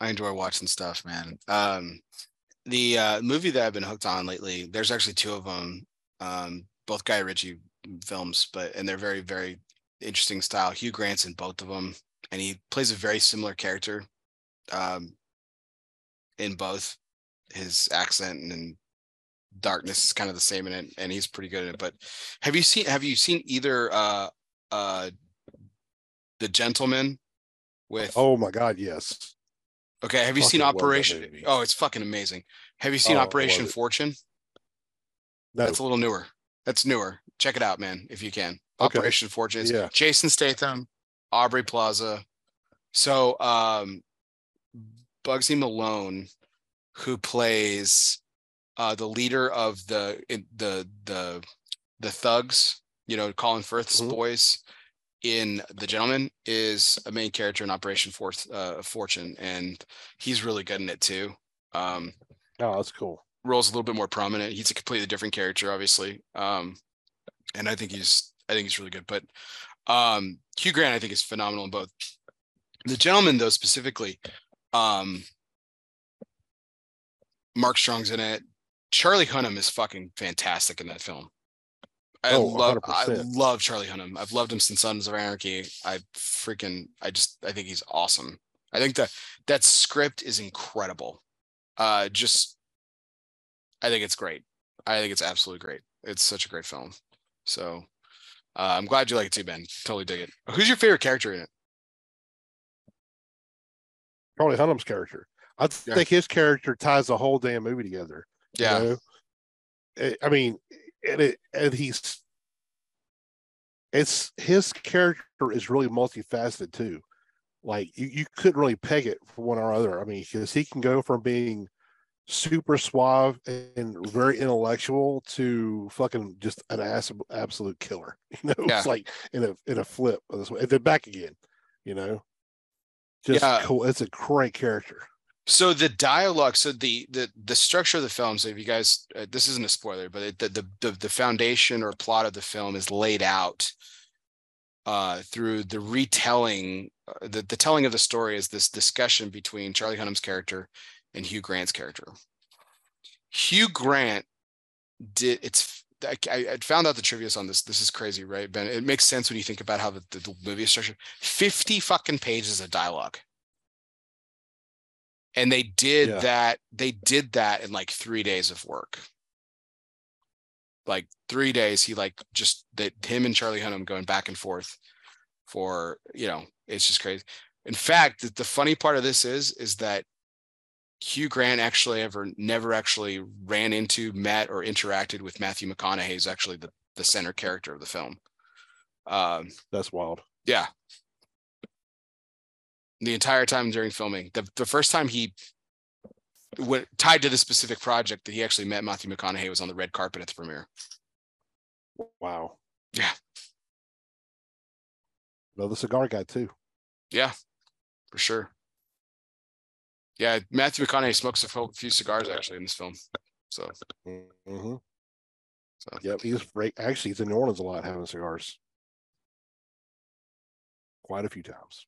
I enjoy watching stuff, man. Um the uh movie that I've been hooked on lately, there's actually two of them. Um both Guy Ritchie films, but and they're very very interesting style. Hugh Grant's in both of them and he plays a very similar character um in both his accent and darkness is kind of the same in it, and he's pretty good at it. But have you seen have you seen either uh uh the gentleman with oh my god, yes. Okay, have you seen Fucking that Operation? Oh, it's fucking amazing. Have you seen Oh, Operation. Fortune? No, That's a little newer. That's newer. Check it out, man, if you can. Okay. Operation Fortune. It's Yeah. Jason Statham, Aubrey Plaza. So, um, Bugzy Malone, who plays uh, the leader of the in- the the the thugs, you know, Colin Firth's Mhm. boys in The Gentleman, is a main character in Operation Forth, uh, Fortune, and he's really good in it too. Um, oh, that's cool. role's a little bit more prominent. He's a completely different character, obviously. Um, and I think he's I think he's really good. But um Hugh Grant, I think, is phenomenal in both. The gentleman, though, specifically, um Mark Strong's in it. Charlie Hunnam is fucking fantastic in that film. I Oh, love I 100%. love Charlie Hunnam. I've loved him since Sons of Anarchy. I freaking I just I think he's awesome. I think that that script is incredible. Uh just I think it's great. I think it's absolutely great. It's such a great film. So uh, I'm glad you like it too, Ben. Totally dig it. Who's your favorite character in it? Charlie Hunnam's character. I Yeah. think his character ties the whole damn movie together. you Yeah. know? I- I mean, and it and he's it's his character is really multifaceted too. Like you, you couldn't really peg it for one or other. I mean, because he can go from being super suave and very intellectual to fucking just an ass, absolute killer. You know, Yeah. it's like in a in a flip of this way, and then back again. You know, just Yeah. cool. It's a great character. So the dialogue, so the the the structure of the film. So if you guys, uh, this isn't a spoiler, but it, the, the the the foundation or plot of the film is laid out uh, through the retelling. Uh, the the telling of the story is this discussion between Charlie Hunnam's character and Hugh Grant's character. Hugh Grant did it's. I, I found out the trivia on this. This is crazy, right, Ben? It makes sense when you think about how the, the, the movie is structured. Fifty fucking pages of dialogue and they did Yeah. that they did that in like three days of work like three days he like just that him and charlie hunnam going back and forth for you know it's just crazy in fact the, the funny part of this is is that hugh grant actually ever never actually ran into met or interacted with matthew mcconaughey who's actually the, the center character of the film um That's wild. yeah. The entire time during filming, the the first time he went tied to the specific project that he actually met Matthew McConaughey was on the red carpet at the premiere. Wow. Yeah. Another cigar guy too. Yeah, for sure. Yeah, Matthew McConaughey smokes a few cigars actually in this film. So, hmm so Yep, he's great. Actually, he's in New Orleans a lot having cigars. Quite a few times.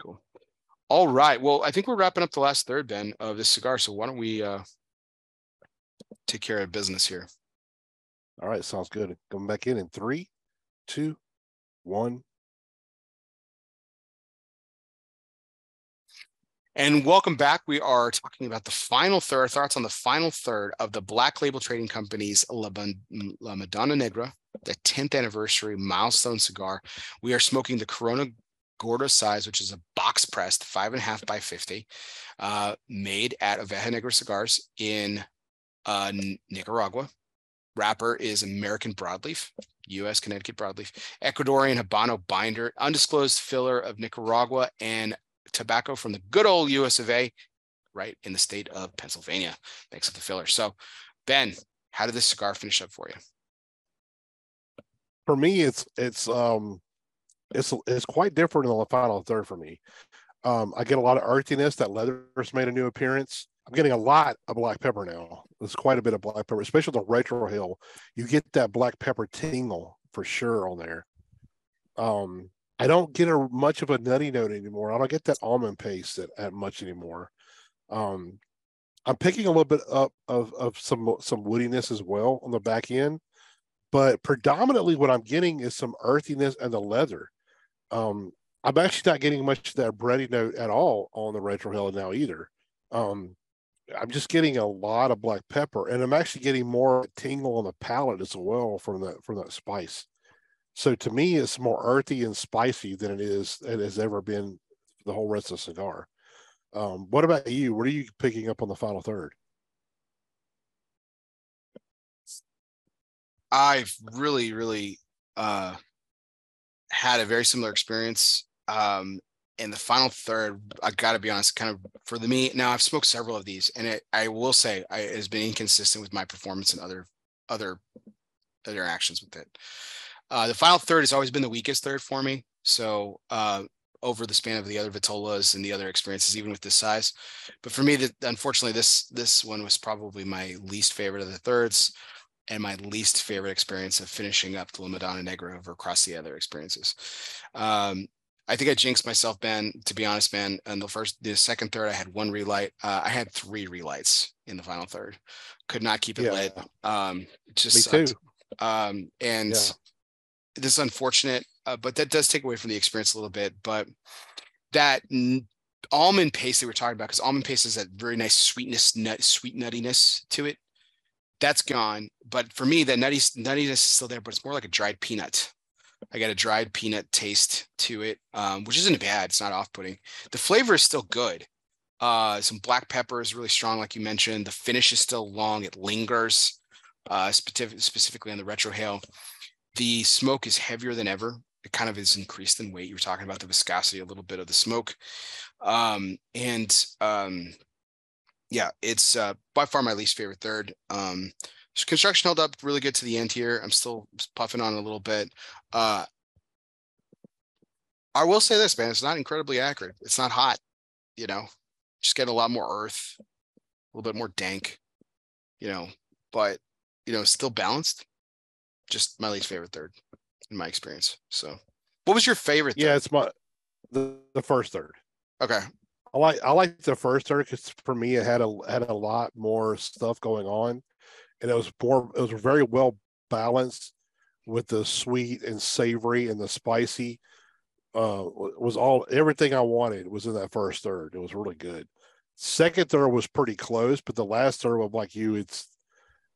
cool. All right. Well, I think we're wrapping up the last third, Ben, of this cigar. So why don't we uh take care of business here? All right, sounds good. Coming back in in three, two, one. And welcome back. We are talking about the final third, thoughts on the final third of the Black Label Trading Company's La, La Madonna Negra, the 10th anniversary milestone cigar. We are smoking the Corona Gorda size, which is a box pressed five and a half by 50, uh, made at Oveja Negra Cigars in uh, Nicaragua. Wrapper is American broadleaf, U.S. Connecticut broadleaf, Ecuadorian Habano binder, undisclosed filler of Nicaragua, and tobacco from the good old US of A, right in the state of Pennsylvania. Thanks for the filler. So, Ben, how did this cigar finish up for you? For me, it's it's um it's it's quite different in the final third for me. Um, I get a lot of earthiness. That leather's made a new appearance. I'm getting a lot of black pepper now. There's quite a bit of black pepper, especially the retrohale. You get that black pepper tingle for sure on there. Um, I don't get a much of a nutty note anymore. I don't get that almond paste at, that much anymore. Um, I'm picking a little bit up of of some some woodiness as well on the back end, but predominantly what I'm getting is some earthiness and the leather. Um, I'm actually not getting much of that bready note at all on the retrohale now either. Um, I'm just getting a lot of black pepper, and I'm actually getting more tingle on the palate as well from that from that spice. So to me, it's more earthy and spicy than it is it has ever been the whole rest of the cigar. Um, what about you? What are you picking up on the final third? I've really, really uh, had a very similar experience. Um, in the final third, I got to be honest, kind of for the me. Now I've smoked several of these, and it, I will say, I, it has been inconsistent with my performance and other other interactions with it. Uh, the final third has always been the weakest third for me. So uh, over the span of the other Vitolas and the other experiences, even with this size. But for me, that unfortunately, this this one was probably my least favorite of the thirds and my least favorite experience of finishing up the La Madonna Negra over across the other experiences. Um, I think I jinxed myself, Ben. To be honest, man, in the first, the second, third, I had one relight. Uh, I had three relights in the final third. Could not keep it yeah. lit. Um, just Me sucked. too. Um, and yeah. This is unfortunate, uh, but that does take away from the experience a little bit. But that n- almond paste that we're talking about, because almond paste has that very nice sweetness, nut, sweet nuttiness to it that's gone. But for me, that nutty nuttiness is still there, but it's more like a dried peanut. I got a dried peanut taste to it, um, which isn't bad. It's not off-putting. The flavor is still good. Uh, some black pepper is really strong, like you mentioned. The finish is still long. It lingers, uh, specific, specifically on the retrohale. The smoke is heavier than ever. It kind of is increased in weight. You were talking about the viscosity, a little bit of the smoke, um, and um, yeah, it's uh, by far my least favorite third. Um, construction held up really good to the end here. I'm still puffing on a little bit. Uh, I will say this, man, it's not incredibly accurate. It's not hot, you know, just get a lot more earth, a little bit more dank, you know, but you know, still balanced. Just my least favorite third in my experience. So what was your favorite? Yeah, it's my the, the first third. Okay. I like I like the first third because for me it had a had a lot more stuff going on, and it was more it was very well balanced with the sweet and savory and the spicy. Uh, was all everything I wanted was in that first third. It was really good. Second third was pretty close, but the last third, I'm like you, it's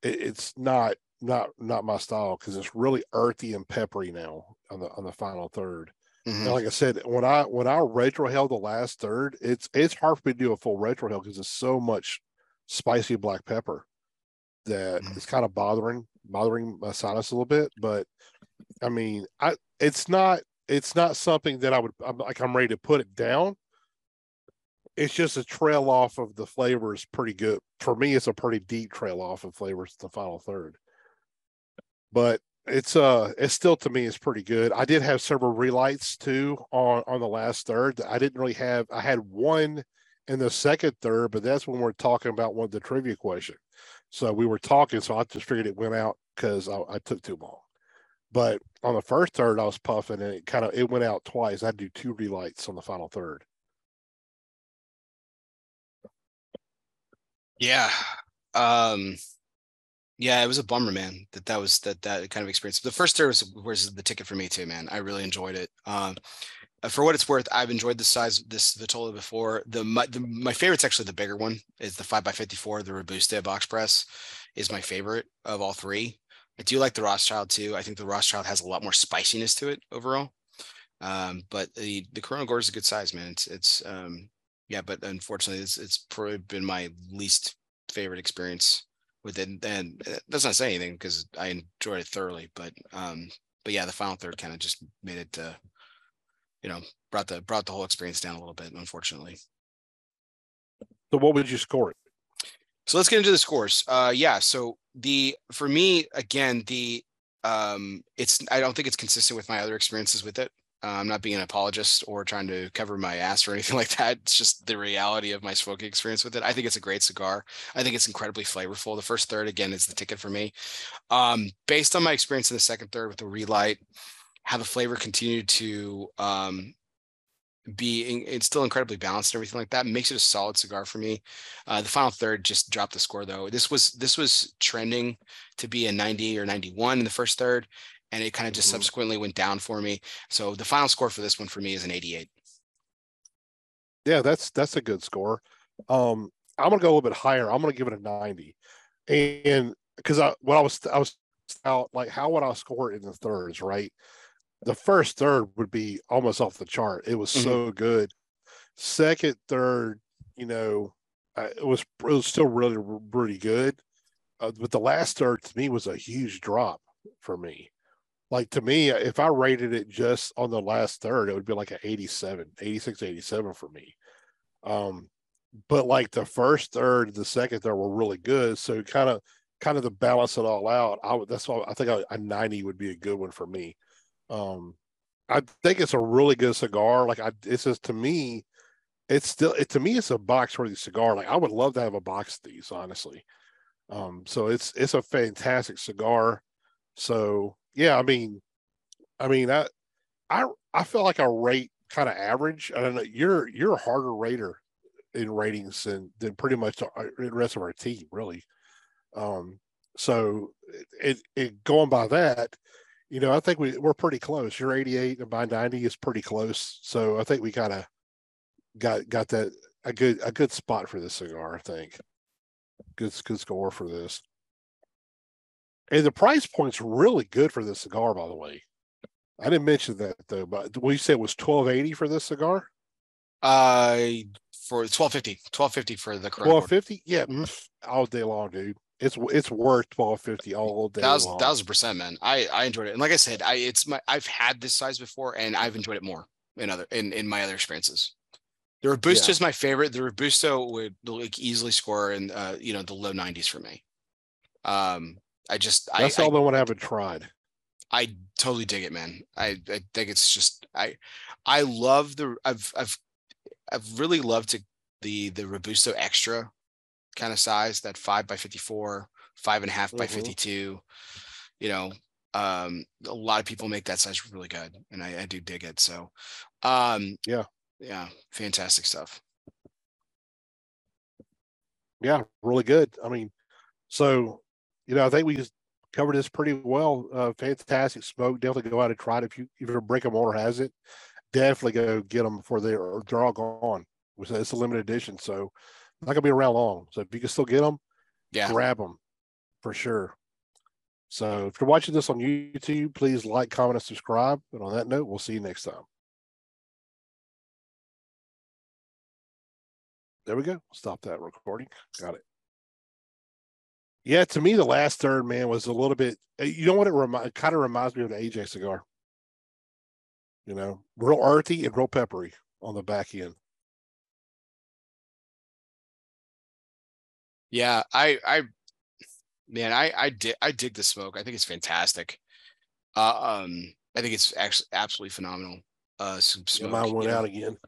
it, it's not not not my style because it's really earthy and peppery now on the on the final third. Mm-hmm. like I said, when I when I retrohale the last third, it's it's hard for me to do a full retrohale because it's so much spicy black pepper that mm-hmm. it's kind of bothering bothering my sinus a little bit. But I mean, I it's not it's not something that I would I'm like I'm ready to put it down. It's just a trail off of the flavors pretty good. For me, it's a pretty deep trail off of flavors the final third. But it's uh it's still to me is pretty good. I did have several relights too on on the last third. I didn't really have I had one in the second third, but that's when we're talking about one of the trivia question. So we were talking, so I just figured it went out because I, I, took too long. But on the first third, I was puffing and it kind of it went out twice. I do two relights on the final third. Yeah. Um yeah, it was a bummer, man. That that was that that kind of experience. The first tour was was the ticket for me too, man. I really enjoyed it. Um, uh, for what it's worth, I've enjoyed the size of this Vitola before. The my, the, my favorite's actually the bigger one. Is the five x fifty four, the Robusto box press, is my favorite of all three. I do like the Rothschild too. I think the Rothschild has a lot more spiciness to it overall. Um, but the the Corona Gorda is a good size, man. It's it's um yeah, but unfortunately, it's it's probably been my least favorite experience with it. And that's not saying anything because I enjoyed it thoroughly. But um, but yeah, the final third kind of just made it uh, you know, brought the brought the whole experience down a little bit, unfortunately. So what would you score it? So let's get into the scores. Uh yeah, so the for me again, the um it's I don't think it's consistent with my other experiences with it. I'm not being an apologist or trying to cover my ass or anything like that. It's just the reality of my smoking experience with it. I think it's a great cigar. I think it's incredibly flavorful. The first third, again, is the ticket for me. Um, based on my experience in the second third with the relight, how the flavor continued to um, be in, it's still incredibly balanced and everything like that makes it a solid cigar for me uh, the final third just dropped the score though this was this was trending to be a 90 or 91 in the first third and it kind of just mm-hmm. subsequently went down for me. So the final score for this one for me is an 88. Yeah, that's that's a good score. Um, I'm gonna go a little bit higher. I'm gonna give it a 90, and because I what I was I was out like how would I score it in the thirds? Right, the first third would be almost off the chart. It was mm-hmm. so good, second, third, you know, it was it was still really really good. Uh, but the last third to me was a huge drop for me. Like to me, if I rated it just on the last third, it would be like an 87, 86, 87 for me. Um, but like the first third, the second third were really good. So kind of kind of to balance it all out, I would that's why I think a, a 90 would be a good one for me. Um, I think it's a really good cigar. Like I, it's just to me, it's still it to me it's a box worthy cigar. Like I would love to have a box of these, honestly. Um, so it's it's a fantastic cigar. So yeah, I mean, I mean, I I I feel like I rate kind of average. I don't know. You're you're a harder rater in ratings than than pretty much the rest of our team, really. Um, so it, it going by that, you know, I think we we're pretty close. You're 88 and by 90 is pretty close. So I think we kind of got got that a good a good spot for this cigar. I think good good score for this. And the price point's really good for this cigar, by the way. I didn't mention that though, but what you said was 1280 for this cigar? Uh for 1250. 1250 for the 1250? Yeah, mm-hmm. all day long, dude. It's it's worth 1250 all day. Thousand thousand percent, man. I I enjoyed it. And like I said, I it's my I've had this size before and I've enjoyed it more in other in, in my other experiences. The Robusto yeah. is my favorite. The Robusto would like easily score in uh, you know, the low 90s for me. Um I just that's I, all I, the one I haven't tried. I totally dig it, man. I, I think it's just I I love the I've I've I've really loved to, the the Robusto extra kind of size, that five by fifty four, five and a half by mm-hmm. fifty two. You know, um, a lot of people make that size really good, and I, I do dig it. So, um, yeah, yeah, fantastic stuff. Yeah, really good. I mean, so you know, I think we just covered this pretty well. Uh, fantastic smoke. Definitely go out and try it if you if your brick and mortar has it. Definitely go get them before they're they're all gone. It's a limited edition, so not gonna be around long. So if you can still get them, yeah, grab them for sure. So if you're watching this on YouTube, please like, comment, and subscribe. And on that note, we'll see you next time. There we go. Stop that recording. Got it. Yeah, to me, the last third man was a little bit. Uh, you know what it remind? Kind of reminds me of the AJ cigar. You know, real earthy and real peppery on the back end. Yeah, I, I, man, I, I dig, I dig the smoke. I think it's fantastic. Uh, um, I think it's actually absolutely phenomenal. Uh, smoke, yeah, mine went out again.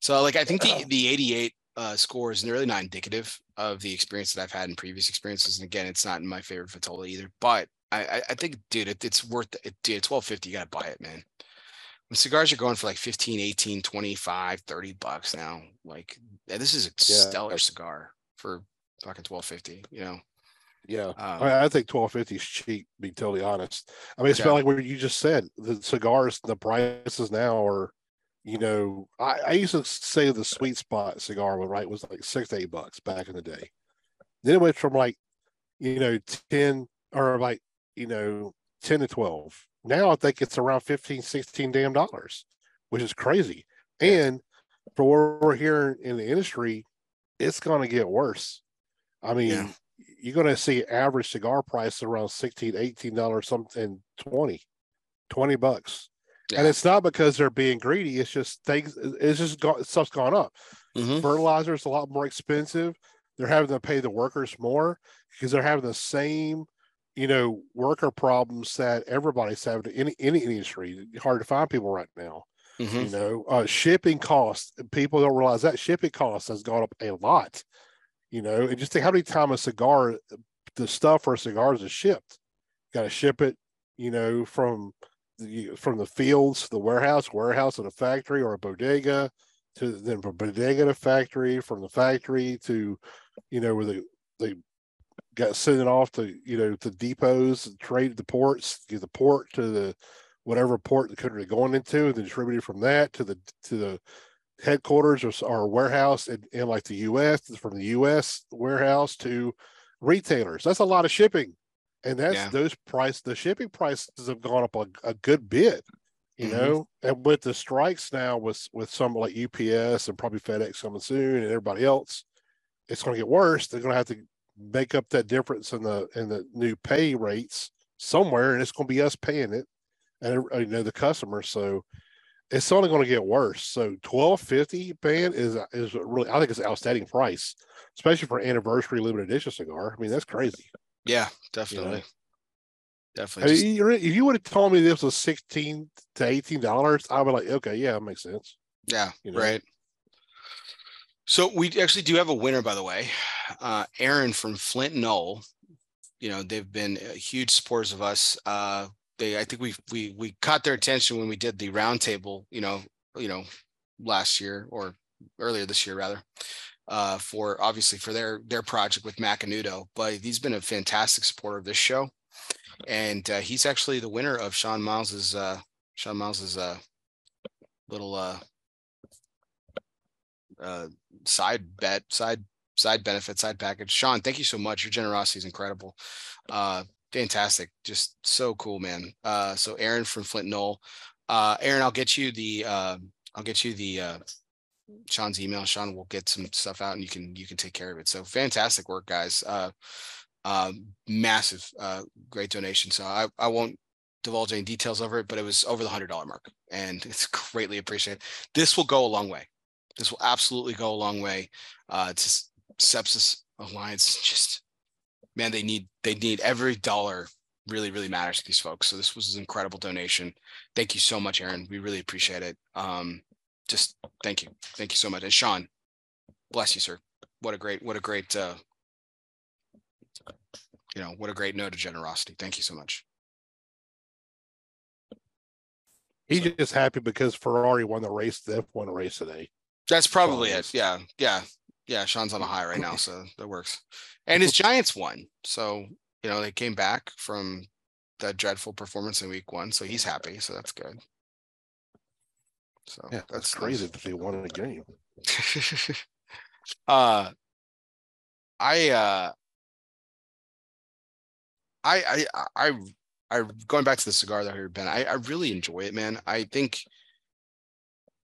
So, like, I think the the 88 uh, scores and they're really not indicative of the experience that I've had in previous experiences. And again, it's not in my favorite Vitola either. But I, I think, dude, it, it's worth it. Dude, twelve fifty, you gotta buy it, man. When cigars are going for like 15, 18, 25, 30 bucks now. Like this is a yeah. stellar cigar for fucking twelve fifty, you know. Yeah, um, I, I, think twelve fifty is cheap. Be totally honest. I mean, it's yeah. like what you just said. The cigars, the prices now are you know, I, I, used to say the sweet spot cigar was right was like six to eight bucks back in the day. Then it went from like, you know, 10 or like, you know, 10 to 12. Now I think it's around 15, 16 damn dollars, which is crazy. And for what we're hearing in the industry, it's going to get worse. I mean, yeah. you're going to see average cigar price around 16, 18 dollars, something 20, 20 bucks. Yeah. And it's not because they're being greedy. It's just things. It's just got, stuff's gone up. Mm-hmm. Fertilizer is a lot more expensive. They're having to pay the workers more because they're having the same, you know, worker problems that everybody's having in any industry. hard to find people right now. Mm-hmm. You know, uh, shipping costs. People don't realize that shipping costs has gone up a lot. You know, and just think how many times a cigar, the stuff for cigars is shipped. Got to ship it, you know, from from the fields to the warehouse, warehouse to the factory or a bodega, to then from bodega to factory, from the factory to, you know, where they they got sent off to you know to depots, and trade the ports, get the port to the whatever port the country going into, and then distributed from that to the to the headquarters or, or warehouse in, in like the U.S. from the U.S. warehouse to retailers. That's a lot of shipping and that's yeah. those price the shipping prices have gone up a, a good bit You mm-hmm. know, and with the strikes now, with with some like UPS and probably FedEx coming soon, and everybody else, it's going to get worse. They're going to have to make up that difference in the in the new pay rates somewhere, and it's going to be us paying it, and you know the customers. So it's only going to get worse. So twelve fifty band is is really I think it's an outstanding price, especially for anniversary limited edition cigar. I mean that's crazy. Yeah, definitely. You know? Definitely. Just... If you would have told me this was sixteen to eighteen dollars, I would be like, okay, yeah, it makes sense. Yeah, you know? right. So we actually do have a winner, by the way. Uh, Aaron from Flint Knoll. You know, they've been huge supporters of us. Uh, they, I think we we we caught their attention when we did the roundtable. You know, you know, last year or earlier this year rather. Uh, for obviously for their their project with Macanudo, but he's been a fantastic supporter of this show and uh, he's actually the winner of Sean Miles's uh, Sean Miles's uh, little uh, uh, side bet, side side benefit, side package. Sean, thank you so much. Your generosity is incredible. Uh, fantastic, just so cool, man. Uh, so Aaron from Flint Knoll, uh, Aaron, I'll get you the uh, I'll get you the uh, Sean's email. Sean will get some stuff out, and you can you can take care of it. So fantastic work, guys. Uh, um, massive, uh, great donation. So I, I won't divulge any details over it, but it was over the hundred dollar mark, and it's greatly appreciated. This will go a long way. This will absolutely go a long way. Uh, to Sepsis Alliance, just man, they need they need every dollar. Really, really matters to these folks. So this was an incredible donation. Thank you so much, Aaron. We really appreciate it. Um, just thank you, thank you so much. And Sean, bless you, sir. What a great, what a great, uh, you know, what a great note of generosity. Thank you so much. He's so, just happy because Ferrari won the race, the F1 race today. That's probably it. Yeah. Yeah. Yeah. Sean's on a high right now. So that works. And his Giants won. So, you know, they came back from that dreadful performance in week one. So he's happy. So that's good. So yeah, that's, that's crazy nice. that they won a game. uh I uh I I I I going back to the cigar that I heard Ben, I, I really enjoy it, man. I think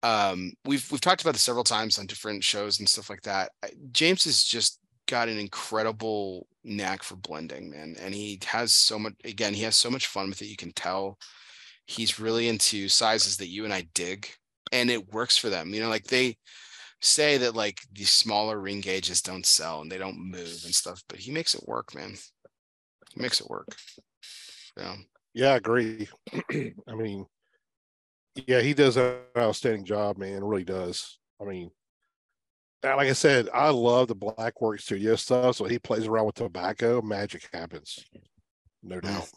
um we've we've talked about this several times on different shows and stuff like that. I, James has just got an incredible knack for blending, man. And he has so much again, he has so much fun with it. You can tell he's really into sizes that you and I dig and it works for them. You know, like they say that like these smaller ring gauges don't sell and they don't move and stuff, but he makes it work, man He makes it work. Yeah. Yeah, I agree. I mean, yeah, he does an outstanding job, man. Really does. I mean, like I said, I love the Black Work Studio stuff. So he plays around with tobacco, magic happens, no mm. doubt.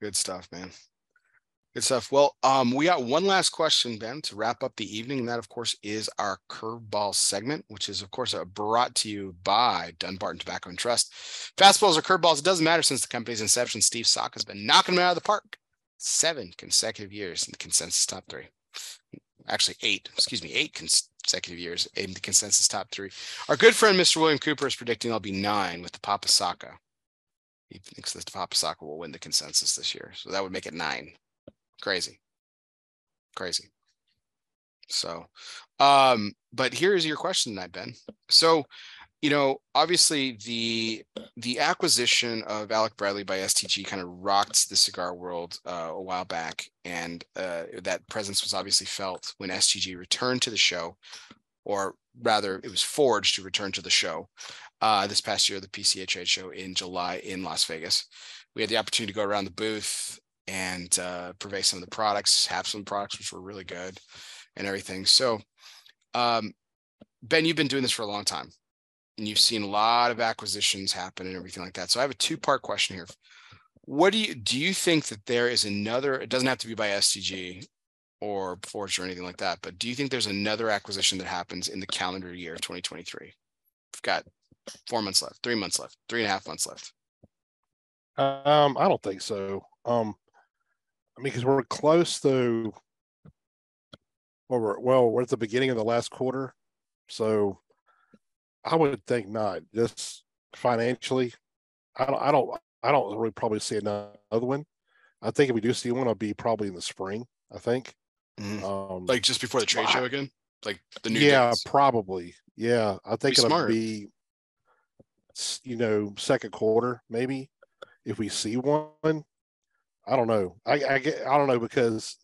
Good stuff, man. Good stuff. Well, um, we got one last question, Ben, to wrap up the evening. And that, of course, is our curveball segment, which is, of course, uh, brought to you by Dunbarton Tobacco and Trust. Fastballs or curveballs, it doesn't matter since the company's inception. Steve Saka has been knocking them out of the park seven consecutive years in the consensus top three. Actually, eight, excuse me, eight consecutive years in the consensus top three. Our good friend, Mr. William Cooper, is predicting I'll be nine with the Papa Saka. He thinks that the Papa Saka will win the consensus this year. So that would make it nine. Crazy. Crazy. So, um, but here's your question tonight, Ben. So, you know, obviously the the acquisition of Alec Bradley by STG kind of rocked the cigar world uh, a while back, and uh, that presence was obviously felt when STG returned to the show, or rather, it was forged to return to the show uh, this past year, the PCA trade show in July in Las Vegas. We had the opportunity to go around the booth and uh, purvey some of the products, have some products which were really good and everything. So, um, Ben, you've been doing this for a long time and you've seen a lot of acquisitions happen and everything like that. So I have a two part question here. What do you do you think that there is another, it doesn't have to be by STG or Forge or anything like that, but do you think there's another acquisition that happens in the calendar year of 2023? We've got four months left, three months left, three and a half months left. Um, I don't think so. Um, I mean, because we're close to, well, we're, well, we're at the beginning of the last quarter, so I would think not. Just financially, I don't, I don't, I don't really probably see another one. I think if we do see one, it'll be probably in the spring. I think. Mhm. Um, Like just before the trade Well, show again, like the new yeah, dates. probably. Yeah, I think Be it'll smart. be, you know, second quarter maybe if we see one. I don't know. I I get I don't know because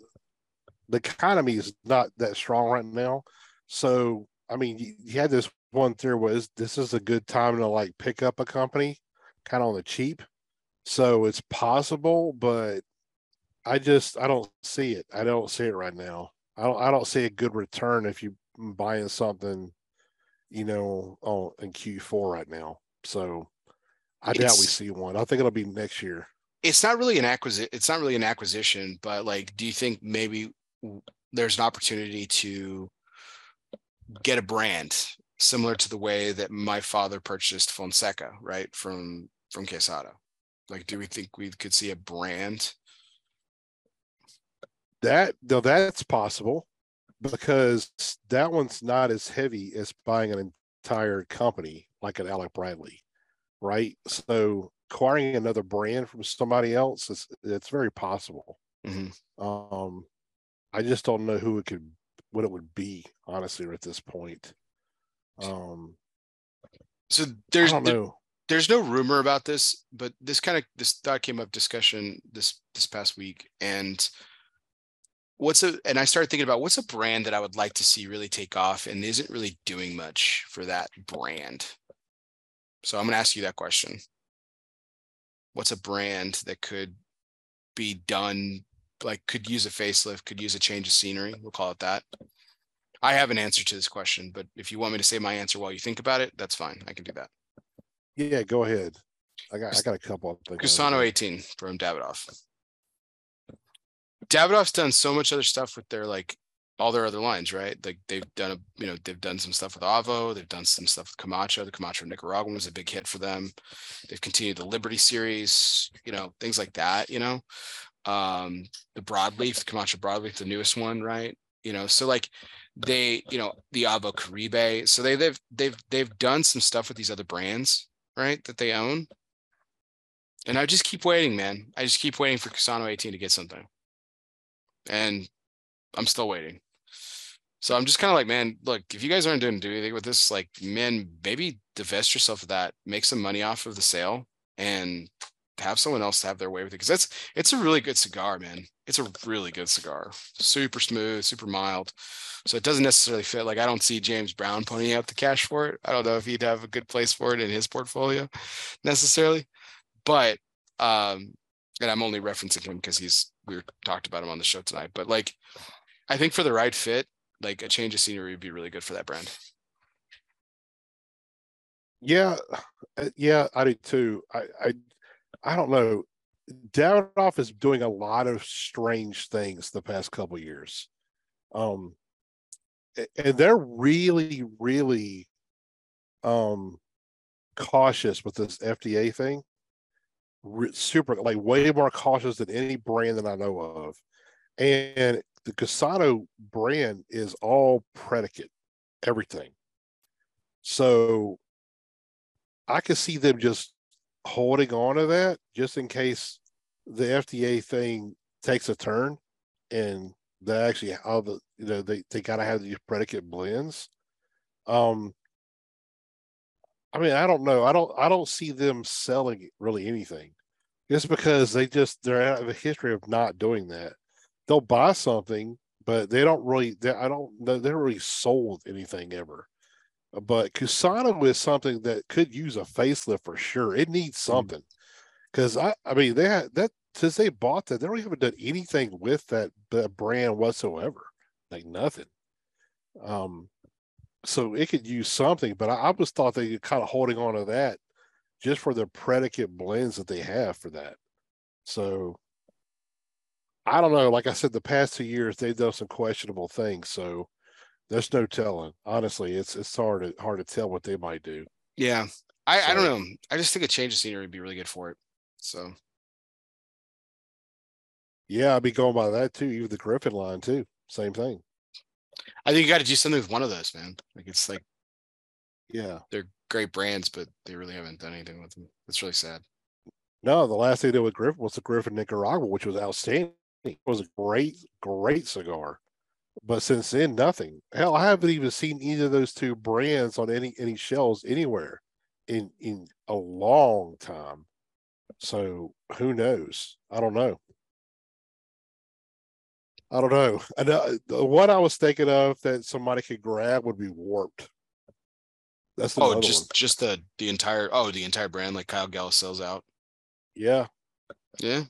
the economy is not that strong right now. So I mean, you, you had this one theory was this is a good time to like pick up a company, kind of on the cheap. So it's possible, but I just I don't see it. I don't see it right now. I don't I don't see a good return if you're buying something, you know, on in Q4 right now. So I doubt we see one. I think it'll be next year. It's not really an acquisition. It's not really an acquisition, but like, do you think maybe there's an opportunity to get a brand similar to the way that my father purchased Fonseca, right from from Quesada? Like, do we think we could see a brand? That though that's possible because that one's not as heavy as buying an entire company like an Alec Bradley, right? So acquiring another brand from somebody else is it's very possible. Mhm. Um, I just don't know who it could, what it would be, honestly, at this point. Um, So there's there- there's no rumor about this, but this kind of this thought came up discussion this this past week, and what's a and I started thinking about what's a brand that I would like to see really take off and isn't really doing much for that brand. So I'm gonna ask you that question. What's a brand that could be done like could use a facelift, could use a change of scenery? We'll call it that. I have an answer to this question, but if you want me to say my answer while you think about it, that's fine. I can do that. Yeah, go ahead. I got, I got a couple of things. Cusano 18 from Davidoff. Davidoff's done so much other stuff with their like all their other lines, right? Like they've done a you know they've done some stuff with Avo, they've done some stuff with Camacho. The Camacho Nicaraguan was a big hit for them. They've continued the Liberty series, you know, things like that. You know, um, the Broadleaf, the Camacho Broadleaf, the newest one, right? You know, so like they, you know, the Avo Caribe. So they they've they've they've done some stuff with these other brands, right? That they own. And I just keep waiting, man. I just keep waiting for Cusano 18 to get something. And I'm still waiting. So I'm just kind of like, man, look, if you guys aren't doing do anything with this, like, man, maybe divest yourself of that, make some money off of the sale, and have someone else have their way with it. Because that's it's a really good cigar, man. It's a really good cigar. Super smooth, super mild. So it doesn't necessarily fit. Like I don't see James Brown ponying out the cash for it. I don't know if he'd have a good place for it in his portfolio necessarily. But um, and I'm only referencing him because he's we talked about him on the show tonight. But like I think for the right fit, like a change of scenery would be really good for that brand. Yeah, uh, yeah, I do too. I, I, I don't know. Davidoff is doing a lot of strange things the past couple years, um, and they're really, really, um, cautious with this FDA thing. Re- super, like way more cautious than any brand that I know of, and the Cusano brand is all predicate, everything. So I could see them just holding on to that just in case the FDA thing takes a turn and they actually how the you know they, they gotta have these predicate blends. Um I mean I don't know. I don't I don't see them selling really anything. Just because they just they're out of a history of not doing that. They'll buy something, but they don't really they, I don't know they don't really sold anything ever but Cusano is something that could use a facelift for sure. It needs something because I, I mean, they had that since they bought that, they don't even done anything with that, that brand whatsoever, like nothing. Um, so it could use something, but I, I was thought they were kind of holding on to that just for the predicate blends that they have for that. So I don't know. Like I said, the past two years they've done some questionable things. So there's no telling. Honestly, it's it's hard to hard to tell what they might do. Yeah. I, I don't know. I just think a change of scenery would be really good for it. So Yeah, I'd be going by that too. Even the Griffin line too. Same thing. I think you got to do something with one of those, man. Like it's like Yeah. they're great brands, but they really haven't done anything with them. It's really sad. No, the last thing they did with Griffin was the Griffin Nicaragua, which was outstanding. It was a great, great cigar. But since then, nothing. Hell, I haven't even seen either of those two brands on any any shelves anywhere in in a long time. So who knows? I don't know. I don't know. And uh, what I was thinking of that somebody could grab would be warped. That's the oh, just one. just the the entire oh the entire brand like Kyle Gellis sells out. Yeah, yeah.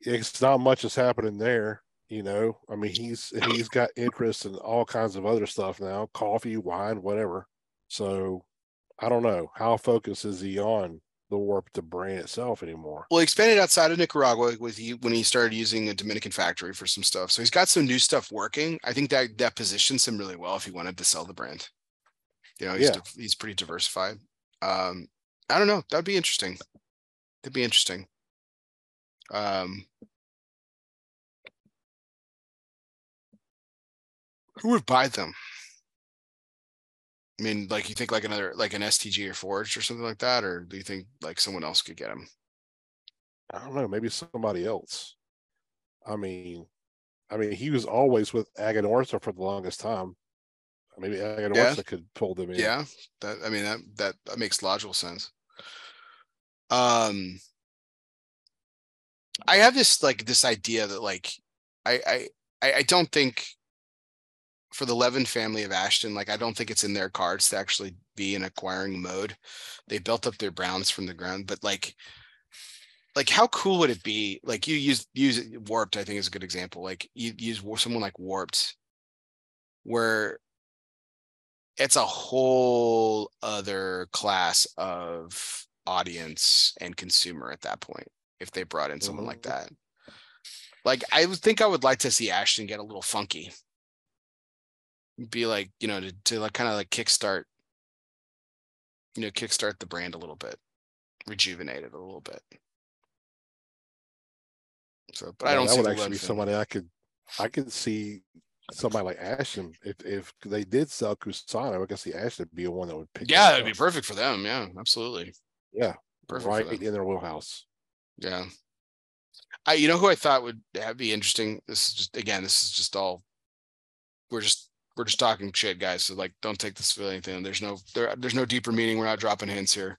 It's not much is happening there. You know, I mean, he's he's got interest in all kinds of other stuff now, coffee, wine, whatever. So I don't know how focused is he on the warp the brand itself anymore. Well, he expanded outside of Nicaragua with he when he started using a Dominican factory for some stuff. So he's got some new stuff working. I think that that positions him really well if he wanted to sell the brand. You know, he's yeah. he's pretty diversified. Um, I don't know. That'd be interesting. That'd be interesting. Um, who would buy them? I mean, like you think like another like an STG or Forged or something like that, or do you think like someone else could get them? I don't know. Maybe somebody else. I mean, I mean, he was always with Aganorsa for the longest time. Maybe Aganorsa yeah. could pull them in. Yeah, that I mean that that that makes logical sense. Um, I have this like this idea that like I I I don't think for the Levin family of Ashton, like I don't think it's in their cards to actually be in acquiring mode. They built up their browns from the ground, but like like how cool would it be? Like you use use warped, I think is a good example. Like you use someone like warped, where it's a whole other class of audience and consumer at that point if they brought in someone mm-hmm. like that. Like I would think I would like to see Ashton get a little funky. Be like you know to, to like kind of like kickstart you know kickstart the brand a little bit rejuvenate it a little bit. So but yeah, i don't that would actually be somebody i could i could see somebody like ashton if if they did sell Cusano i could see ashton be the one that would pick yeah that'd be perfect for them. Yeah absolutely. Yeah perfect right in their wheelhouse yeah I, you know who I thought would be interesting. This is just again, this is just all. We're just we're just talking shit, guys. So like, don't take this for anything. There's no there, there's no deeper meaning. We're not dropping hints here.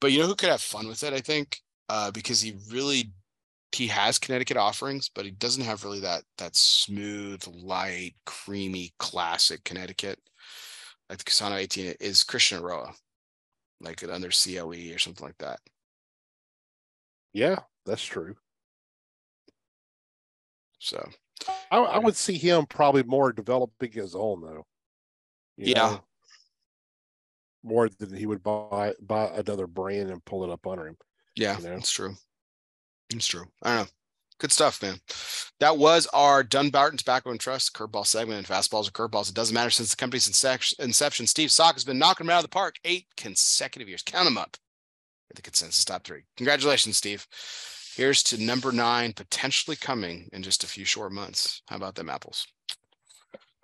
But you know who could have fun with it? I think uh, because he really he has Connecticut offerings, but he doesn't have really that that smooth, light, creamy, classic Connecticut. Like the Cusano 18 is Christian Eiroa, like an under CLE or something like that. Yeah, that's true. So I, I, would see him probably more developing his own though. yeah. Know, more than he would buy buy another brand and pull it up under him. Yeah, you know? that's true. It's true. I don't know. Good stuff, man. That was our Dunbarton Tobacco and Trust curveball segment and fastballs or curveballs. It doesn't matter since the company's inception. Steve Saka has been knocking them out of the park eight consecutive years. Count them up. The consensus top three. Congratulations, Steve. Here's to number nine, potentially coming in just a few short months. How about them apples?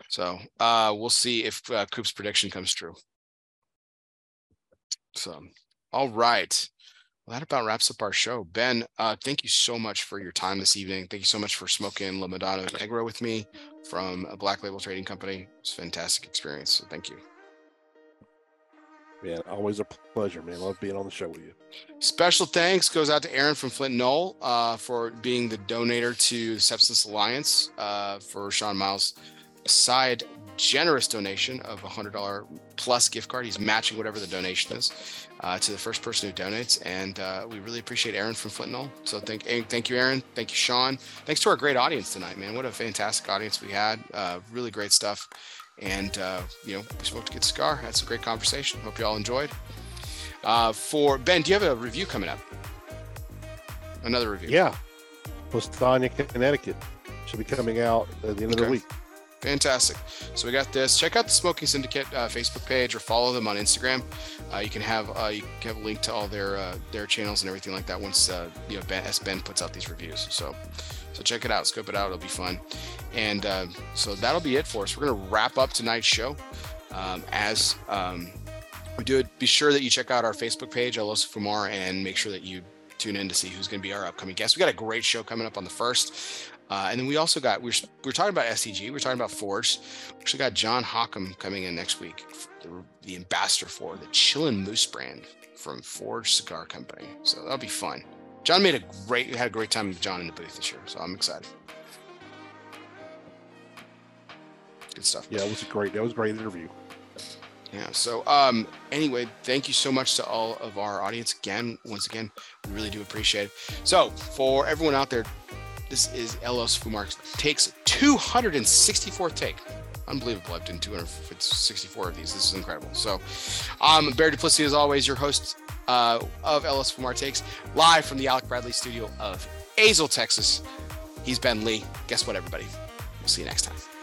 So uh, we'll see if uh, Coop's prediction comes true. So, all right. Well, that about wraps up our show. Ben, uh, thank you so much for your time this evening. Thank you so much for smoking La Madonna Negra with me from a Black Label Trading Company. It's a fantastic experience. So thank you. Man, always a pleasure, man. Love being on the show with you. Special thanks goes out to Aaron from Flint Knoll uh, for being the donator to the Sepsis Alliance uh, for Sean Miles' side generous donation of a hundred dollar plus gift card. He's matching whatever the donation is uh, to the first person who donates, and uh, we really appreciate Aaron from Flint Knoll. So thank thank you, Aaron. Thank you, Sean. Thanks to our great audience tonight, man. What a fantastic audience we had. Uh, really great stuff. And, uh, you know, we spoke to good Scar. Had some great conversation. Hope you all enjoyed. Uh, for Ben, do you have a review coming up? Another review? Yeah. Postania, Connecticut. Should be coming out at the end okay. of the week. Fantastic. So we got this. Check out the Smoking Syndicate uh, Facebook page or follow them on Instagram. Uh, you can have uh, you can have a link to all their uh, their channels and everything like that once uh, you know Ben, as Ben puts out these reviews. So so check it out, scope it out. It'll be fun. And uh, so that'll be it for us. We're gonna wrap up tonight's show um, as um, we do it. Be sure that you check out our Facebook page, El Oso Fumar, and make sure that you tune in to see who's going to be our upcoming guest. We got a great show coming up on the first. Uh, and then we also got we're we're talking about STG, we're talking about Forge. We actually got John Hockham coming in next week, the, the ambassador for the Chillin' Moose brand from Forge Cigar Company. So that'll be fun. John made a great had a great time with John in the booth this year, so I'm excited. Good stuff. Yeah, it was a great. That was a great interview. Yeah. So, um, anyway, thank you so much to all of our audience again. Once again, we really do appreciate it. So, for everyone out there, this is El Oso Fumar takes 264th take. Unbelievable. I've done 264 of these. This is incredible. So, I'm um, Barry Duplessis, as always, your host uh, of El Oso Fumar Takes, live from the Alec Bradley studio of Azle, Texas. He's Ben Lee. Guess what, everybody? We'll see you next time.